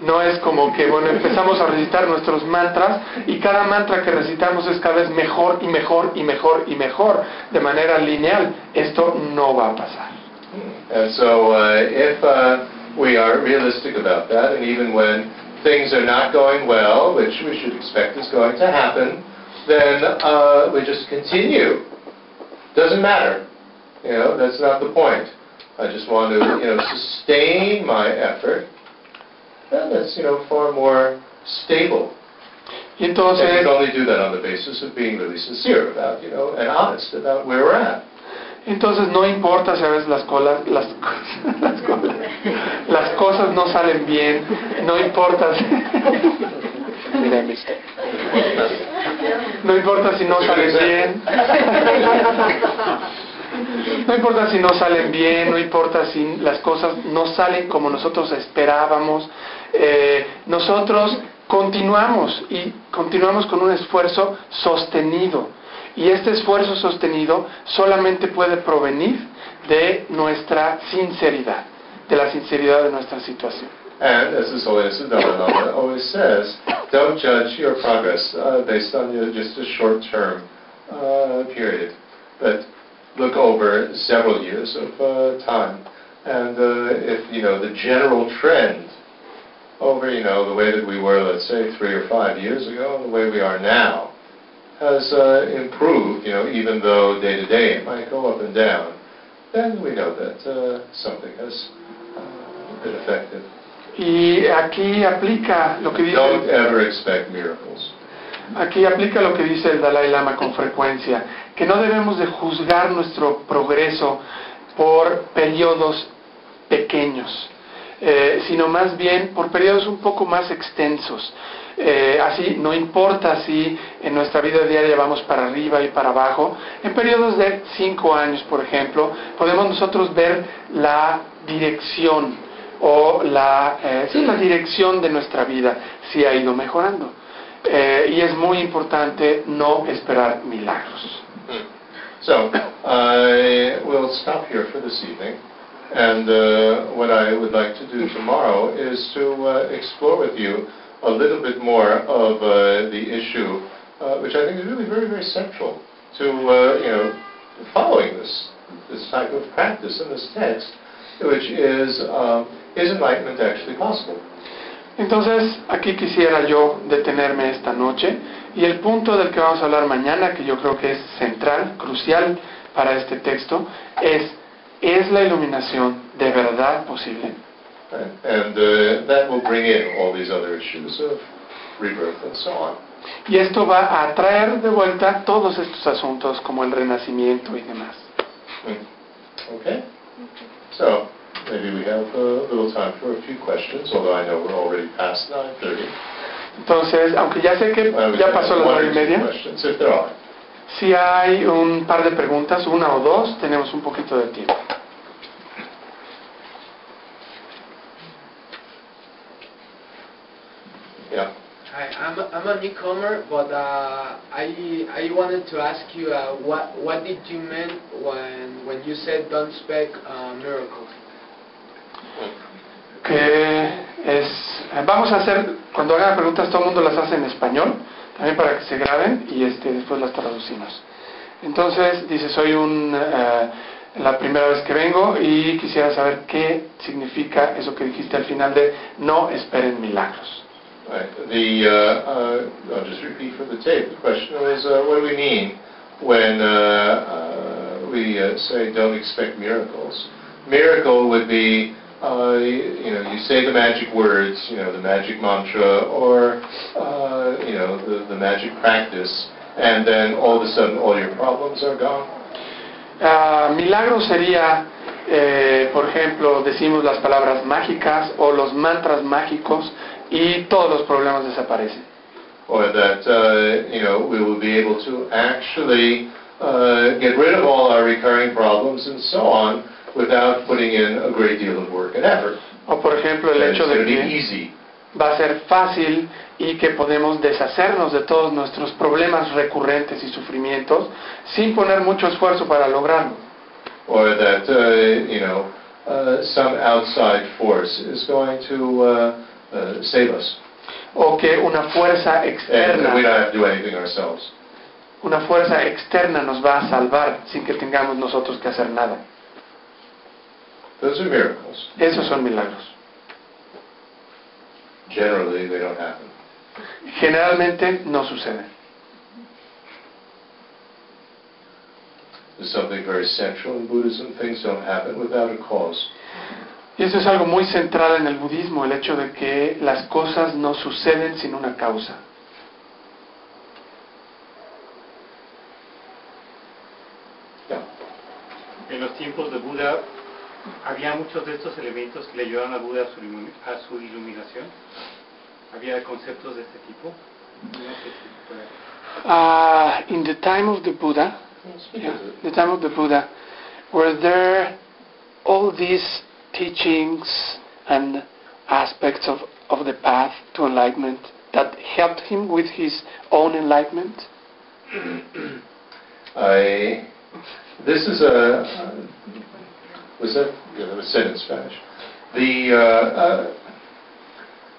Speaker 2: No es como que, bueno, empezamos a recitar nuestros mantras y cada mantra que recitamos es cada vez mejor y mejor y mejor y mejor de manera lineal. Esto no va a pasar.
Speaker 1: And so uh, if uh, we are realistic about that, and even when things are not going well, which we should expect is going to happen, then uh, we just continue. Doesn't matter. You know, that's not the point. I just want to, you know, sustain my effort. And that's, you know, far more stable.
Speaker 2: Y
Speaker 1: And
Speaker 2: entonces,
Speaker 1: you can only do that on the basis of being really sincere about, you know, and honest about where we're at.
Speaker 2: Entonces no importa si a veces las colas, las cosas, no salen bien, no importa si, no importa si no salen bien, no importa si no salen bien, no importa si las cosas no salen como nosotros esperábamos, eh, nosotros continuamos y continuamos con un esfuerzo sostenido. Y este esfuerzo sostenido solamente puede provenir de nuestra sinceridad, de la sinceridad de nuestra situación.
Speaker 1: And as His Holiness the Dalai Lama always says, don't judge your progress uh, based on your, just a short-term uh, period, but look over several years of uh, time. And uh, if you know the general trend over you know the way that we were, let's say, three or five years ago, and the way we are now, has uh, improved. You know, even though day to day it might go up and down, then we know that uh, something has uh, been effective.
Speaker 2: Y aquí aplica lo que dice
Speaker 1: Don't ever expect miracles.
Speaker 2: Aquí aplica lo que dice el Dalai Lama con frecuencia, que no debemos de juzgar nuestro progreso por periodos pequeños, eh, sino más bien por periodos un poco más extensos. Eh, así, no importa si en nuestra vida diaria vamos para arriba y para abajo, en periodos de cinco años, por ejemplo, podemos nosotros ver la dirección o la, eh, sí, la dirección de nuestra vida, si ha ido mejorando. Eh, y es muy importante no esperar milagros.
Speaker 1: So, I will stop here for this evening. And uh, what I would like to do tomorrow is to uh, explore with you a little bit more of uh, the issue, uh, which I think is really very, very central to uh, you know following this this type of practice in this text, which is um, is enlightenment actually possible?
Speaker 2: Entonces, aquí quisiera yo detenerme esta noche y el punto del que vamos a hablar mañana, que yo creo que es central, crucial para este texto, es ¿es la iluminación de verdad posible?
Speaker 1: Right? And uh, that will bring in all these other issues of rebirth and so on.
Speaker 2: Y esto va a traer de vuelta todos estos asuntos como el renacimiento y demás.
Speaker 1: Mm. Okay? So, maybe we have a little time for a few questions, although I know we're already past 9.30.
Speaker 2: Entonces, aunque ya sé que
Speaker 1: Uh, we
Speaker 2: ya pasó
Speaker 1: or
Speaker 2: nueve y media,
Speaker 1: questions, if there are.
Speaker 2: si hay un par de preguntas, una o dos, tenemos un poquito de tiempo.
Speaker 1: Yeah.
Speaker 3: Hi, I'm a, I'm a newcomer, but uh, I I wanted to ask you uh, what what did you mean when when you said don't expect uh, miracles?
Speaker 2: que es eh, vamos a hacer cuando hagan preguntas todo el mundo las hace en español también para que se graben y este después las traducimos entonces dice soy un eh, la primera vez que vengo y quisiera saber qué significa eso que dijiste al final de no esperen milagros
Speaker 1: The, uh, uh, I'll just repeat for the tape. The question was, uh, what do we mean when uh, uh, we uh, say don't expect miracles? Miracle would be, you know, you say the magic words, you know, the magic mantra, or, you know, the, the magic practice, and then all of a sudden all your problems are gone.
Speaker 2: Milagro sería eh, por ejemplo decimos las palabras mágicas o los mantras mágicos y todos los problemas desaparecen
Speaker 1: or that uh, you know we will be able to actually uh, get rid of all our recurring problems and so on without putting in a great deal of work and effort.
Speaker 2: o por ejemplo el hecho de que
Speaker 1: easy.
Speaker 2: va a ser fácil y que podemos deshacernos de todos nuestros problemas recurrentes y sufrimientos sin poner mucho esfuerzo para lograrlo.
Speaker 1: or that uh, you know uh, some outside force is going to uh, uh, save us,
Speaker 2: O que una fuerza
Speaker 1: and we don't
Speaker 2: externa,
Speaker 1: have to do anything ourselves.
Speaker 2: una fuerza externa nos va a salvar sin que tengamos nosotros que hacer nada.
Speaker 1: Those are miracles.
Speaker 2: Esos son milagros.
Speaker 1: Generally, they don't happen.
Speaker 2: Generalmente no suceden.
Speaker 1: There's something very central in Buddhism. Things don't happen without a cause.
Speaker 2: Y eso es algo muy central en el budismo, el hecho de que las cosas no suceden sin una causa.
Speaker 4: En los tiempos de Buda había muchos de estos elementos que le ayudaron a Buda a su, ilumi- a su iluminación. Había conceptos de este tipo.
Speaker 2: Uh, in the time of Buddha, yeah, the time of the Buddha, were there all these teachings and aspects of, of the path to enlightenment that helped him with his own enlightenment?
Speaker 1: I, this is a, was that, yeah, that was said in Spanish. The, uh, uh,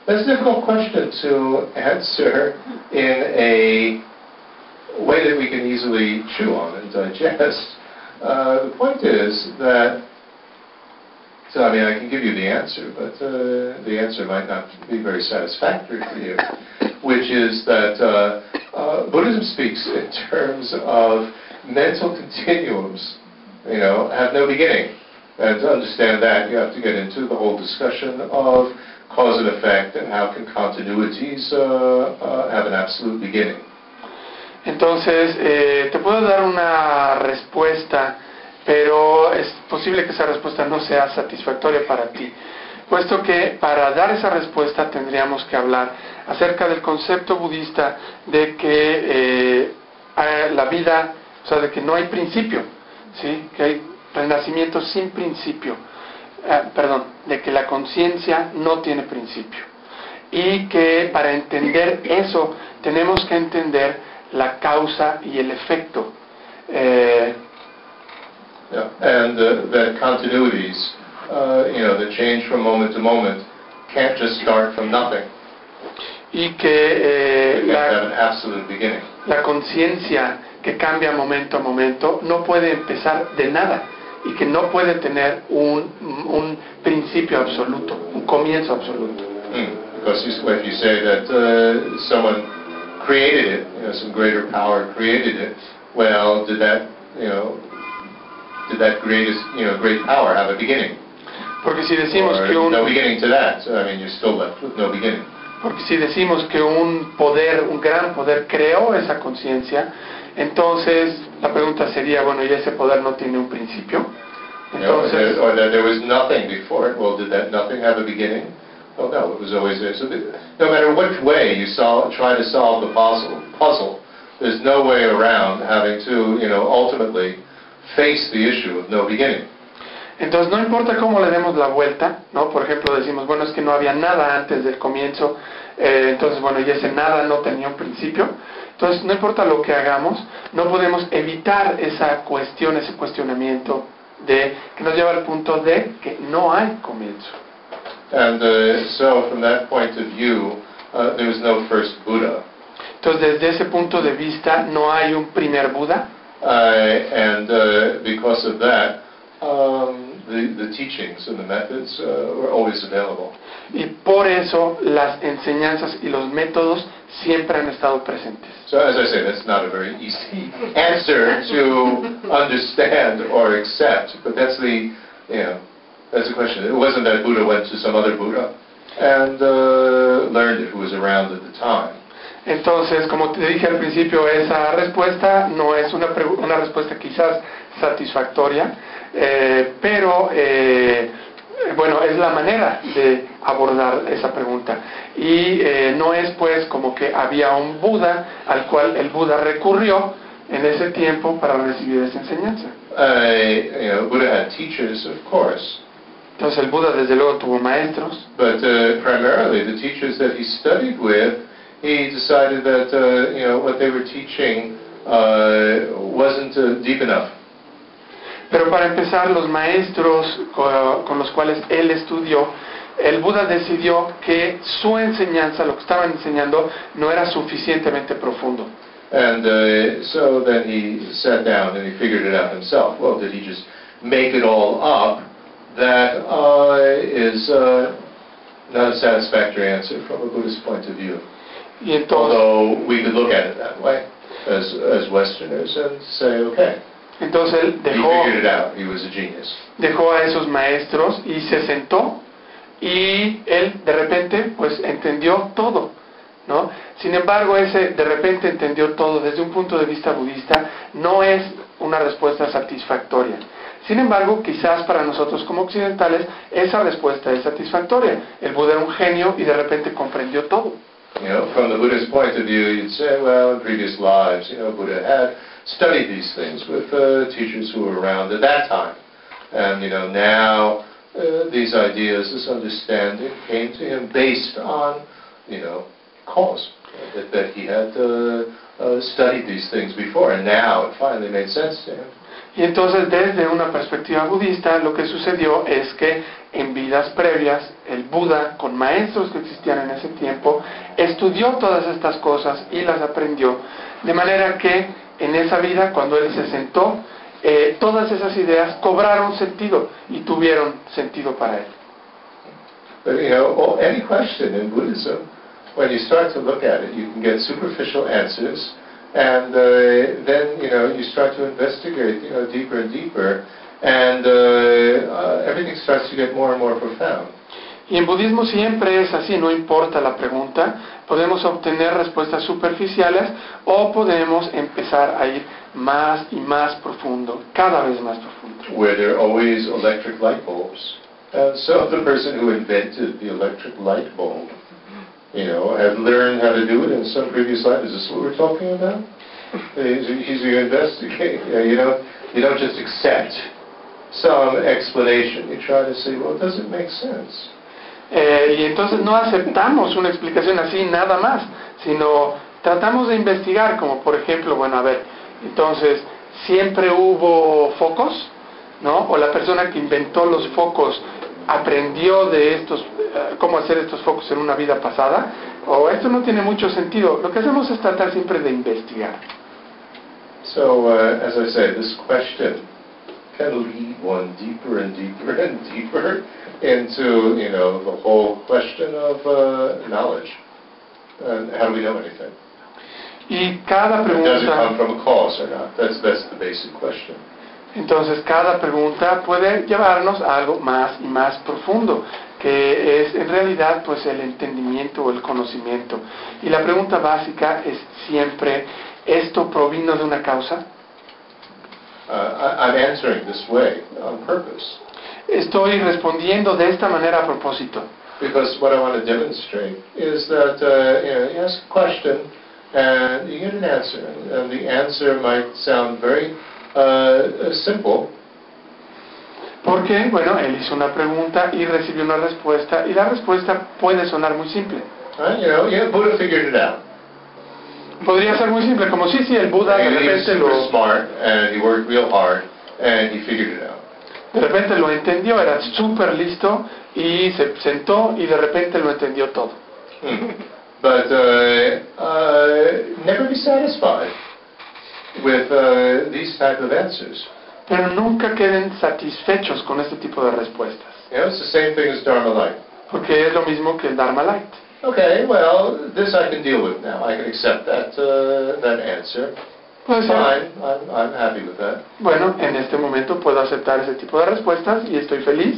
Speaker 1: that's a difficult question to answer in a way that we can easily chew on and digest. Uh, the point is that, so I mean, I can give you the answer, but uh, the answer might not be very satisfactory for you, which is that uh, uh, Buddhism speaks in terms of mental continuums, you know, have no beginning. And to understand that, you have to get into the whole discussion of cause and effect and how can continuities uh, uh, have an absolute beginning.
Speaker 2: Entonces, eh, te puedo dar una respuesta, pero es posible que esa respuesta no sea satisfactoria para ti. puesto que para dar esa respuesta tendríamos que hablar acerca del concepto budista de que eh, la vida, o sea, de que no hay principio, ¿sí? que hay renacimiento sin principio, eh, perdón, de que la conciencia no tiene principio. Y que para entender eso tenemos que entender la causa y el efecto. Eh,
Speaker 1: Yeah, and uh, that continuities, uh, you know, that change from moment to moment, can't just start from nothing.
Speaker 2: y que eh,
Speaker 1: have
Speaker 2: la,
Speaker 1: an absolute beginning.
Speaker 2: la conciencia que cambia momento a momento no puede empezar de nada y que no puede tener un, un principio absoluto, un comienzo absoluto.
Speaker 1: Mm. Because you, if you say that uh, someone created it, you know, some greater power created it, well, did that, you know, did that greatest, you know, great power have a beginning?
Speaker 2: Porque si decimos
Speaker 1: Or
Speaker 2: que un,
Speaker 1: no beginning to that. So, I mean, you're still left with no beginning.
Speaker 2: porque si decimos que un poder, un gran poder creó esa conciencia, entonces la pregunta sería, bueno, ¿y ese poder no tiene un principio?
Speaker 1: You know, or, that, or that there was nothing before it. Well, did that nothing have a beginning? Oh no, it was always there. So the, no matter which way you solve, try to solve the puzzle, puzzle, there's no way around having to, you know, ultimately face the issue of no beginning.
Speaker 2: Entonces, no importa cómo le demos la vuelta, ¿no? Por ejemplo, decimos, bueno, es que no había nada antes del comienzo, eh, entonces, bueno, y ese nada no tenía un principio. Entonces, no importa lo que hagamos, no podemos evitar esa cuestión, ese cuestionamiento de que nos lleva al punto de que no hay comienzo.
Speaker 1: And uh, so, from that point of view, uh, there was no first Buddha.
Speaker 2: Entonces, desde ese punto de vista, no hay un primer Buda,
Speaker 1: and uh, because of that, um, the, the teachings and the methods uh, were always available.
Speaker 2: y por eso las enseñanzas y los métodos siempre han estado presentes.
Speaker 1: So as I say, that's not a very easy answer to understand or accept, but that's the, you know, that's the question. It wasn't that Buddha went to some other Buddha and uh, learned it, who was around at the time.
Speaker 2: Entonces, como te dije al principio, esa respuesta no es una, una respuesta quizás satisfactoria, eh, pero eh, bueno, es la manera de abordar esa pregunta. Y eh, no es pues como que había un Buda al cual el Buda recurrió en ese tiempo para recibir esa enseñanza.
Speaker 1: Uh, you know, Buddha had teachers, of course,
Speaker 2: Entonces el Buda desde luego tuvo maestros,
Speaker 1: but uh, primarily the teachers that he studied with, he decided that uh, you know what they were teaching uh, wasn't uh, deep enough.
Speaker 2: Pero para empezar, los maestros co- con los cuales él estudió, el Buda decidió que su enseñanza, lo que estaban enseñando, no era suficientemente profundo.
Speaker 1: And uh, so then he sat down and he figured it out himself. Well, did he just make it all up? That uh, is uh, not a satisfactory answer from a Buddhist point of view.
Speaker 2: Y entonces,
Speaker 1: Although we could look at it that way as, as Westerners and say, okay,
Speaker 2: entonces él
Speaker 1: he
Speaker 2: dejó,
Speaker 1: figured it out. He was a genius.
Speaker 2: dejó a esos maestros y se sentó y él de repente pues entendió todo. ¿no? Sin embargo, ese de repente entendió todo desde un punto de vista budista no es una respuesta satisfactoria. Sin embargo, quizás para nosotros como occidentales esa respuesta es satisfactoria. El Buda era un genio y de repente comprendió todo.
Speaker 1: You know, from the Buddhist point of view, you'd say, well, in previous lives, you know, Buddha had studied these things with uh, teachers who were around at that time. And, you know, now uh, these ideas, this understanding came to him based on, you know, cause. That, that he had uh, uh, studied these things before, and now it finally made sense to him.
Speaker 2: Y entonces desde una perspectiva budista lo que sucedió es que en vidas previas el Buda con maestros que existían en ese tiempo estudió todas estas cosas y las aprendió de manera que en esa vida cuando él se sentó eh, todas esas ideas cobraron sentido y tuvieron sentido para él.
Speaker 1: But, you know, any question in Buddhism, when you start to look at it, you can get superficial answers, and uh, then, you know, you start to investigate, you know, deeper and deeper, and uh, uh, everything starts to get more and more profound.
Speaker 2: Y en budismo siempre es así, no importa la pregunta, podemos obtener respuestas superficiales o podemos empezar a ir más y más profundo, cada vez más profundo.
Speaker 1: Where there are always electric light bulbs. And so the person who invented the electric light bulb, you know, had learned how to do it in some previous life. Is this what we're talking about? He's, you investigate. You, know, you don't you don't just accept some explanation. You try to see, well, does it make sense?
Speaker 2: Eh, y entonces no aceptamos una explicación así nada más, sino tratamos de investigar, como por ejemplo, bueno, a ver, entonces, siempre hubo focos, ¿no? O la persona que inventó los focos aprendió de estos, eh, cómo hacer estos focos en una vida pasada, o esto no tiene mucho sentido. Lo que hacemos es tratar siempre de investigar.
Speaker 1: So, uh, as I say, this question can lead one deeper and deeper and deeper into, you know, the whole question of uh, knowledge. And how do we know anything?
Speaker 2: Y cada
Speaker 1: Does it come
Speaker 2: pregunta,
Speaker 1: from a cause or not? That's, that's the basic question.
Speaker 2: Entonces cada pregunta puede llevarnos a algo más y más profundo, que es en realidad pues el entendimiento o el conocimiento. Y la pregunta básica es siempre, ¿esto provino de una causa?
Speaker 1: Uh, I'm answering this way on purpose
Speaker 2: Estoy respondiendo de esta manera a propósito,
Speaker 1: because what I want to demonstrate is that uh, you, know, you ask a question and you get an answer, and the answer might sound very uh, simple,
Speaker 2: porque, bueno, él hizo una pregunta y recibió una respuesta, y la respuesta puede sonar muy simple.
Speaker 1: right? You know, yeah, Buddha figured it out.
Speaker 2: Podría ser muy simple, como sí, sí, el Buda de repente lo,
Speaker 1: smart, and he worked real hard, and he figured it out.
Speaker 2: de repente lo entendió, era súper listo y se sentó y de repente lo entendió todo.
Speaker 1: Hmm. But uh, uh, never be satisfied with uh, these type of answers.
Speaker 2: Pero nunca queden satisfechos con este tipo de respuestas,
Speaker 1: know, it's the same thing as Dharma Light.
Speaker 2: porque es lo mismo que el Dharma Light.
Speaker 1: Okay, well, this I can deal with now. I can accept that uh, that answer.
Speaker 2: Puede ser,
Speaker 1: Fine, I'm, I'm happy with that.
Speaker 2: bueno, en este momento puedo aceptar ese tipo de respuestas y estoy feliz,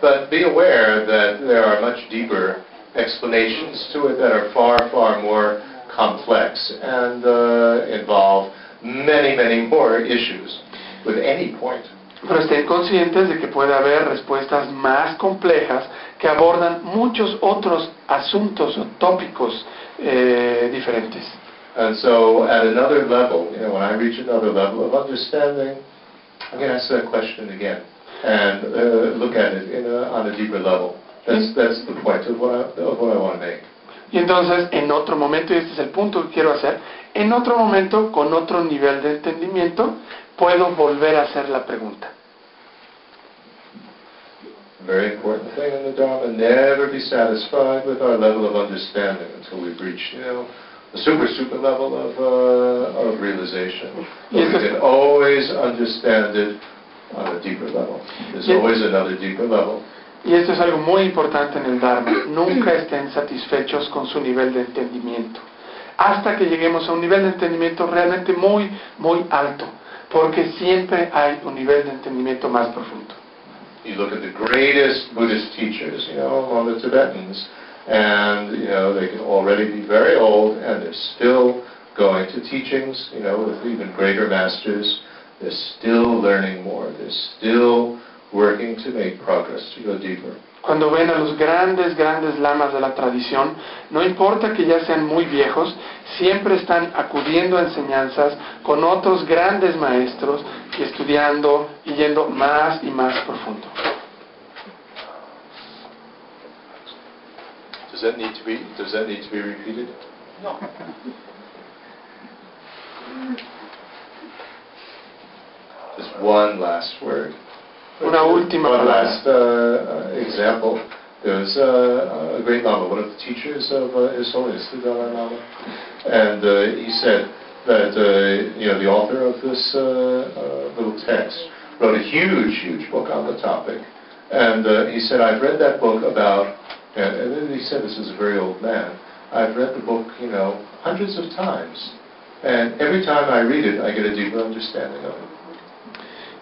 Speaker 1: But be aware that there are much deeper explanations to it that are far, far more complex and uh, involve many, many more issues with any point.
Speaker 2: pero estén conscientes de que puede haber respuestas más complejas que abordan muchos otros asuntos o tópicos eh, diferentes.
Speaker 1: And so at another level, you know, when I reach another level of understanding, I'm going to ask that question again and uh, look at it in a, on a deeper level. That's, that's the point of what I, of what I want to make.
Speaker 2: Y entonces, en otro momento, y este es el punto que quiero hacer, en otro momento, con otro nivel de entendimiento, puedo volver a hacer la pregunta.
Speaker 1: Very important thing in the Dharma, never be satisfied with our level of understanding until we've reached, you know, the super, super level of, uh, of realization. But we can always understand it on a deeper level. There's always another deeper level.
Speaker 2: Y esto es algo muy importante en el Dharma. Nunca estén satisfechos con su nivel de entendimiento. Hasta que lleguemos a un nivel de entendimiento realmente muy, muy alto. Porque siempre hay un nivel de entendimiento más profundo.
Speaker 1: You look at the greatest Buddhist teachers, you know, among the Tibetans, and, you know, they can already be very old, and they're still going to teachings, you know, with even greater masters. They're still learning more. They're still working to make progress, to go deeper.
Speaker 2: Cuando ven a los grandes, grandes lamas de la tradición, no importa que ya sean muy viejos, siempre están acudiendo a enseñanzas con otros grandes maestros y estudiando y yendo más y más profundo.
Speaker 1: Does that need to be, does that need to be repeated?
Speaker 3: No.
Speaker 1: Just one last word.
Speaker 2: Una última
Speaker 1: One
Speaker 2: palabra.
Speaker 1: last uh, example. There was uh, a great Lama, one of the teachers of uh, His Holiness, the Dalai Lama, and uh, he said that uh, you know the author of this uh, uh, little text wrote a huge, huge book on the topic, and uh, he said I've read that book about, and, and then he said this is a very old man. I've read the book, you know, hundreds of times, and every time I read it, I get a deeper understanding of it.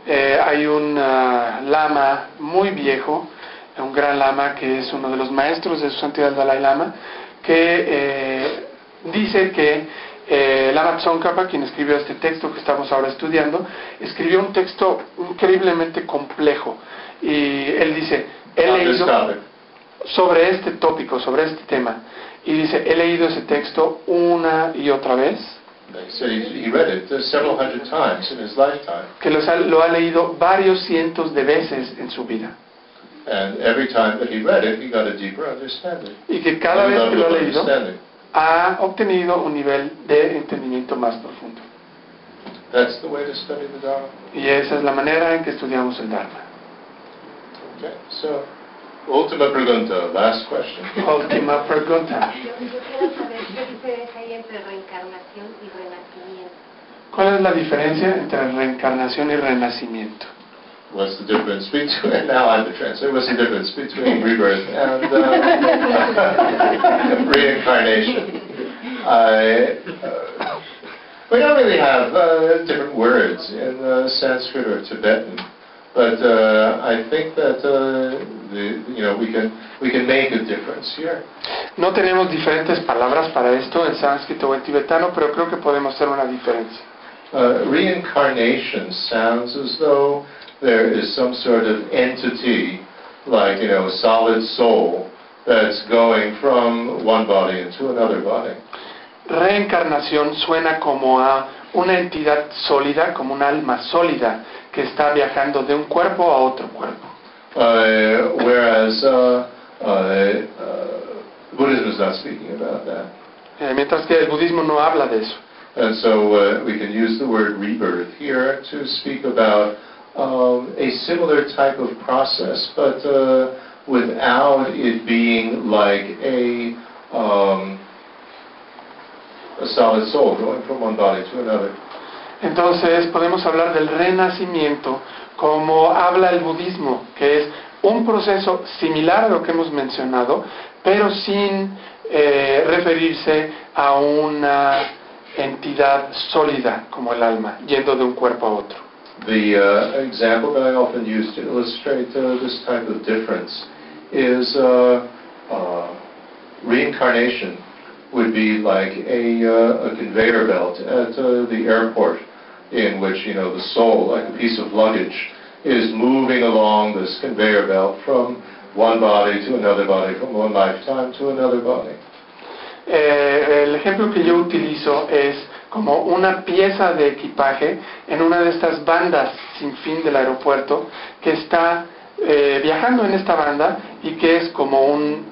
Speaker 2: Eh, hay un ah, lama muy viejo, un gran lama que es uno de los maestros de su santidad Dalai Lama, que eh, dice que eh, Lama Tsongkhapa, quien escribió este texto que estamos ahora estudiando, escribió un texto increíblemente complejo. Y él dice,
Speaker 1: this
Speaker 2: leído sobre este tópico, sobre este tema. Y dice, he leído ese texto una y otra vez,
Speaker 1: He said he, he read it several hundred times in his lifetime,
Speaker 2: que los ha- lo ha leído varios cientos de veces en su vida.
Speaker 1: and every time that he read it, he got a deeper understanding.
Speaker 2: Y que cada vez que lo ha leído, ha obtenido un nivel de entendimiento más profundo.
Speaker 1: That's the way to study the Dharma.
Speaker 2: Y esa es la manera en que estudiamos el Dharma.
Speaker 1: Okay, so, ultima pregunta, last question.
Speaker 2: Última pregunta.
Speaker 5: Yo, yo quiero saber qué diferencia hay entre reencarnación y renacimiento.
Speaker 2: ¿Cuál es la diferencia entre reencarnación y renacimiento?
Speaker 1: What's the difference between, now I'm the translator, what's the difference between rebirth and uh, reincarnation? I, uh, we don't really have uh, different words in uh, Sanskrit or Tibetan, but uh, I think that uh, the, you know we can we can make a difference here.
Speaker 2: No tenemos diferentes palabras para esto en sánscrito o en tibetano, pero creo que podemos hacer una diferencia.
Speaker 1: Uh, reincarnation sounds as though there is some sort of entity, like you know, a solid soul that's going from one body into another body.
Speaker 2: Reencarnación suena como a una entidad sólida, como un alma sólida que está viajando de un cuerpo a otro cuerpo.
Speaker 1: Uh, whereas uh, uh, uh, Buddhism is not speaking about that.
Speaker 2: Eh, mientras que el budismo no habla de eso.
Speaker 1: And so uh, we can use the word rebirth here to speak about um, a similar type of process, but uh, without it being like a, um, a solid soul going from one body to another.
Speaker 2: Entonces podemos hablar del renacimiento como habla el budismo, que es un proceso similar a lo que hemos mencionado, pero sin eh, referirse a una entidad sólida como el alma, yendo de un cuerpo a otro.
Speaker 1: The uh, example that I often use to illustrate uh, this type of difference is uh, uh, reincarnation would be like a, uh, a conveyor belt at uh, the airport in which, you know, the soul, like a piece of luggage, is moving along this conveyor belt from one body to another body, from one lifetime to another body.
Speaker 2: Eh, el ejemplo que yo utilizo es como una pieza de equipaje en una de estas bandas sin fin del aeropuerto que está eh, viajando en esta banda y que es como un,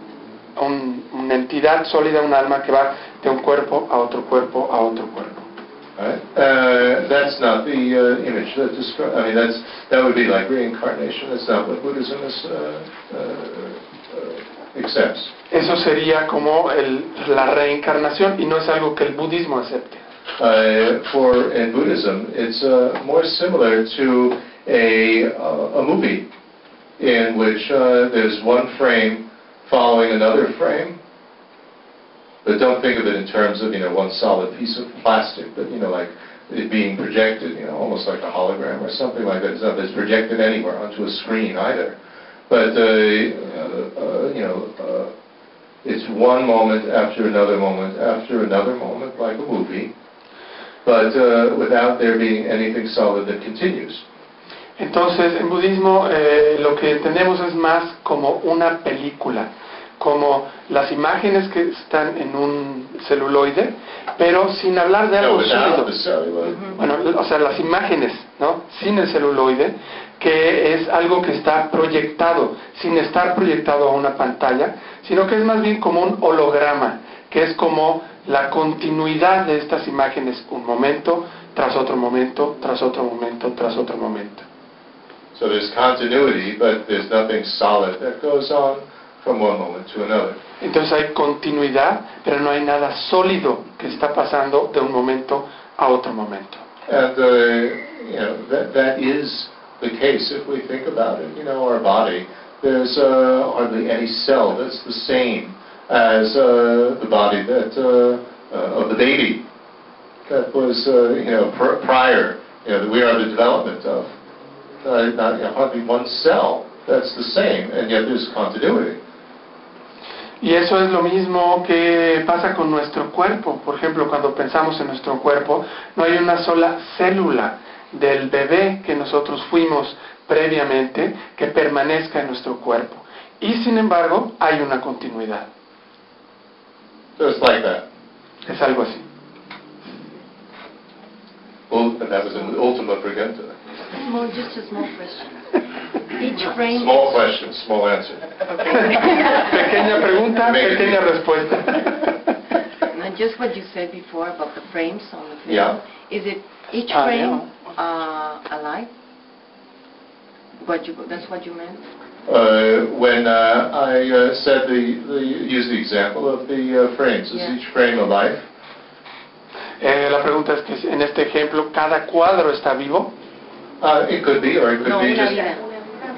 Speaker 2: un- una entidad sólida, un alma que va de un cuerpo a otro cuerpo a otro cuerpo.
Speaker 1: Right? Uh, that's not the uh, image that descri- I mean, that's that would be like reincarnation. That's not what Buddhism is, uh, uh, uh, accepts.
Speaker 2: Eso sería como el- la reencarnación y no es algo que el budismo acepte.
Speaker 1: Uh, for in Buddhism, it's uh, more similar to a uh, a movie in which uh, there's one frame following another frame. But don't think of it in terms of you know one solid piece of plastic, but you know like it being projected, you know, almost like a hologram or something like that. It's not that it's projected anywhere onto a screen either. But uh, uh, you know, uh, it's one moment after another moment after another moment, like a movie, but uh, without there being anything solid that continues.
Speaker 2: Entonces, en budismo eh, lo que entendemos es más como una película, como las imágenes que están en un celuloide, pero sin hablar de algo
Speaker 1: without
Speaker 2: sólido.
Speaker 1: the celluloid.
Speaker 2: Bueno, o sea, las imágenes, ¿no? Sin el celuloide, que es algo que está proyectado, sin estar proyectado a una pantalla, sino que es más bien como un holograma, que es como la continuidad de estas imágenes, un momento tras otro momento, tras otro momento, tras otro momento.
Speaker 1: So there's continuity, but there's nothing solid that goes on from one moment to another.
Speaker 2: Entonces hay continuidad, pero no hay nada sólido que está pasando de un momento a otro momento.
Speaker 1: And uh, you know that that is the case if we think about it. You know, our body. There's uh, hardly any cell that's the same as uh, the body that uh, uh, of the baby that was uh, you know pr- prior. You know that we are the development of. Uh, not you know, hardly one cell that's the same, and yet there's continuity.
Speaker 2: Y eso es lo mismo que pasa con nuestro cuerpo. Por ejemplo, cuando pensamos en nuestro cuerpo, no hay una sola célula del bebé que nosotros fuimos previamente que permanezca en nuestro cuerpo. Y sin embargo, hay una continuidad.
Speaker 1: So it's like that.
Speaker 2: Es algo así.
Speaker 1: And that was an ultima pregunta.
Speaker 5: Small, just a small question. Each frame.
Speaker 1: Small question, small answer.
Speaker 2: Pequeña pregunta,
Speaker 1: Make
Speaker 2: pequeña respuesta.
Speaker 6: And just what you said before about the frames on the film.
Speaker 1: Yeah.
Speaker 6: Is it each
Speaker 2: Ah,
Speaker 6: frame uh, alive? What you, that's what you meant?
Speaker 1: Uh, When uh, I uh, said the, the, use the example of the uh, frames, is
Speaker 6: Yeah.
Speaker 1: each frame alive?
Speaker 2: Eh, la pregunta es que en este ejemplo, ¿cada cuadro está vivo?
Speaker 1: Uh, It could be, or it could
Speaker 6: No,
Speaker 1: be just...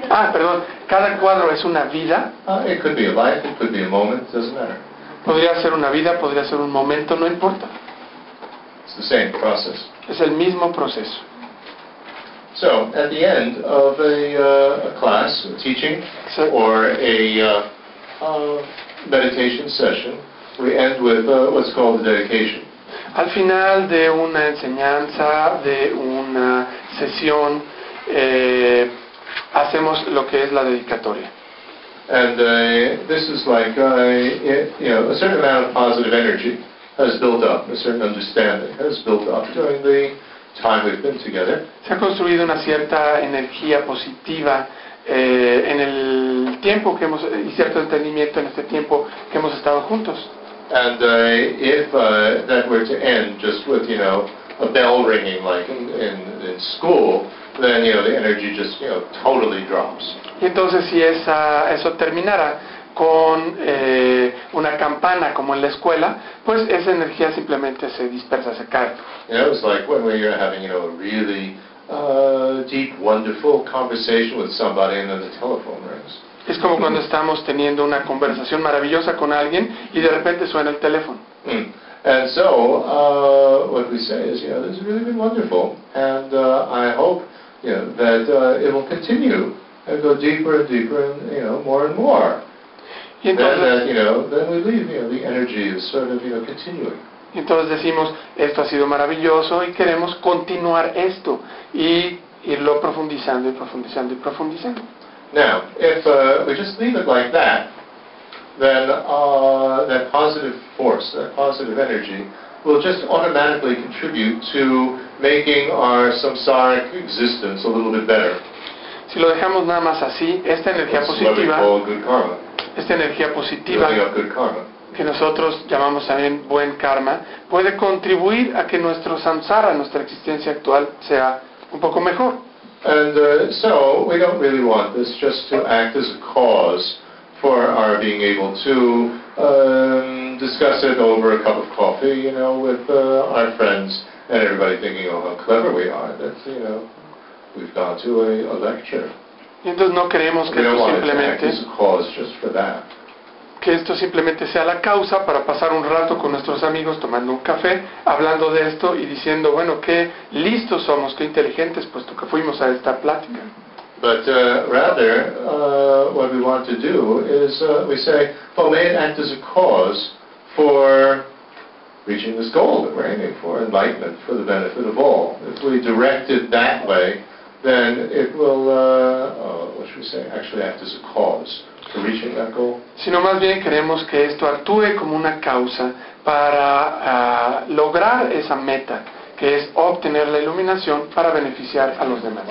Speaker 2: Ah, perdón, ¿cada cuadro es una vida?
Speaker 1: Uh, It could be a life, it could be a moment, doesn't matter.
Speaker 2: Podría ser una vida, podría ser un momento, no importa.
Speaker 1: It's the same process.
Speaker 2: Es el mismo proceso.
Speaker 1: So, at the end of a, uh, a class, a teaching,
Speaker 2: So-
Speaker 1: or a uh, uh, meditation session, we end with uh, what's called the dedication.
Speaker 2: Al final de una enseñanza, de una sesión, eh, hacemos lo que es la dedicatoria.
Speaker 1: And uh, this is like, uh, you know, a certain amount of positive energy has built up, a certain understanding has built up during the time we've been together.
Speaker 2: Se ha construido una cierta energía positiva eh, en el tiempo que hemos, y cierto entendimiento en este tiempo que hemos estado juntos.
Speaker 1: And uh, if uh, that were to end just with, you know, a bell ringing like in, in, in school, then, you know, the energy just, you know, totally drops.
Speaker 2: Y entonces si esa, eso terminara con eh, una campana como en la escuela, pues esa energía simplemente se dispersa, se cae.
Speaker 1: You know, it's like when we're having, you know, a really uh, deep, wonderful conversation with somebody and then the telephone rings.
Speaker 2: Es como cuando estamos teniendo una conversación maravillosa con alguien y de repente suena el teléfono.
Speaker 1: Mm. And so, uh, what we say is, you know, this has really been wonderful, and uh, I hope, you know, that uh, it will continue and go deeper and deeper and, you know, more and more. Then, you know, then we leave, you know, the energy is sort of, you know, continuing.
Speaker 2: entonces decimos, esto ha sido maravilloso y queremos continuar esto y irlo profundizando y profundizando y profundizando.
Speaker 1: Now, if uh, we just leave it like that, then uh, that positive force, that positive energy, will just automatically contribute to making our samsaric existence a little bit better.
Speaker 2: Si lo dejamos nada más así, esta energía
Speaker 1: That's
Speaker 2: positiva,
Speaker 1: call good karma,
Speaker 2: esta energía positiva
Speaker 1: building up good karma.
Speaker 2: que nosotros llamamos también buen karma, puede contribuir a que nuestro samsara, nuestra existencia actual, sea un poco mejor.
Speaker 1: And uh, so we don't really want this just to act as a cause for our being able to um, discuss it over a cup of coffee, you know, with uh, our friends and everybody thinking, oh, how clever we are. That, you know, we've gone to a, a lecture.
Speaker 2: Y entonces no queremos que esto simplemente,
Speaker 1: as a cause just for that.
Speaker 2: que esto simplemente sea la causa para pasar un rato con nuestros amigos tomando un café, hablando de esto y diciendo, bueno, qué listos somos, qué inteligentes, puesto que fuimos a esta plática.
Speaker 1: But uh, rather, uh, what we want to do is uh, we say, well, may it act as a cause for reaching this goal that we're aiming for, enlightenment for the benefit of all. If we direct it that way, then it will, uh, uh, what should we say, actually act as a cause for reaching that goal.
Speaker 2: sino más bien queremos que esto actúe como una causa para ah, lograr esa meta, que es obtener la iluminación para beneficiar a los demás.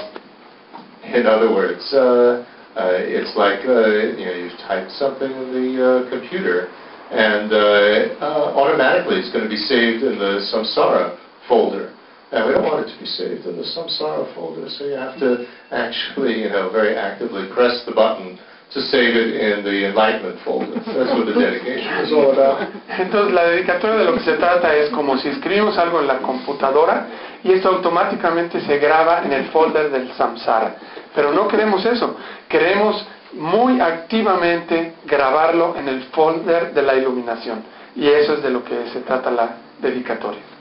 Speaker 1: In other words, uh, uh, it's like uh, you know you've typed something in the uh, computer, and uh, uh, automatically it's going to be saved in the samsara folder. And we don't want it to be saved in the samsara folder, so you have to actually, you know, very actively press the button to save it in the enlightenment folder. That's what the dedication is all about.
Speaker 2: Entonces la dedicatoria de lo que se trata es como si escribimos algo en la computadora y esto automáticamente se graba en el folder del samsara. Pero no queremos eso, queremos muy activamente grabarlo en el folder de la iluminación. Y eso es de lo que se trata la dedicatoria.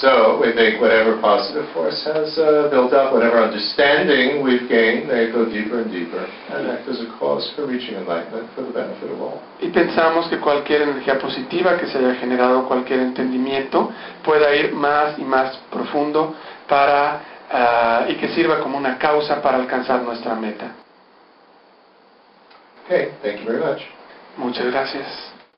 Speaker 1: So we think whatever positive force has uh, built up, whatever understanding we've gained, they go deeper and deeper and act as a cause for reaching enlightenment for the benefit of all.
Speaker 2: Y pensamos que cualquier energía positiva que se haya generado, cualquier entendimiento, pueda ir más y más profundo para ah, y que sirva como una causa para alcanzar nuestra meta.
Speaker 1: Okay, thank you very much.
Speaker 2: Muchas gracias.